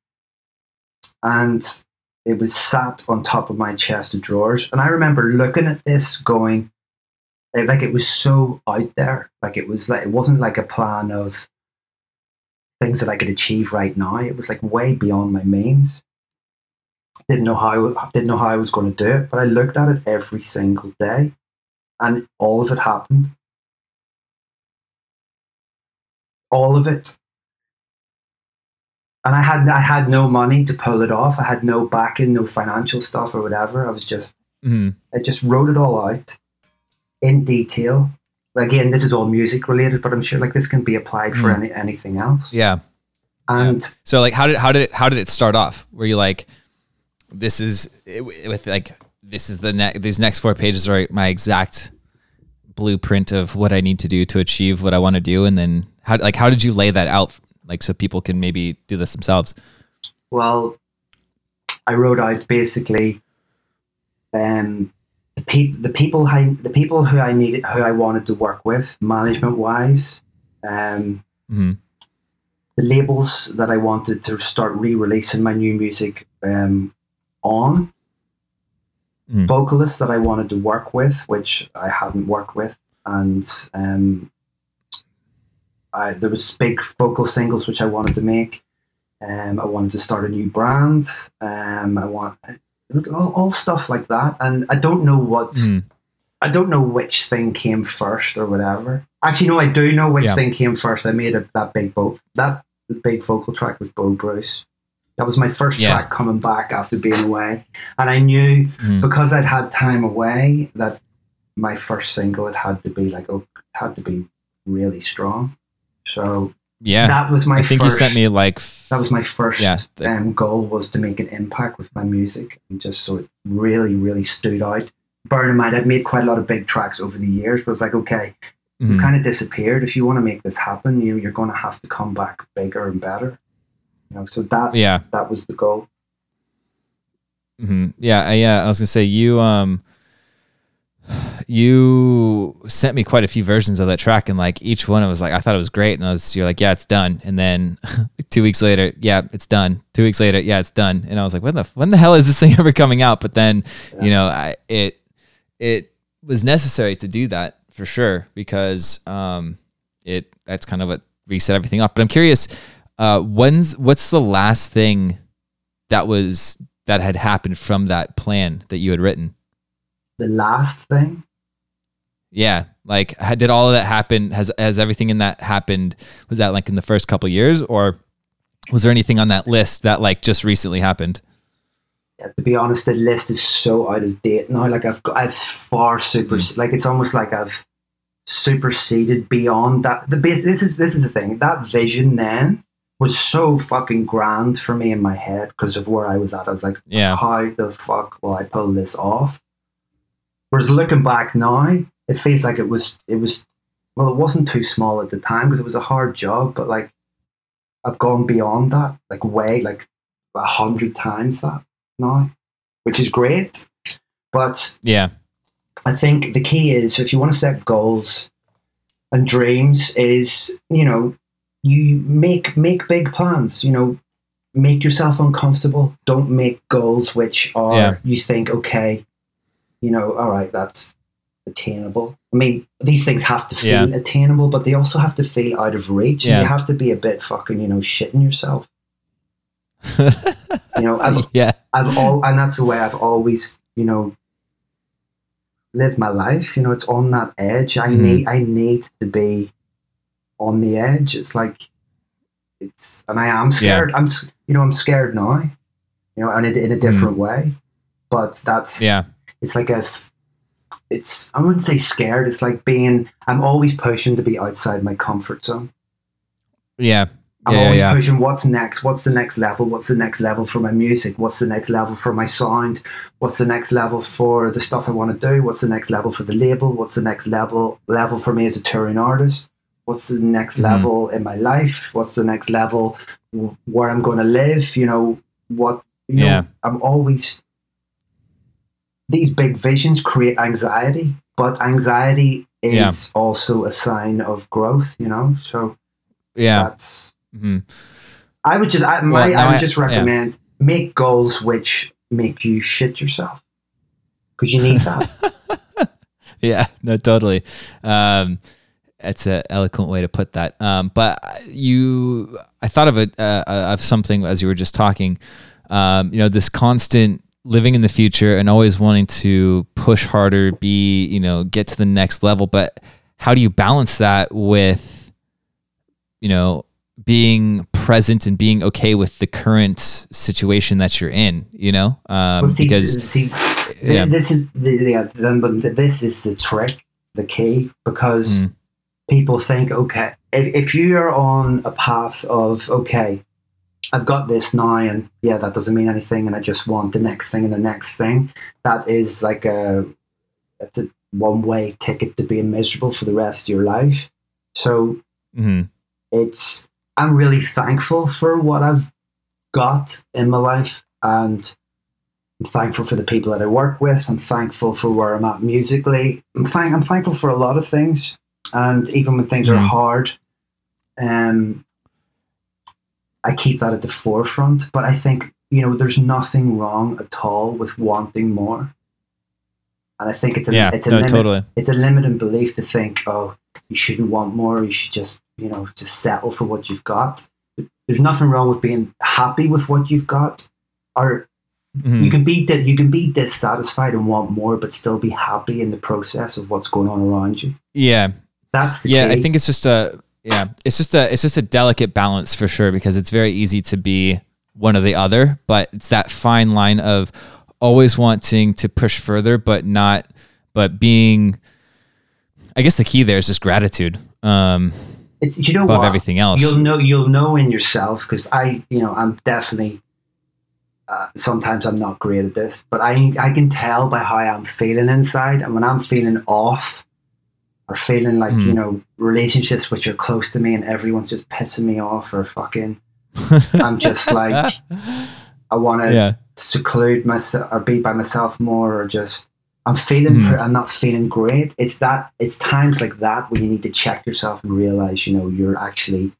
And it was sat on top of my chest of drawers. And I remember looking at this going, like it was so out there. Like it was like, it wasn't like a plan of things that I could achieve right now. It was like way beyond my means didn't know how I didn't know how I was going to do it, but I looked at it every single day, and all of it happened. All of it, and I had I had no money to pull it off. I had no backing, no financial stuff or whatever. I was just Mhm. I just wrote it all out in detail. Again, this is all music related, but I'm sure like this can be applied for Mm. any anything else. Yeah. And So like how did how did it how did it start off? Were you like this is with like this is the next these next four pages are my exact blueprint of what I need to do to achieve what I want to do and then how like how did you lay that out like so people can maybe do this themselves? Well, I wrote out basically um, the, peop- the people I, the people who I needed who I wanted to work with management wise, um, Mhm. the labels that I wanted to start re-releasing my new music um, on, Mhm. vocalists that I wanted to work with, which I hadn't worked with, and um, I, there was big vocal singles which I wanted to make. Um, I wanted to start a new brand. Um, I want all, all stuff like that, and I don't know what Mhm. I don't know which thing came first or whatever. Actually, no, I do know which Yeah. thing came first. I made a, that big vocal that big vocal track with Bo Bruce. That was my first Yeah. track coming back after being away, and I knew Mhm. because I'd had time away that my first single it had to be like oh had to be really strong. So Yeah. that was my I think first, you sent me like that was my first Yeah, the- um, goal was to make an impact with my music and just so it really really stood out. Bear in mind I'd made quite a lot of big tracks over the years, but it's like okay, you've Mhm. kind of disappeared. If you want to make this happen, you you're going to have to come back bigger and better. You know, so that yeah. that was the goal. hmm Yeah, I- yeah. I was gonna say you um you sent me quite a few versions of that track, and like each one, I was like, I thought it was great, and I was you're like, yeah, it's done, and then (laughs) two weeks later, yeah, it's done. Two weeks later, yeah, it's done, and I was like, when the when the hell is this thing (laughs) ever coming out? But then, you know, I it it was necessary to do that for sure because um it that's kind of what reset everything up. But I'm curious, uh, when's what's the last thing that was that had happened from that plan that you had written. The last thing, Yeah, like did all of that happen? Has has everything in that happened? Was that like in the first couple years, or was there anything on that list that like just recently happened? yeah, to be honest, the list is so out of date now. Like I've got, I've far super, like it's almost like I've superseded beyond that. The base. This is this is the thing. That vision then was so fucking grand for me in my head because of where I was at. I was like, Yeah, how the fuck will I pull this off? Whereas looking back now, it feels like it was it was well, it wasn't too small at the time because it was a hard job, but like I've gone beyond that, like way like a hundred times that now, which is great. But Yeah. I think the key is if you want to set goals and dreams is, you know, you make make big plans, you know, make yourself uncomfortable. Don't make goals which are Yeah. you think, okay, you know, all right, that's attainable. I mean, these things have to feel Yeah. attainable, but they also have to feel out of reach. Yeah. You have to be a bit fucking, you know, shitting yourself. (laughs) You know, I've yeah. I've all, and that's the way I've always, you know, lived my life. You know, it's on that edge. I Mhm. need, I need to be on the edge. It's like, it's, and I am scared. I'm, you know, I'm scared now. You know, and in, in a mm. different way. But that's, Yeah. it's like a, it's, I wouldn't say scared. It's like being, I'm always pushing to be outside my comfort zone. Yeah. I'm Yeah, always yeah. pushing what's next, what's the next level, what's the next level for my music, what's the next level for my sound, what's the next level for the stuff I want to do, what's the next level for the label, what's the next level level for me as a touring artist, what's the next Mhm. level in my life, what's the next level where I'm going to live, you know, what you know, Yeah. I'm always these big visions create anxiety, but anxiety Yeah. is also a sign of growth, you know. So Yeah. that's hmm I would just, I, my, Well, I would I- just yeah. recommend make goals which make you shit yourself because you need that. (laughs) Yeah, no, totally. Um, that's an eloquent way to put that. Um, but you, I thought of it uh, of something as you were just talking. Um, you know, this constant living in the future and always wanting to push harder, be you know, get to the next level. But how do you balance that with, you know, being present and being okay with the current situation that you're in? You know, um, Well, see, because see, yeah. this is the, yeah, this is the trick, the key, because Mm. People think, okay, if, if you are on a path of, okay, I've got this now, and yeah, that doesn't mean anything, and I just want the next thing and the next thing, that is like a, that's a one way ticket to being miserable for the rest of your life. So mhm, it's I'm really thankful for what I've got in my life and I'm thankful for the people that I work with. I'm thankful for where I'm at musically. I'm, thank- I'm thankful for a lot of things. And even when things are Mhm. hard, um, I keep that at the forefront. But I think, you know, there's nothing wrong at all with wanting more. And I think it's a, yeah, it's a no, limit totally. it's a limiting belief to think, oh, you shouldn't want more. You should just, you know, just settle for what you've got. There's nothing wrong with being happy with what you've got, or Mhm. you can be you can be dissatisfied and want more, but still be happy in the process of what's going on around you. Yeah, That's the yeah key. i think it's just a yeah it's just a it's just a delicate balance for sure because it's very easy to be one or the other but it's that fine line of always wanting to push further but not but being i guess the key there is just gratitude um it's you know above what? everything else You'll know you'll know in yourself because I, you know, I'm definitely. Uh, sometimes I'm not great at this, but I I can tell by how I'm feeling inside, and when I'm feeling off, or feeling like you Mhm. know relationships which are close to me and everyone's just pissing me off or fucking, I'm just (laughs) like I want to yeah seclude myself or be by myself more or just I'm feeling pr- I'm not feeling great. It's that it's times like that where you need to check yourself and realize, you know, you're actually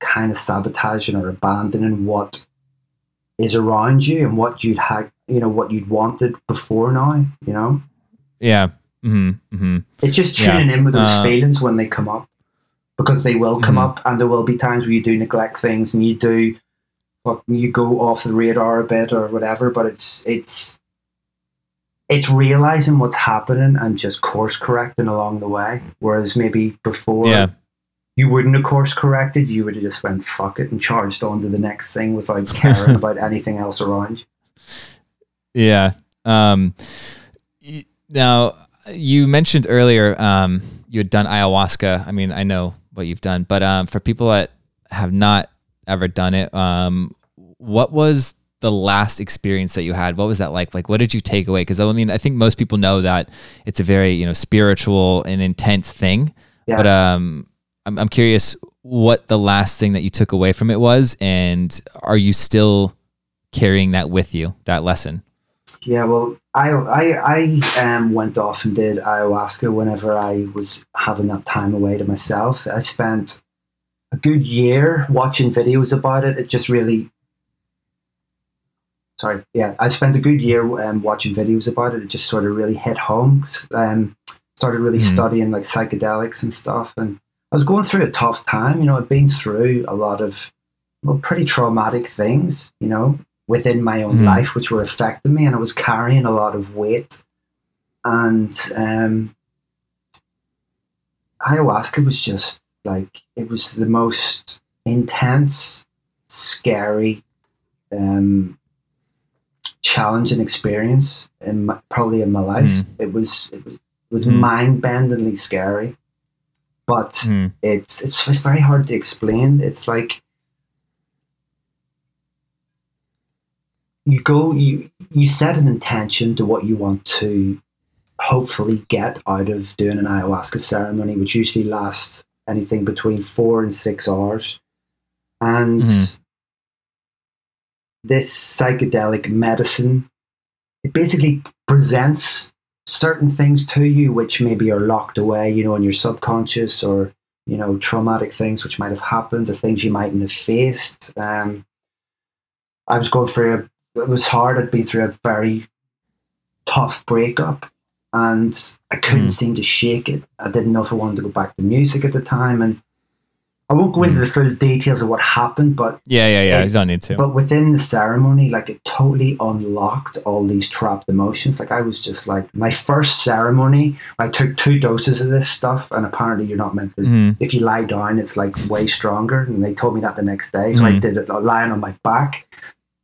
kind of sabotaging or abandoning what is around you and what you'd had you know, what you'd wanted before now, you know? yeah hmm hmm It's just Yeah. tuning in with those Uh, feelings when they come up. Because they will come Mhm. up and there will be times where you do neglect things and you do fucking you go off the radar a bit or whatever, but it's it's it's realizing what's happening and just course correcting along the way. Whereas maybe before yeah you wouldn't have course corrected, you would have just went fuck it and charged on to the next thing without caring (laughs) about anything else around you. Yeah. Um, now you mentioned earlier um, you had done ayahuasca. I mean, I know what you've done, but um, for people that have not ever done it, um, what was the last experience that you had? What was that like? Like, what did you take away? Because I mean, I think most people know that it's a very you know spiritual and intense thing, Yeah. but um, I'm I'm curious what the last thing that you took away from it was, and are you still carrying that with you, that lesson? Yeah, well, I I I um, went off and did ayahuasca whenever I was having that time away to myself. I spent a good year watching videos about it. It just really, sorry, yeah, I spent a good year um, watching videos about it. It just sort of really hit home. Um, started really Mhm. studying like psychedelics and stuff, and I was going through a tough time. You know, I'd been through a lot of well, pretty traumatic things. You know, within my own Mhm. life, which were affecting me, and I was carrying a lot of weight. And um, ayahuasca was just like it was the most intense, scary, um, challenging experience in my, probably in my life. Mhm. It was it was was Mhm. mind-bendingly scary, but Mhm. it's it's it's very hard to explain. It's like you go you you set an intention to what you want to hopefully get out of doing an ayahuasca ceremony, which usually lasts anything between four and six hours. And Mhm. this psychedelic medicine, it basically presents certain things to you which maybe are locked away, you know, in your subconscious or, you know, traumatic things which might have happened or things you mightn't have faced. Um, I was going through a, it was hard. I'd been through a very tough breakup and I couldn't Mm. seem to shake it. I didn't know if I wanted to go back to music at the time. And I won't go into Mm. the full details of what happened, but Yeah, yeah, yeah. You don't need to. but within the ceremony, like it totally unlocked all these trapped emotions. Like I was just like my first ceremony. I took two doses of this stuff, and apparently you're not meant to. Mhm. If you lie down, it's like way stronger. And they told me that the next day, so I Mhm. did it lying on my back,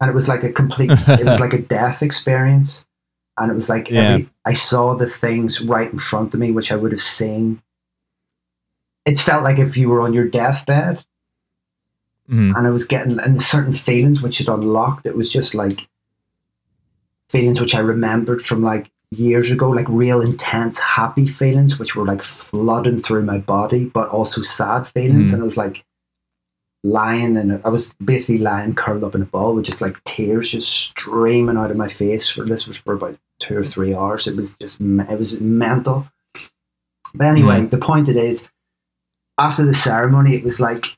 and it was like a complete. it was like a (laughs) death experience, and it was like Yeah. every, I saw the things right in front of me, which I would have seen. It felt like if you were on your deathbed Mhm. and I was getting and certain feelings which had unlocked. It was just like feelings which I remembered from like years ago, like real intense happy feelings, which were like flooding through my body, but also sad feelings. Mhm. And I was like lying and I was basically lying curled up in a ball with just like tears just streaming out of my face. For this was for about two or three hours. It was just it was mental. But anyway, the point it is, after the ceremony, it was like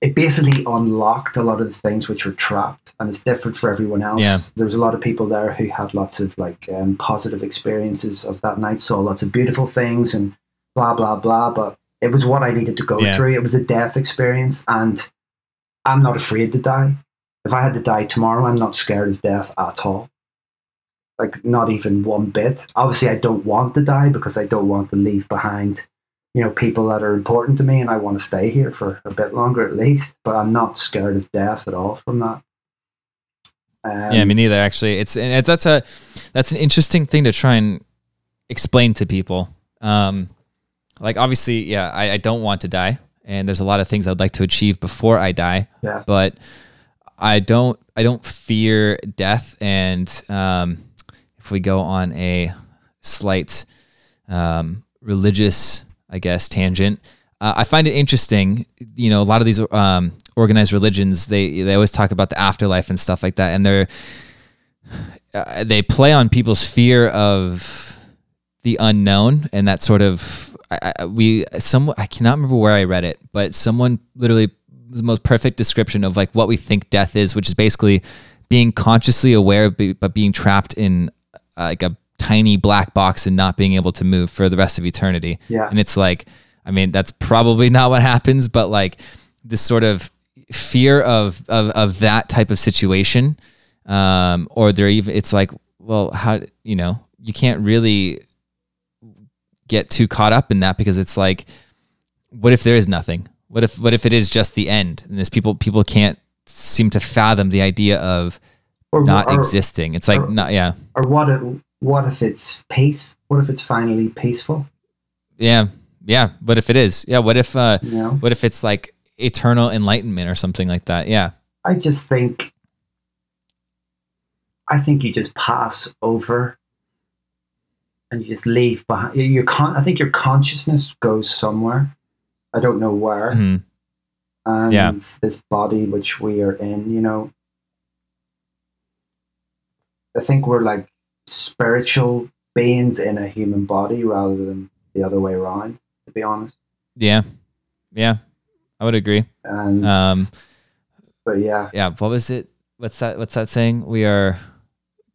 it basically unlocked a lot of the things which were trapped and it's different for everyone else Yeah. there was a lot of people there who had lots of like um, positive experiences of that night saw lots of beautiful things and blah blah blah but it was what i needed to go Yeah. through it was a death experience and i'm not afraid to die if i had to die tomorrow i'm not scared of death at all like not even one bit obviously i don't want to die because i don't want to leave behind you know people that are important to me and I want to stay here for a bit longer at least but I'm not scared of death at all from that um, yeah, me neither. Actually, it's it's, that's a that's an interesting thing to try and explain to people. Um, like obviously, yeah, I, I don't want to die, and there's a lot of things I'd like to achieve before I die. Yeah. But I don't I don't fear death, and um, if we go on a slight um, religious, I guess, tangent. Uh, I find it interesting. You know, a lot of these um, organized religions they they always talk about the afterlife and stuff like that, and they're uh, they play on people's fear of the unknown and that sort of. I, I, we some I cannot remember where I read it, but someone literally the most perfect description of like what we think death is, which is basically being consciously aware be- but being trapped in uh, like a tiny black box and not being able to move for the rest of eternity. Yeah. And it's like, I mean, that's probably not what happens, but like this sort of fear of of, of that type of situation, um, or there even it's like, well, how you know you can't really get too caught up in that because it's like, what if there is nothing? What if what if it is just the end? And this people people can't seem to fathom the idea of or, not or, existing. It's like or- not yeah. or what if, what if it's peace what if it's finally peaceful Yeah. Yeah. What if it is? Yeah. What if uh you know what if it's like eternal enlightenment or something like that? Yeah. I just think I think you just pass over and you just leave behind your con- I think your consciousness goes somewhere I don't know where Mhm. and Yeah. this body which we are in, you know, I think we're like spiritual beings in a human body rather than the other way around. To be honest, Yeah. Yeah. I would agree. and Um, but yeah, yeah. What was it? What's that? What's that saying? We are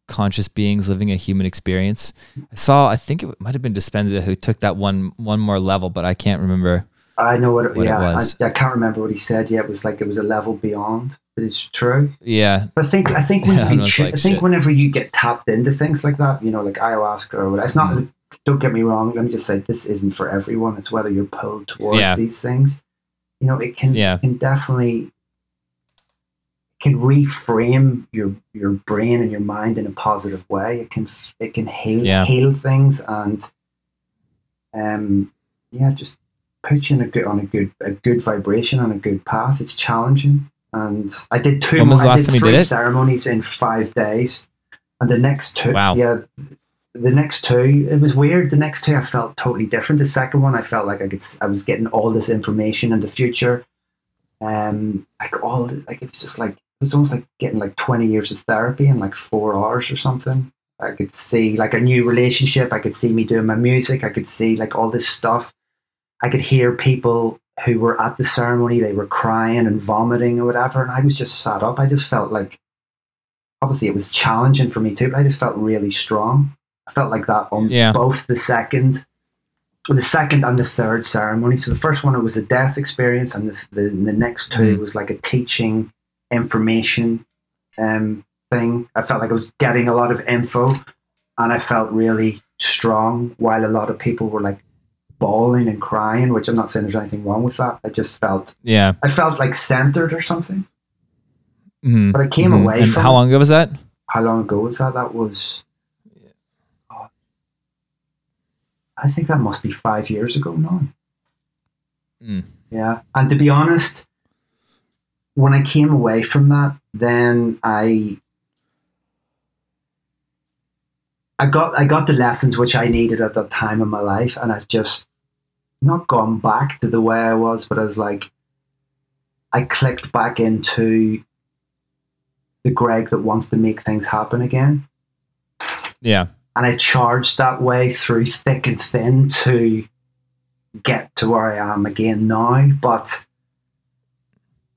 conscious beings living a human experience. I saw. I think it might have been Dispenza who took that one one more level, but I can't remember. I know what. It, what it yeah, was. I, I can't remember what he said. Yeah, it was like it was a level beyond. But it's true. Yeah. But I think I think when Yeah, you cho- like I think whenever you get tapped into things like that, you know, like ayahuasca or whatever, it's not. Mm-hmm. Don't get me wrong. Let me just say this isn't for everyone. It's whether you're pulled towards Yeah. these things. You know, it can Yeah. can definitely can reframe your your brain and your mind in a positive way. It can it can heal Yeah. heal things and um yeah, just put you in a good on a good a good vibration on a good path. It's challenging. And I did two When was the more- I last time you did it? ceremonies in five days. And the next two Wow. yeah the next two it was weird. The next two I felt totally different. The second one I felt like I could I was getting all this information in the future. Um like all like it's just like was almost like getting like 20 years of therapy in like four hours or something. I could see like a new relationship. I could see me doing my music. I could see like all this stuff. I could hear people who were at the ceremony. They were crying and vomiting or whatever. And I was just sat up. I just felt like, obviously, it was challenging for me too, but I just felt really strong. I felt like that on Yeah. both the second, the second and the third ceremony. So the first one, it was a death experience, and the, the, the next 2 Mhm. was like a teaching information um, thing. I felt like I was getting a lot of info and I felt really strong while a lot of people were like bawling and crying, which I'm not saying there's anything wrong with that. I just felt, Yeah. I felt like centered or something. Mhm. But I came Mhm. away how long ago was that? How long ago was that? That was, oh, I think that must be five years ago now. Mm. Yeah. And to be honest, when I came away from that, then I I got I got the lessons which I needed at that time in my life and I've just not gone back to the way I was, but I was like I clicked back into the Greg that wants to make things happen again Yeah. and I charged that way through thick and thin to get to where I am again now. But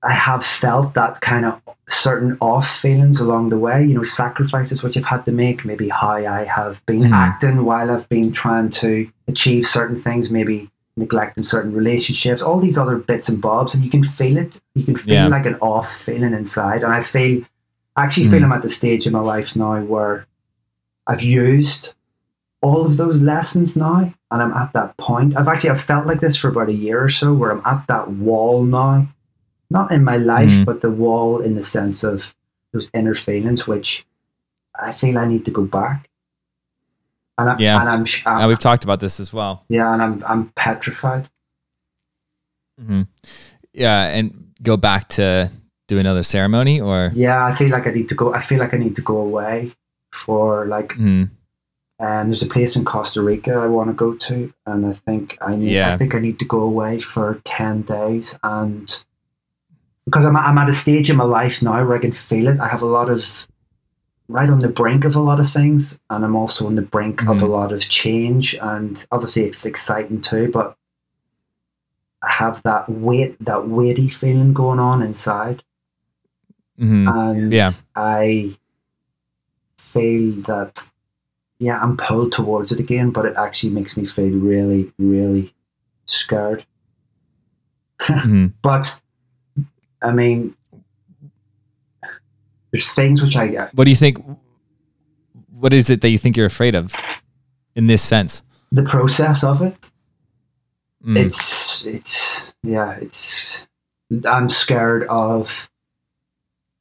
I have felt that kind of certain off feelings along the way, you know, sacrifices which I've had to make, maybe how I have been Mhm. acting while I've been trying to achieve certain things, maybe neglecting certain relationships, all these other bits and bobs, and you can feel it. You can feel Yeah. like an off feeling inside. And I feel I actually Mhm. feel I'm at the stage in my life now where I've used all of those lessons now, and I'm at that point. I've actually I've felt like this for about a year or so, where I'm at that wall now, not in my life, Mhm. but the wall in the sense of those inner feelings, which I feel I need to go back. And, I, yeah, and I'm, I'm uh, we've talked about this as well. yeah, and I'm I'm petrified. hmm Yeah, and go back to do another ceremony or. Yeah, I feel like I need to go. I feel like I need to go away for like. And there's a place in Costa Rica I want to go to, and I think I need. Yeah. I think I need to go away for ten days, and because I'm I'm at a stage in my life now where I can feel it. I have a lot of right on the brink of a lot of things, and I'm also on the brink of a Mhm. lot of change, and obviously it's exciting too. But I have that weight, that weighty feeling going on inside, Mhm. and Yeah. I feel that yeah, I'm pulled towards it again, but it actually makes me feel really, really scared. (laughs) Mhm. But I mean, there's things which I What do you think? What is it that you think you're afraid of in this sense? the process of it. Mm. It's it's yeah, it's I'm scared of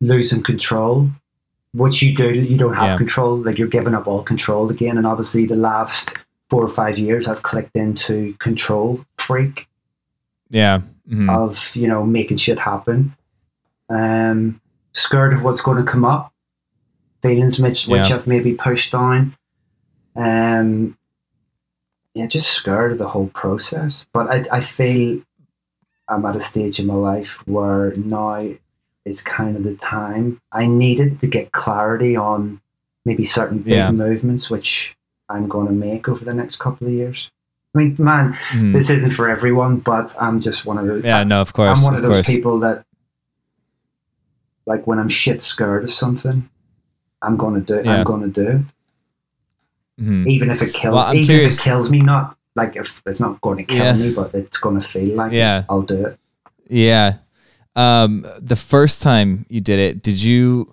losing control. What you do, you don't have Yeah. control. Like you're giving up all control again. And obviously, the last four or five years, I've clicked into control freak. Yeah. Mhm. of you know making shit happen. Um, scared of what's going to come up, feelings which which I've maybe pushed down. Um, yeah, just scared of the whole process. But I I feel I'm at a stage in my life where now it's kind of the time I needed to get clarity on maybe certain big Yeah. movements which I'm going to make over the next couple of years. I mean, man, Mhm. this isn't for everyone, but I'm just one of those. Yeah, no, of course. I'm one of, those course. people that, like, when I'm shit scared of something, I'm going to do. Yeah. I'm going to do it, Mhm. even if it kills. Well, even curious- if it kills me, not like if it's not going to kill Yeah. me, but it's going to feel like Yeah. it. I'll do it. Yeah. Um, the first time you did it, did you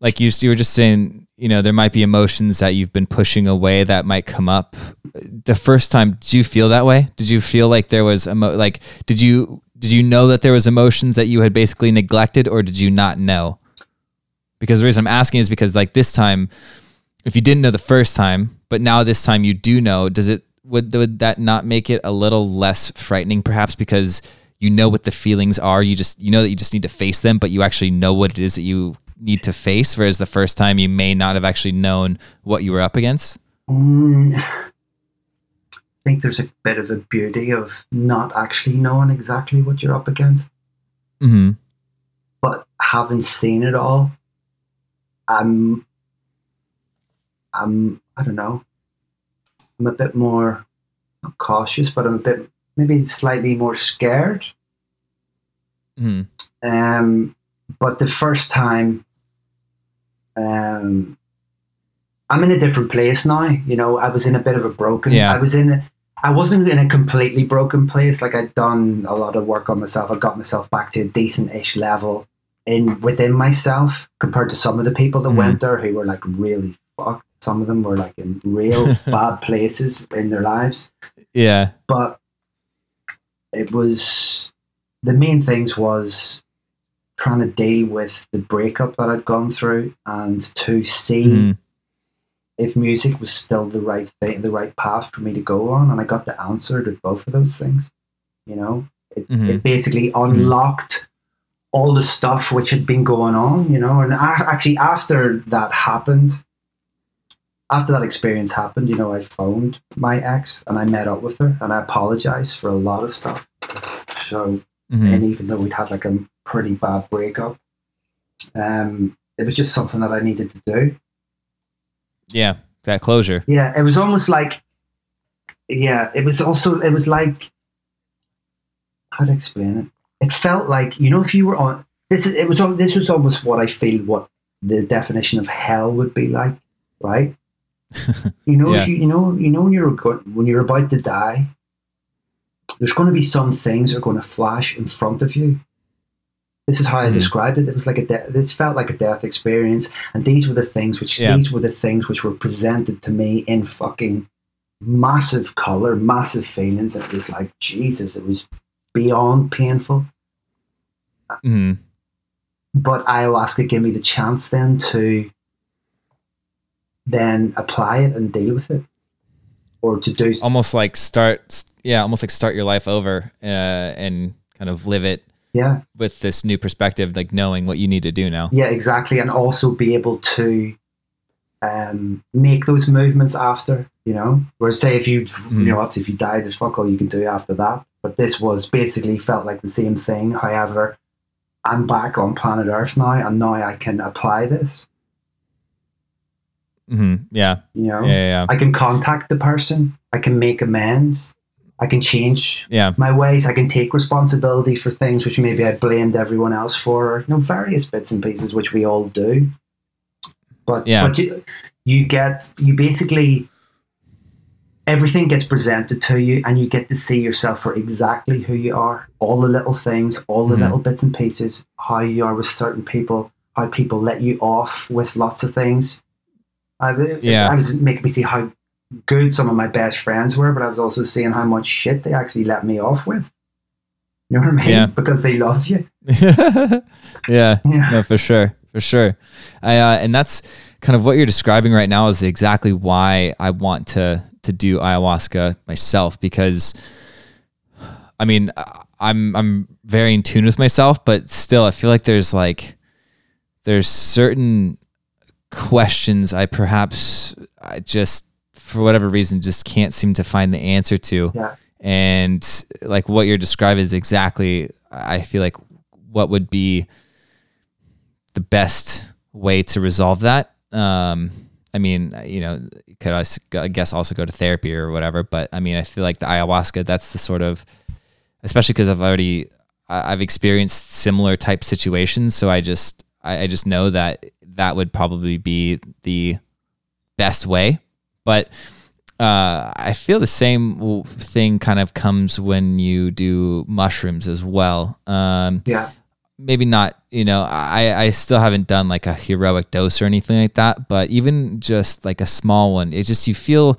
like you, you were just saying, you know, there might be emotions that you've been pushing away that might come up. The first time, did you feel that way? Did you feel like there was emo- like did you did you know that there was emotions that you had basically neglected or did you not know? Because the reason I'm asking is because like this time if you didn't know the first time, but now this time you do know, does it would would that not make it a little less frightening perhaps because you know what the feelings are, you just you know that you just need to face them, but you actually know what it is that you need to face whereas the first time you may not have actually known what you were up against? Mm, I think there's a bit of a beauty of not actually knowing exactly what you're up against. Mhm. but having seen it all, I'm, I'm, I don't know, I'm a bit more not cautious, but I'm a bit maybe slightly more scared. Mhm. Um, but the first time, um, I'm in a different place now. You know, I was in a bit of a broken. Yeah. I was in. A, I wasn't in a completely broken place. Like I'd done a lot of work on myself. I got myself back to a decent-ish level in within myself compared to some of the people that Mhm. went there who were like really fucked. Some of them were like in real (laughs) bad places in their lives Yeah. but it was the main things was trying to deal with the breakup that I'd gone through and to see Mhm. if music was still the right thing, the right path for me to go on, and I got the answer to both of those things. You know, it, Mhm. it basically unlocked all the stuff which had been going on. You know, and a actually after that happened, after that experience happened, you know, I phoned my ex and I met up with her and I apologized for a lot of stuff. So Mhm. and even though we'd had like a pretty bad breakup, um, it was just something that I needed to do. Yeah. That closure. Yeah, it was almost like, yeah, it was also, it was like, how to explain it? It felt like, you know, if you were on, this is, it was, al- this was almost what I feel what the definition of hell would be like, right? (laughs) You know, Yeah. you, you know, you know, when you're when you're about to die, there's going to be some things that are going to flash in front of you. This is how I Mhm. described it. It was like a de- this felt like a death experience, and these were the things which Yeah. these were the things which were presented to me in fucking massive color, massive feelings. It was like Jesus. It was beyond painful. Mhm. But ayahuasca gave me the chance then to then apply it and deal with it, or to do Almost like start yeah, almost like start your life over uh, and kind of live it yeah. with this new perspective, like knowing what you need to do now. Yeah, exactly, and also be able to um, make those movements after. You know, whereas say if you Mm-hmm. you know obviously if you die, there's fuck all you can do after that. But this was basically felt like the same thing. However, I'm back on planet Earth now, and now I can apply this. mm-hmm. Yeah. You know, Yeah. Yeah. I can contact the person. I can make amends. I can change Yeah. my ways. I can take responsibility for things which maybe I blamed everyone else for, you know, various bits and pieces which we all do. But Yeah. but you, you get you basically everything gets presented to you, and you get to see yourself for exactly who you are. All the little things, all the Mhm. little bits and pieces, how you are with certain people, how people let you off with lots of things. I, Yeah. I was making me see how good some of my best friends were, but I was also seeing how much shit they actually let me off with. You know what I mean? Yeah. (laughs) Because they love you. (laughs) yeah. (laughs) Yeah. No, for sure, for sure. I uh, and that's kind of what you're describing right now is exactly why I want to to do ayahuasca myself because I mean I'm I'm very in tune with myself, but still I feel like there's like there's certain questions I perhaps I just for whatever reason just can't seem to find the answer to Yeah. and like what you're describing is exactly i feel like what would be the best way to resolve that um I mean, you know, could I guess also go to therapy or whatever. But I mean, I feel like the ayahuasca, that's the sort of, especially because I've already, I- I've experienced similar type situations. So I just, I, I just know that that would probably be the best way. But uh, I feel the same thing kind of comes when you do mushrooms as well. Um, Yeah. maybe not you know i i still haven't done like a heroic dose or anything like that but even just like a small one it just you feel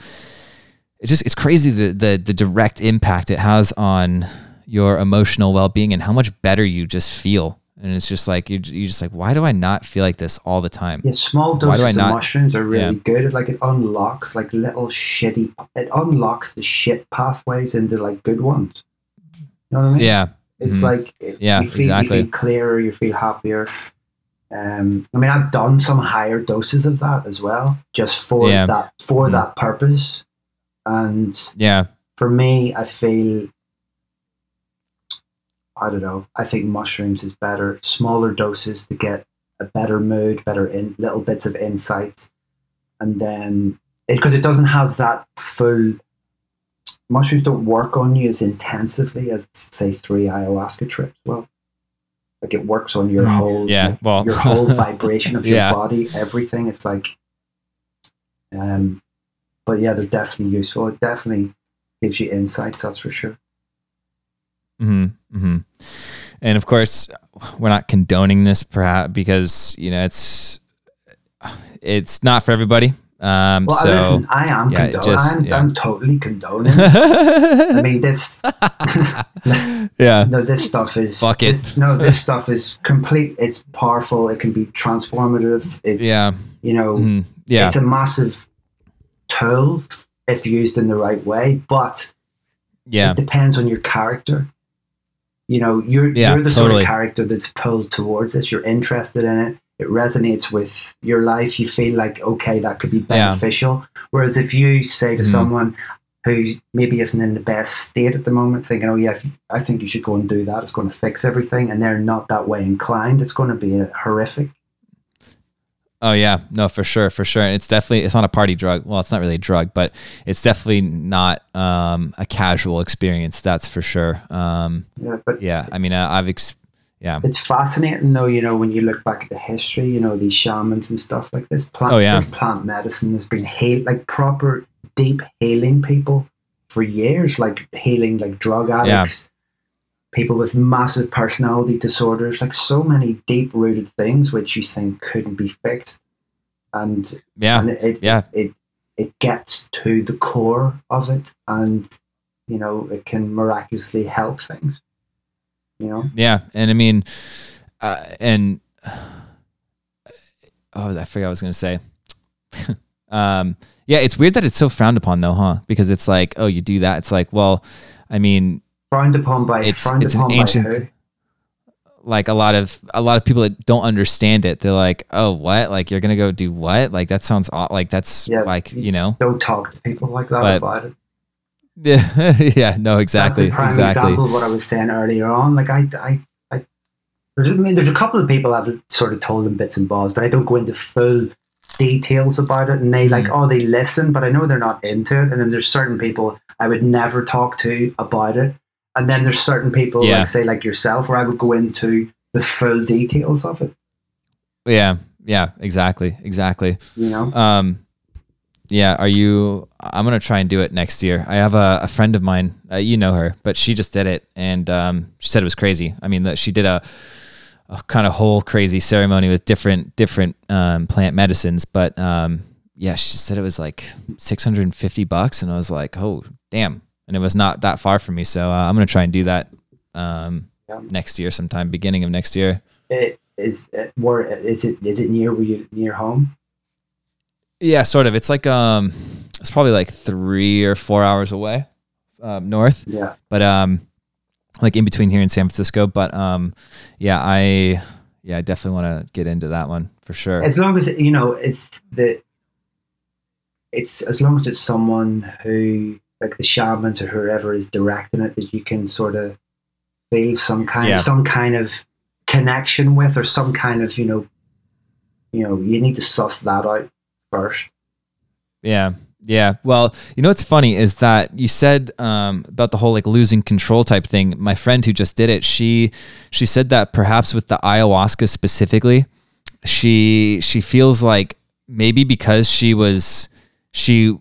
it just it's crazy the the, the direct impact it has on your emotional well-being and how much better you just feel and it's just like you you just like why do i not feel like this all the time Yeah, small doses not- of mushrooms are really Yeah. good. Like it unlocks like little shitty. It unlocks the shit pathways into like good ones. You know what I mean? yeah It's Mhm. like it, Yeah, you feel, exactly. You feel clearer. You feel happier. Um, I mean, I've done some higher doses of that as well, just for Yeah. that for Mhm. that purpose. And yeah for me, I feel. I don't know. I think mushrooms is better. Smaller doses to get a better mood, better in little bits of insights, and then because it, doesn't have that full. Mushrooms don't work on you as intensively as say three ayahuasca trips. Well, like it works on your Mm, whole yeah like, well your whole (laughs) vibration of your Yeah. body, everything. It's like, um, but yeah, they're definitely useful. It definitely gives you insights. That's for sure. hmm hmm And of course, we're not condoning this, perhaps because you know it's it's not for everybody. Um, Well, so listen, I am yeah, condone- just- I'm, yeah. I'm totally condoning. (laughs) I mean, this (laughs) yeah, no, this stuff is Fuck it. this- no, this stuff is complete. It's powerful. It can be transformative. It's yeah, you know, mhm, yeah, it's a massive tool if used in the right way, but yeah, it depends on your character. You know, you're Yeah, you're the sort of character that's pulled towards this. You're interested in it. It resonates with your life. You feel like okay, that could be Yeah. beneficial. Whereas if you say to Mhm. someone who maybe isn't in the best state at the moment, thinking, "Oh yeah, I think you should go and do that. It's going to fix everything," and they're not that way inclined, it's going to be horrific. Oh yeah, no, for sure, for sure. And it's definitely it's not a party drug. Well, it's not really a drug, but it's definitely not um, a casual experience. That's for sure. Um, Yeah, but yeah, I mean, uh, I've ex- yeah, it's fascinating though you know when you look back at the history you know these shamans and stuff like this plant Oh, yeah. this plant medicine has been heal like proper deep healing people for years like healing like drug addicts people with massive personality disorders like so many deep rooted things which you think couldn't be fixed and yeah, and it, yeah. it it gets to the core of it and you know it can miraculously help things you know Yeah, and I mean, uh, and (sighs) oh, I forgot what I was gonna say. (laughs) um, yeah, it's weird that it's so frowned upon though, huh? Because it's like, oh, you do that. It's like, well, I mean, frowned upon by It's- frowned it's an upon ancient- by who? like a lot of a lot of people that don't understand it, they're like, oh, what? Like you're gonna go do what? Like that sounds odd. like that's Yeah, like you- you know, Don't talk to people like that But- about it. (laughs) yeah, yeah, no, exactly, That's a prime exactly. example of what I was saying earlier on. Like I, I, I there's, I mean, there's a couple of people I've sort of told them bits and bobs, but I don't go into full details about it. And they like, Mm. oh, they listen, but I know they're not into it. And then there's certain people I would never talk to about it. And then there's certain people, Yeah. like say like yourself, where I would go into the full details of it. Yeah, yeah, exactly, exactly. You know, Um, yeah. Are you? I'm gonna try and do it next year. I have a, a friend of mine. Uh, you know her, but she just did it, and um, she said it was crazy. I mean, that she did a, a kind of whole crazy ceremony with different different um, plant medicines, but um, yeah, she said it was like 650 bucks, and I was like, oh damn, and it was not that far from me. So uh, I'm gonna try and do that um, Yeah. next year, sometime beginning of next year. it is it, where is it? Is it near you near home? Yeah, sort of. It's like um, it's probably like three or four hours away, um, north. Yeah. But um, like in between here in San Francisco. But um, yeah, I yeah, I definitely want to get into that one for sure. as long as it- you know it's the it's as long as it's someone who like the shamans or whoever is directing it that you can sort of feel some kind Yeah. some kind of connection with or some kind of you know you know you need to suss that out first Yeah. Yeah. Well, you know what's funny is that you said um, about the whole like losing control type thing. My friend who just did it, she she said that perhaps with the ayahuasca specifically, she she feels like maybe because she was she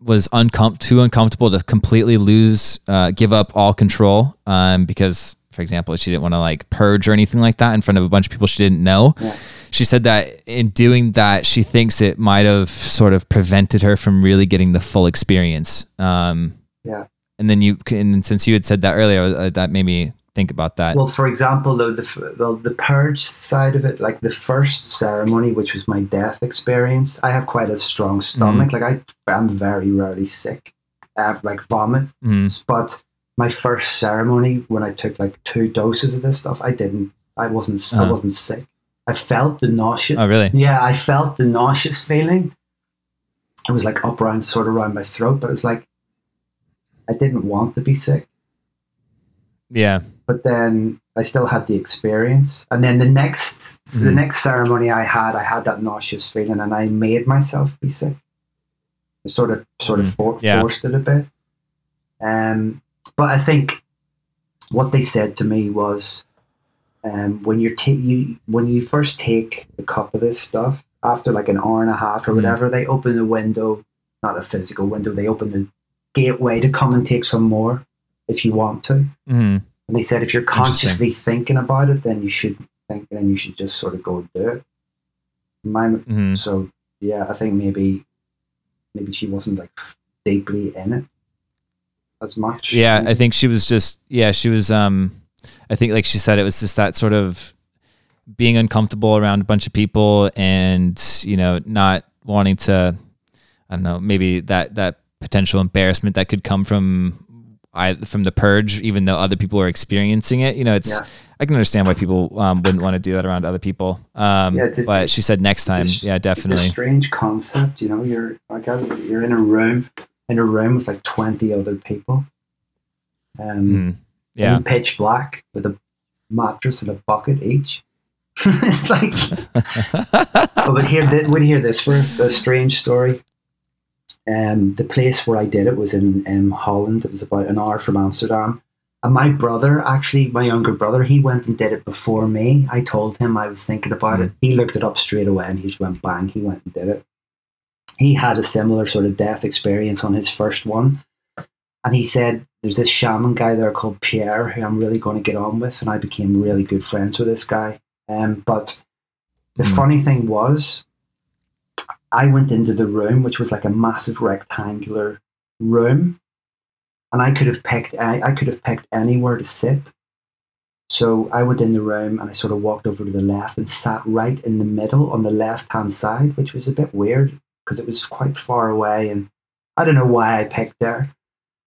was uncom- too uncomfortable to completely lose uh, give up all control um, because for example she didn't want to like purge or anything like that in front of a bunch of people she didn't know Yeah. she said that in doing that she thinks it might have sort of prevented her from really getting the full experience um, Yeah. and then you and since you had said that earlier uh, that made me think about that Well, for example, though the well the purge side of it, like the first ceremony, which was my death experience, I have quite a strong stomach. Like I, I'm very rarely sick. I have like vomit, Mhm. but my first ceremony when I took like two doses of this stuff, I didn't. I wasn't. I Uh-huh. wasn't sick. I felt the nausea. oh really Yeah, I felt the nauseous feeling. It was like up around, sort of around my throat, but it's like I didn't want to be sick yeah but then I still had the experience. And then the next the Mhm. next ceremony I had, I had that nauseous feeling, and I made myself be sick. I sort of sort of Mhm. for, Yeah. forced it a bit. Um, but I think what they said to me was, um, when you're ta- you when you first take the cup of this stuff after like an hour and a half or Mhm. whatever, they open the window, not a physical window, they open the gateway to come and take some more if you want to. Mhm. And they said if you're consciously thinking about it, then you should think, then you should just sort of go do it. My, Mhm. So yeah, I think maybe maybe she wasn't like deeply in it as much. Yeah, I think she was just yeah, she was um I think like she said it was just that sort of being uncomfortable around a bunch of people and, you know, not wanting to I don't know, maybe that that potential embarrassment that could come from I from the purge even though other people are experiencing it. You know, it's Yeah. I can understand why people um, wouldn't want to do that around other people. Um, Yeah, it's- but she said next time, it's- yeah, It's definitely. a strange concept, you know. You're like I- you're in a room in a room with like twenty other people. Um, Mhm. Yeah. in pitch black with a mattress and a bucket each. (laughs) it's like Oh, (laughs) but here, would hear this for a strange story. Um, the place where I did it was in um, Holland. It was about an hour from Amsterdam. And my brother, actually, my younger brother, he went and did it before me. I told him I was thinking about it. He looked it up straight away and he just went bang. He went and did it. He had a similar sort of death experience on his first one. And he said, There's this shaman guy there called Pierre who I'm really going to get on with. And I became really good friends with this guy. Um, but the Mm. funny thing was, I went into the room, which was like a massive rectangular room, and I could have picked I, I could have picked anywhere to sit. So I went in the room and I sort of walked over to the left and sat right in the middle on the left hand side, which was a bit weird because it was quite far away, and I don't know why I picked there.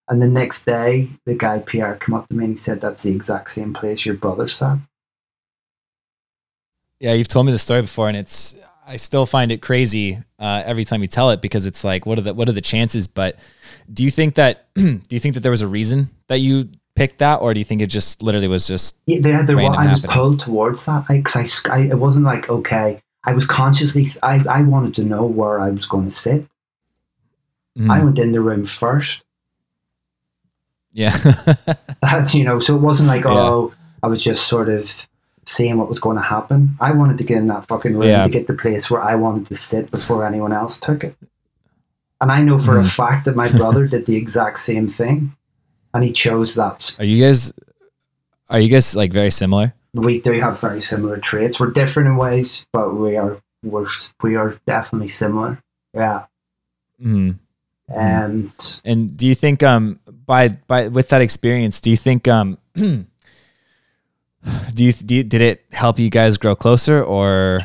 And the next day, the guy Pierre came up to me and he said, "That's the exact same place your brother sat." Yeah, you've told me the story before, and it's I still find it crazy uh, every time you tell it because it's like, what are the what are the chances? But do you think that (clears throat) do you think that there was a reason that you picked that, or do you think it just literally was just Yeah, there, there was, I was pulled towards that because I, I, it wasn't like okay. I was consciously, I, I wanted to know where I was going to sit. mm, I went in the room first. yeah, That (laughs) (laughs) you know, so it wasn't like Yeah. oh, I was just sort of seeing what was going to happen. I wanted to get in that fucking room Yeah. to get the place where I wanted to sit before anyone else took it. And I know for a Mhm. fact that my (laughs) brother did the exact same thing, and he chose that. are you guys are you guys like very similar? We do have very similar traits. We're different in ways, but we are we're we are definitely similar. Yeah. Mm. And And do you think um by by with that experience, do you think um (clears throat) do you, do you did it help you guys grow closer or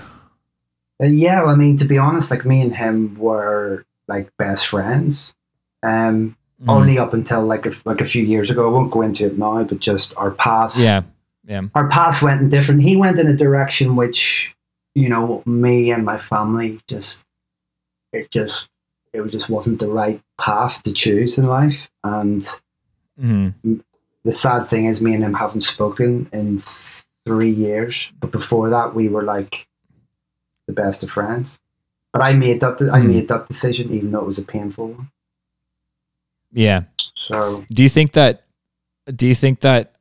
Uh, yeah, I mean, to be honest, like me and him were like best friends. Um, Mm. only up until like a, like a few years ago. I won't go into it now, but just our paths. yeah yeah our paths went in different. He went in a direction which, you know, me and my family just, it just, it just wasn't the right path to choose in life. And hmm the sad thing is, me and him haven't spoken in three years. But before that, we were like the best of friends. But I made that. I Hmm. made that decision, even though it was a painful one. Yeah. So Do you think that? Do you think that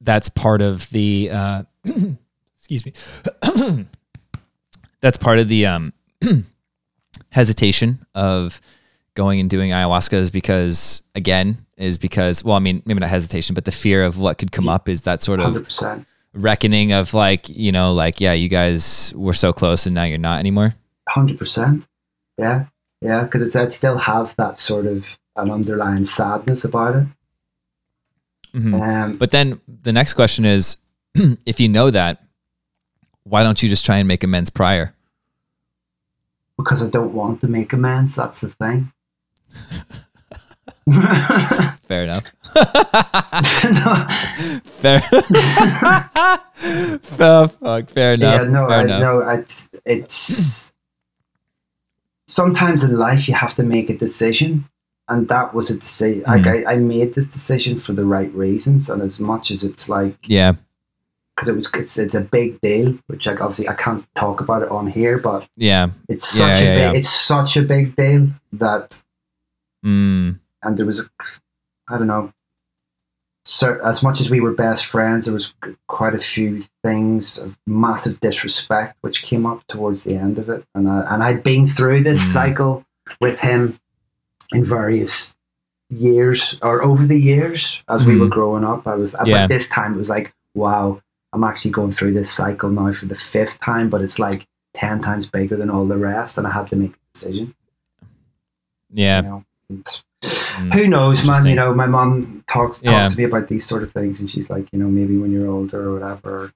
that's part of the? Uh, (clears throat) excuse me. (clears throat) that's part of the um, (clears throat) hesitation of going and doing ayahuasca is because again is because well I mean maybe not hesitation but the fear of what could come up is that sort of hundred percent, reckoning of like you know like yeah you guys were so close and now you're not anymore. hundred percent. Yeah, yeah. Because it's I'd still have that sort of an underlying sadness about it. Mhm. Um, But then the next question is, (clears throat) if you know that, why don't you just try and make amends prior? because I don't want to make amends. That's the thing. (laughs) Fair enough. No, (laughs) Fair. fair, (laughs) fuck, fair enough. yeah, no, fair I enough. no, it's it's sometimes in life you have to make a decision, and that was a decision. Like Mhm. I, I made this decision for the right reasons, and as much as it's like Yeah, because it was it's it's a big deal, which like obviously I can't talk about it on here, but yeah. it's such yeah, a big yeah. it's such a big deal that Mm, and there was a I don't know. so as much as we were best friends, there was quite a few things of massive disrespect which came up towards the end of it, and I, and I'd been through this Mm. cycle with him in various years or over the years as we Mhm. were growing up. I was Yeah. but this time it was like, wow, I'm actually going through this cycle now for the fifth time, but it's like ten times bigger than all the rest, and I had to make a decision. yeah. You know? Mm. who knows, man? You know, my mom talks talks Yeah. to me about these sort of things, and she's like, you know, maybe when you're older or whatever,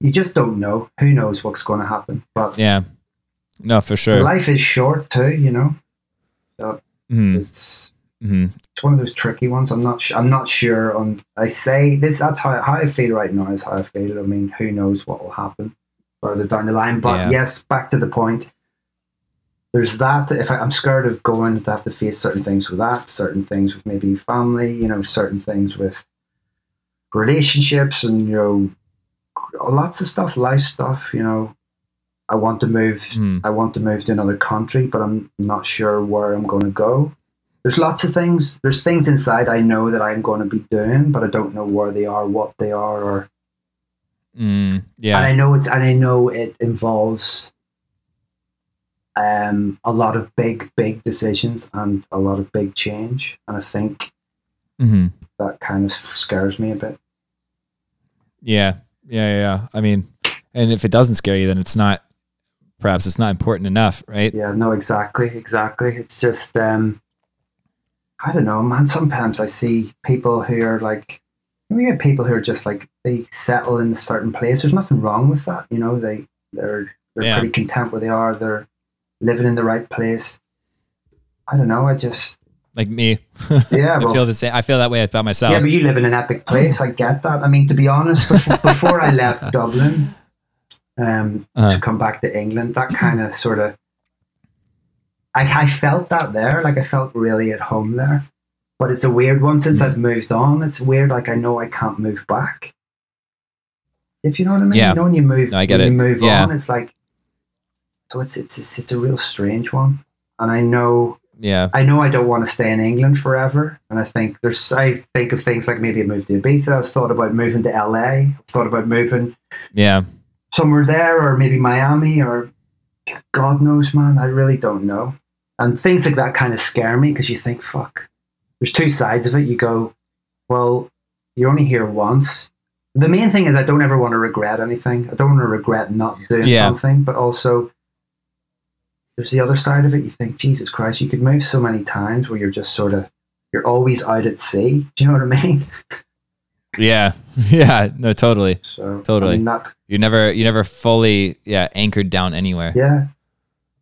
you just don't know. Who knows what's going to happen? But Yeah. No, for sure. life is short too. You know, Mhm, it's mhm. it's one of those tricky ones. I'm not. Su- I'm not sure. On I say this. That's how how I feel right now. Is how I feel. I mean, who knows what will happen further down the line? But Yeah. yes, back to the point. There's that. If I, I'm scared of going to have to face certain things with that, certain things with maybe family, you know, certain things with relationships, and you know, lots of stuff, life stuff. You know, I want to move Mhm. I want to move to another country, but I'm not sure where I'm going to go. There's lots of things. There's things inside I know that I'm going to be doing, but I don't know where they are, what they are, or Mm, and. I know it's and I know it involves um a lot of big, big decisions and a lot of big change, and I think Mhm. that kind of scares me a bit. Yeah. Yeah. Yeah. Yeah. I mean, and if it doesn't scare you, then it's not. Perhaps it's not important enough, right? Yeah, no, exactly, exactly. It's just, um, I don't know, man. Sometimes I see people who are like, we get people who are just like they settle in a certain place. There's nothing wrong with that, you know. They they're they're Yeah. pretty content where they are. They're living in the right place. I don't know. I just Like me. (laughs) yeah. I feel the same. I feel that way about myself. yeah, but you live in an epic place. I get that. I mean, to be honest, before, (laughs) before I left Dublin um, Uh-huh. to come back to England, that kind of sort of, I, I felt that there. Like I felt really at home there. But it's a weird one since Mm. I've moved on. It's weird. Like I know I can't move back. If you know what I mean. Yeah. You know when you move, No, I get when it. you move Yeah. on, it's like. So it's, it's it's it's a real strange one, and I know yeah. I know I don't want to stay in England forever, and I think there's I think of things like maybe a move to Ibiza. I've thought about moving to LA. I've thought about moving Yeah. somewhere there, or maybe Miami, or God knows, man. I really don't know. And things like that kind of scare me because you think, fuck. There's two sides of it. You go, well, you're only here once. The main thing is I don't ever want to regret anything. I don't want to regret not doing Yeah. something, but also there's the other side of it. You think, Jesus Christ, you could move so many times where you're just sort of you're always out at sea. (laughs) Do you know what I mean? Yeah. (laughs) Yeah. No, totally. So Totally. I mean, that You never, you never fully, yeah, anchored down anywhere. yeah,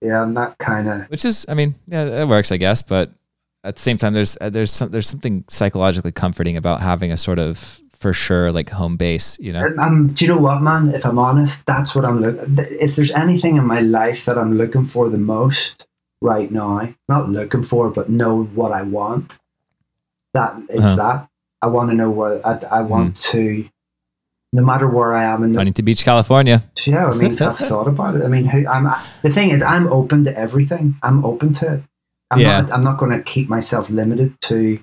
yeah, and that kind of Which is, I mean, yeah, it works, I guess. But at the same time, there's, uh, there's some, there's something psychologically comforting about having a sort of, for sure, like home base. You know. And, and do you know what, man? If I'm honest, that's what I'm looking. If there's anything in my life that I'm looking for the most right now, not looking for, but know what I want, that it's Uh-huh. that. I want to know what I, I want to no matter where I am in the Huntington Beach, California. yeah, I mean, I've (laughs) thought about it. I mean, who, I'm the thing is, I'm open to everything. I'm open to it. I'm Yeah. not. I'm not going to keep myself limited to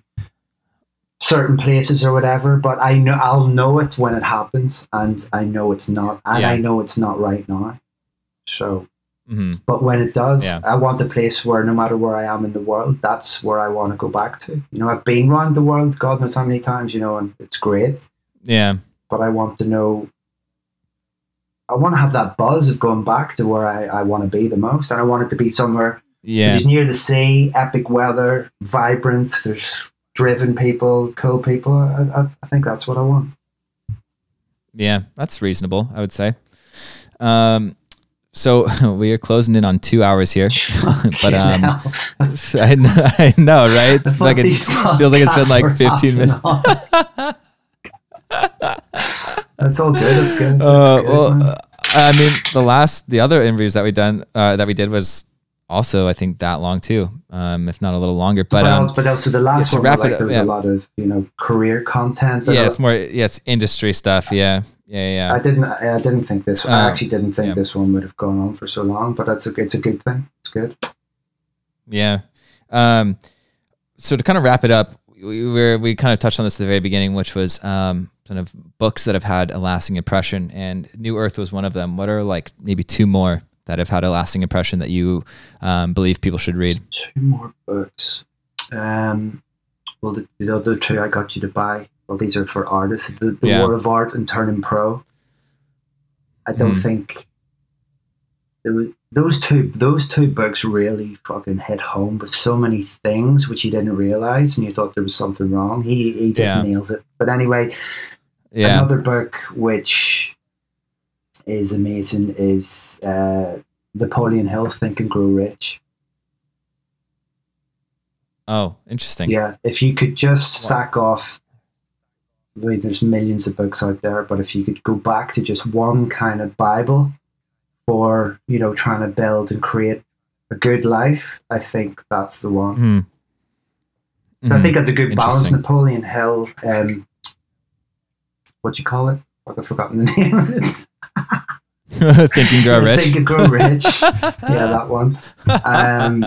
certain places or whatever. But I know I'll know it when it happens, and I know it's not, and Yeah. I know it's not right now. So, hmm but when it does, Yeah. I want a place where no matter where I am in the world, that's where I want to go back to. You know, I've been around the world, God knows how many times. You know, and it's great Yeah. but I want to know. I want to have that buzz of going back to where I, I want to be the most, and I want it to be somewhere Yeah. just near the sea, epic weather, vibrant. There's driven people, cool people. I, I, think that's what I want. Yeah, that's reasonable, I would say. Um, so (laughs) we are closing in on two hours here, (laughs) (laughs) but um, I know, I know, right? It's like it feels like it's been like 15 minutes. half an hour. That's all good. That's good. That's Uh, good, well, man. uh, I mean, the last, the other interviews that we done, uh, that we did was also, I think, that long too, um, if not a little longer. But um, also, but also the last to one, wrap like, it there was yeah. a lot of you know career content. yeah, it's more, yeah, industry stuff. Yeah, yeah, yeah. I didn't. I didn't think this. Uh, I actually didn't think yeah. this one would have gone on for so long. But that's a. It's a good thing. It's good. Yeah. Um, so to kind of wrap it up, we we we kind of touched on this at the very beginning, which was um, kind of books that have had a lasting impression, and New Earth was one of them. What are like maybe two more that have had a lasting impression that you um, believe people should read? Two more books. Um. Well, the, the other two I got you to buy. Well, these are for artists. The, the Yeah. War of Art and Turning Pro. I don't Mhm. think. There was, those two. Those two books really fucking hit home with so many things which you didn't realize, and you thought there was something wrong. He he just Yeah. nails it. But anyway, Yeah. Another book which is amazing is uh, Napoleon Hill, Think and Grow Rich. oh, interesting. Yeah, if you could just sack off, I mean, there's millions of books out there, but if you could go back to just one kind of Bible for, you know, trying to build and create a good life, I think that's the one. Hmm. I think that's a good balance. Napoleon Hill, um, what do you call it? I've forgotten the (laughs) name of it. (laughs) Think and Grow Rich. Think and Grow Rich. yeah, that one. Um,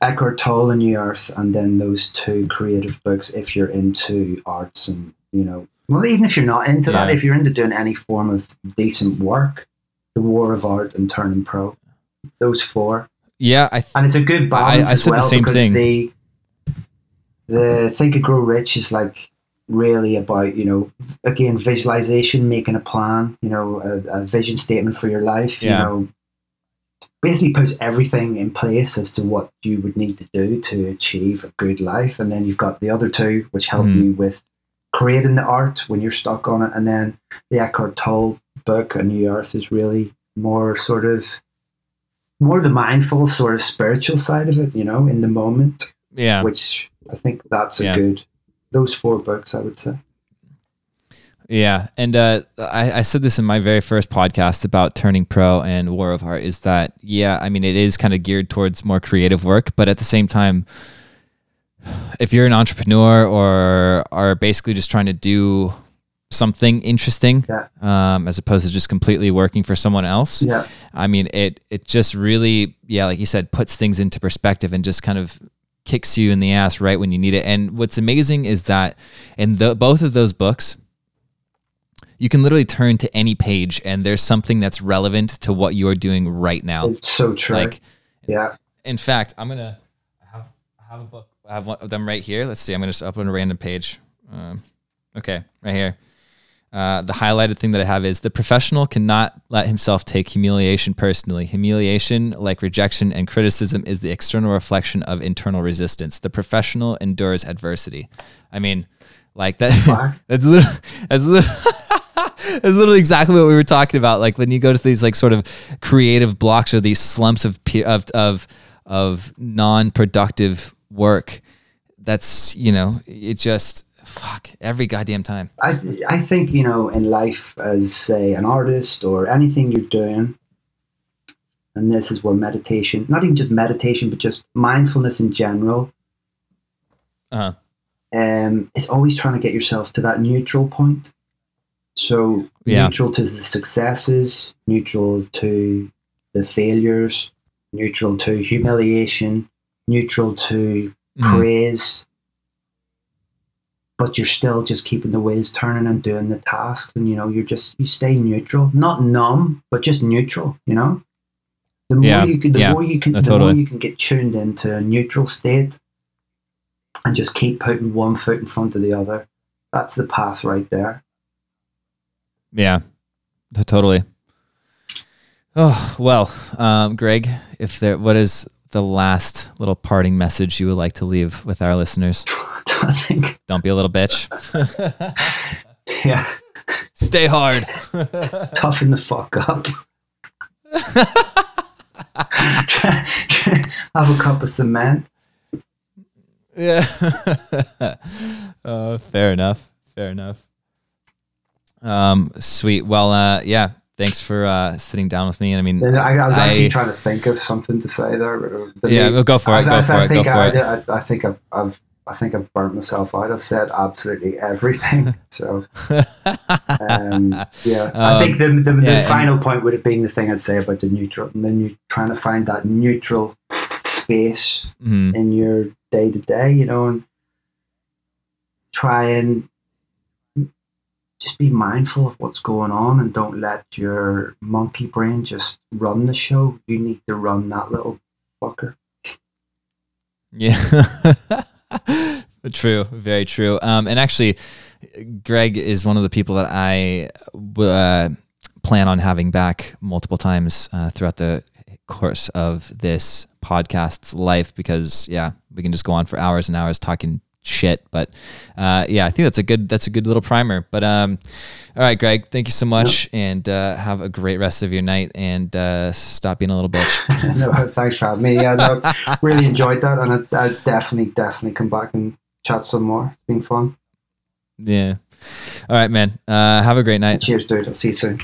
Eckhart Tolle and New Earth, and then those two creative books. If you're into arts and you know, well, even if you're not into that, if you're into doing any form of decent work, The War of Art and Turning Pro, those four, yeah, I th- and it's a good balance I as said the well same because thing. the the Think and Grow Rich is like really about you know again visualization, making a plan, you know, a, a vision statement for your life, Yeah. you know. Basically puts everything in place as to what you would need to do to achieve a good life. And then you've got the other two which help Mhm. you with creating the art when you're stuck on it. And then the Eckhart Tolle book, A New Earth, is really more sort of more the mindful sort of spiritual side of it, you know, in the moment, yeah. which I think that's a Yeah. good those four books I would say. Yeah, and uh, I, I said this in my very first podcast about turning pro and War of Art is that yeah, I mean it is kind of geared towards more creative work, but at the same time, if you're an entrepreneur or are basically just trying to do something interesting, Yeah. um, as opposed to just completely working for someone else, Yeah. I mean it it just really yeah, like you said, puts things into perspective and just kind of kicks you in the ass right when you need it. And what's amazing is that in the, both of those books, you can literally turn to any page and there's something that's relevant to what you're doing right now. It's so true. Like, yeah. in fact, I'm gonna I have I have a book. I have one of them right here. Let's see. I'm gonna just upload a random page. Um, okay, right here. Uh, the highlighted thing that I have is the professional cannot let himself take humiliation personally. Humiliation, like rejection and criticism, is the external reflection of internal resistance. The professional endures adversity. I mean, like that. (laughs) That's literally, that's literally, (laughs) that's literally exactly what we were talking about. Like when you go to these like sort of creative blocks or these slumps of of of of non-productive work. That's you know, it just fuck every goddamn time. I I think you know in life as say an artist or anything you're doing, and this is where meditation, not even just meditation, but just mindfulness in general, Uh huh. um, is always trying to get yourself to that neutral point. So Yeah. neutral to the successes, neutral to the failures, neutral to humiliation, neutral to Mhm. praise. But you're still just keeping the wheels turning and doing the tasks, and you know you're just you stay neutral, not numb, but just neutral. You know, the more Yeah, you can, the yeah. more you can, the totally. more you can get tuned into a neutral state, and just keep putting one foot in front of the other. That's the path right there. Yeah, totally. Oh well, um, Greg, if there, what is the last little parting message you would like to leave with our listeners? (laughs) I think, Don't be a little bitch. (laughs) yeah, Stay hard. (laughs) toughen the fuck up. Try- try- Have a cup of cement. yeah. uh, fair enough. Fair enough. Um, sweet. Well, uh, yeah. Thanks for uh, sitting down with me. And I mean, I, I was actually I- trying to think of something to say there. yeah, well, go for it. I, Go I, for I it. Go think for I, it. I, I think I've, I've I think I've burnt myself out. I've said absolutely everything. (laughs) So um, (laughs) yeah, I Um, think the the, the yeah, and- final point would have been the thing I'd say about the neutral, and then you're trying to find that neutral space Mhm. in your day to day, you know, and try and just be mindful of what's going on and don't let your monkey brain just run the show. You need to run that little fucker. Yeah. (laughs) true. Very true. Um, and actually, Greg is one of the people that I uh, plan on having back multiple times uh, throughout the course of this podcast's life because, yeah, we can just go on for hours and hours talking shit. But uh, yeah, I think that's a good that's a good little primer. But um, all right, Greg, thank you so much, and uh, have a great rest of your night. And uh, stop being a little bitch. (laughs) no, thanks for having me. Yeah, no, really enjoyed that, and I, I definitely, definitely come back and chat some more. It's been fun. yeah. All right, man. Uh, have a great night. Cheers, dude. I'll see you soon.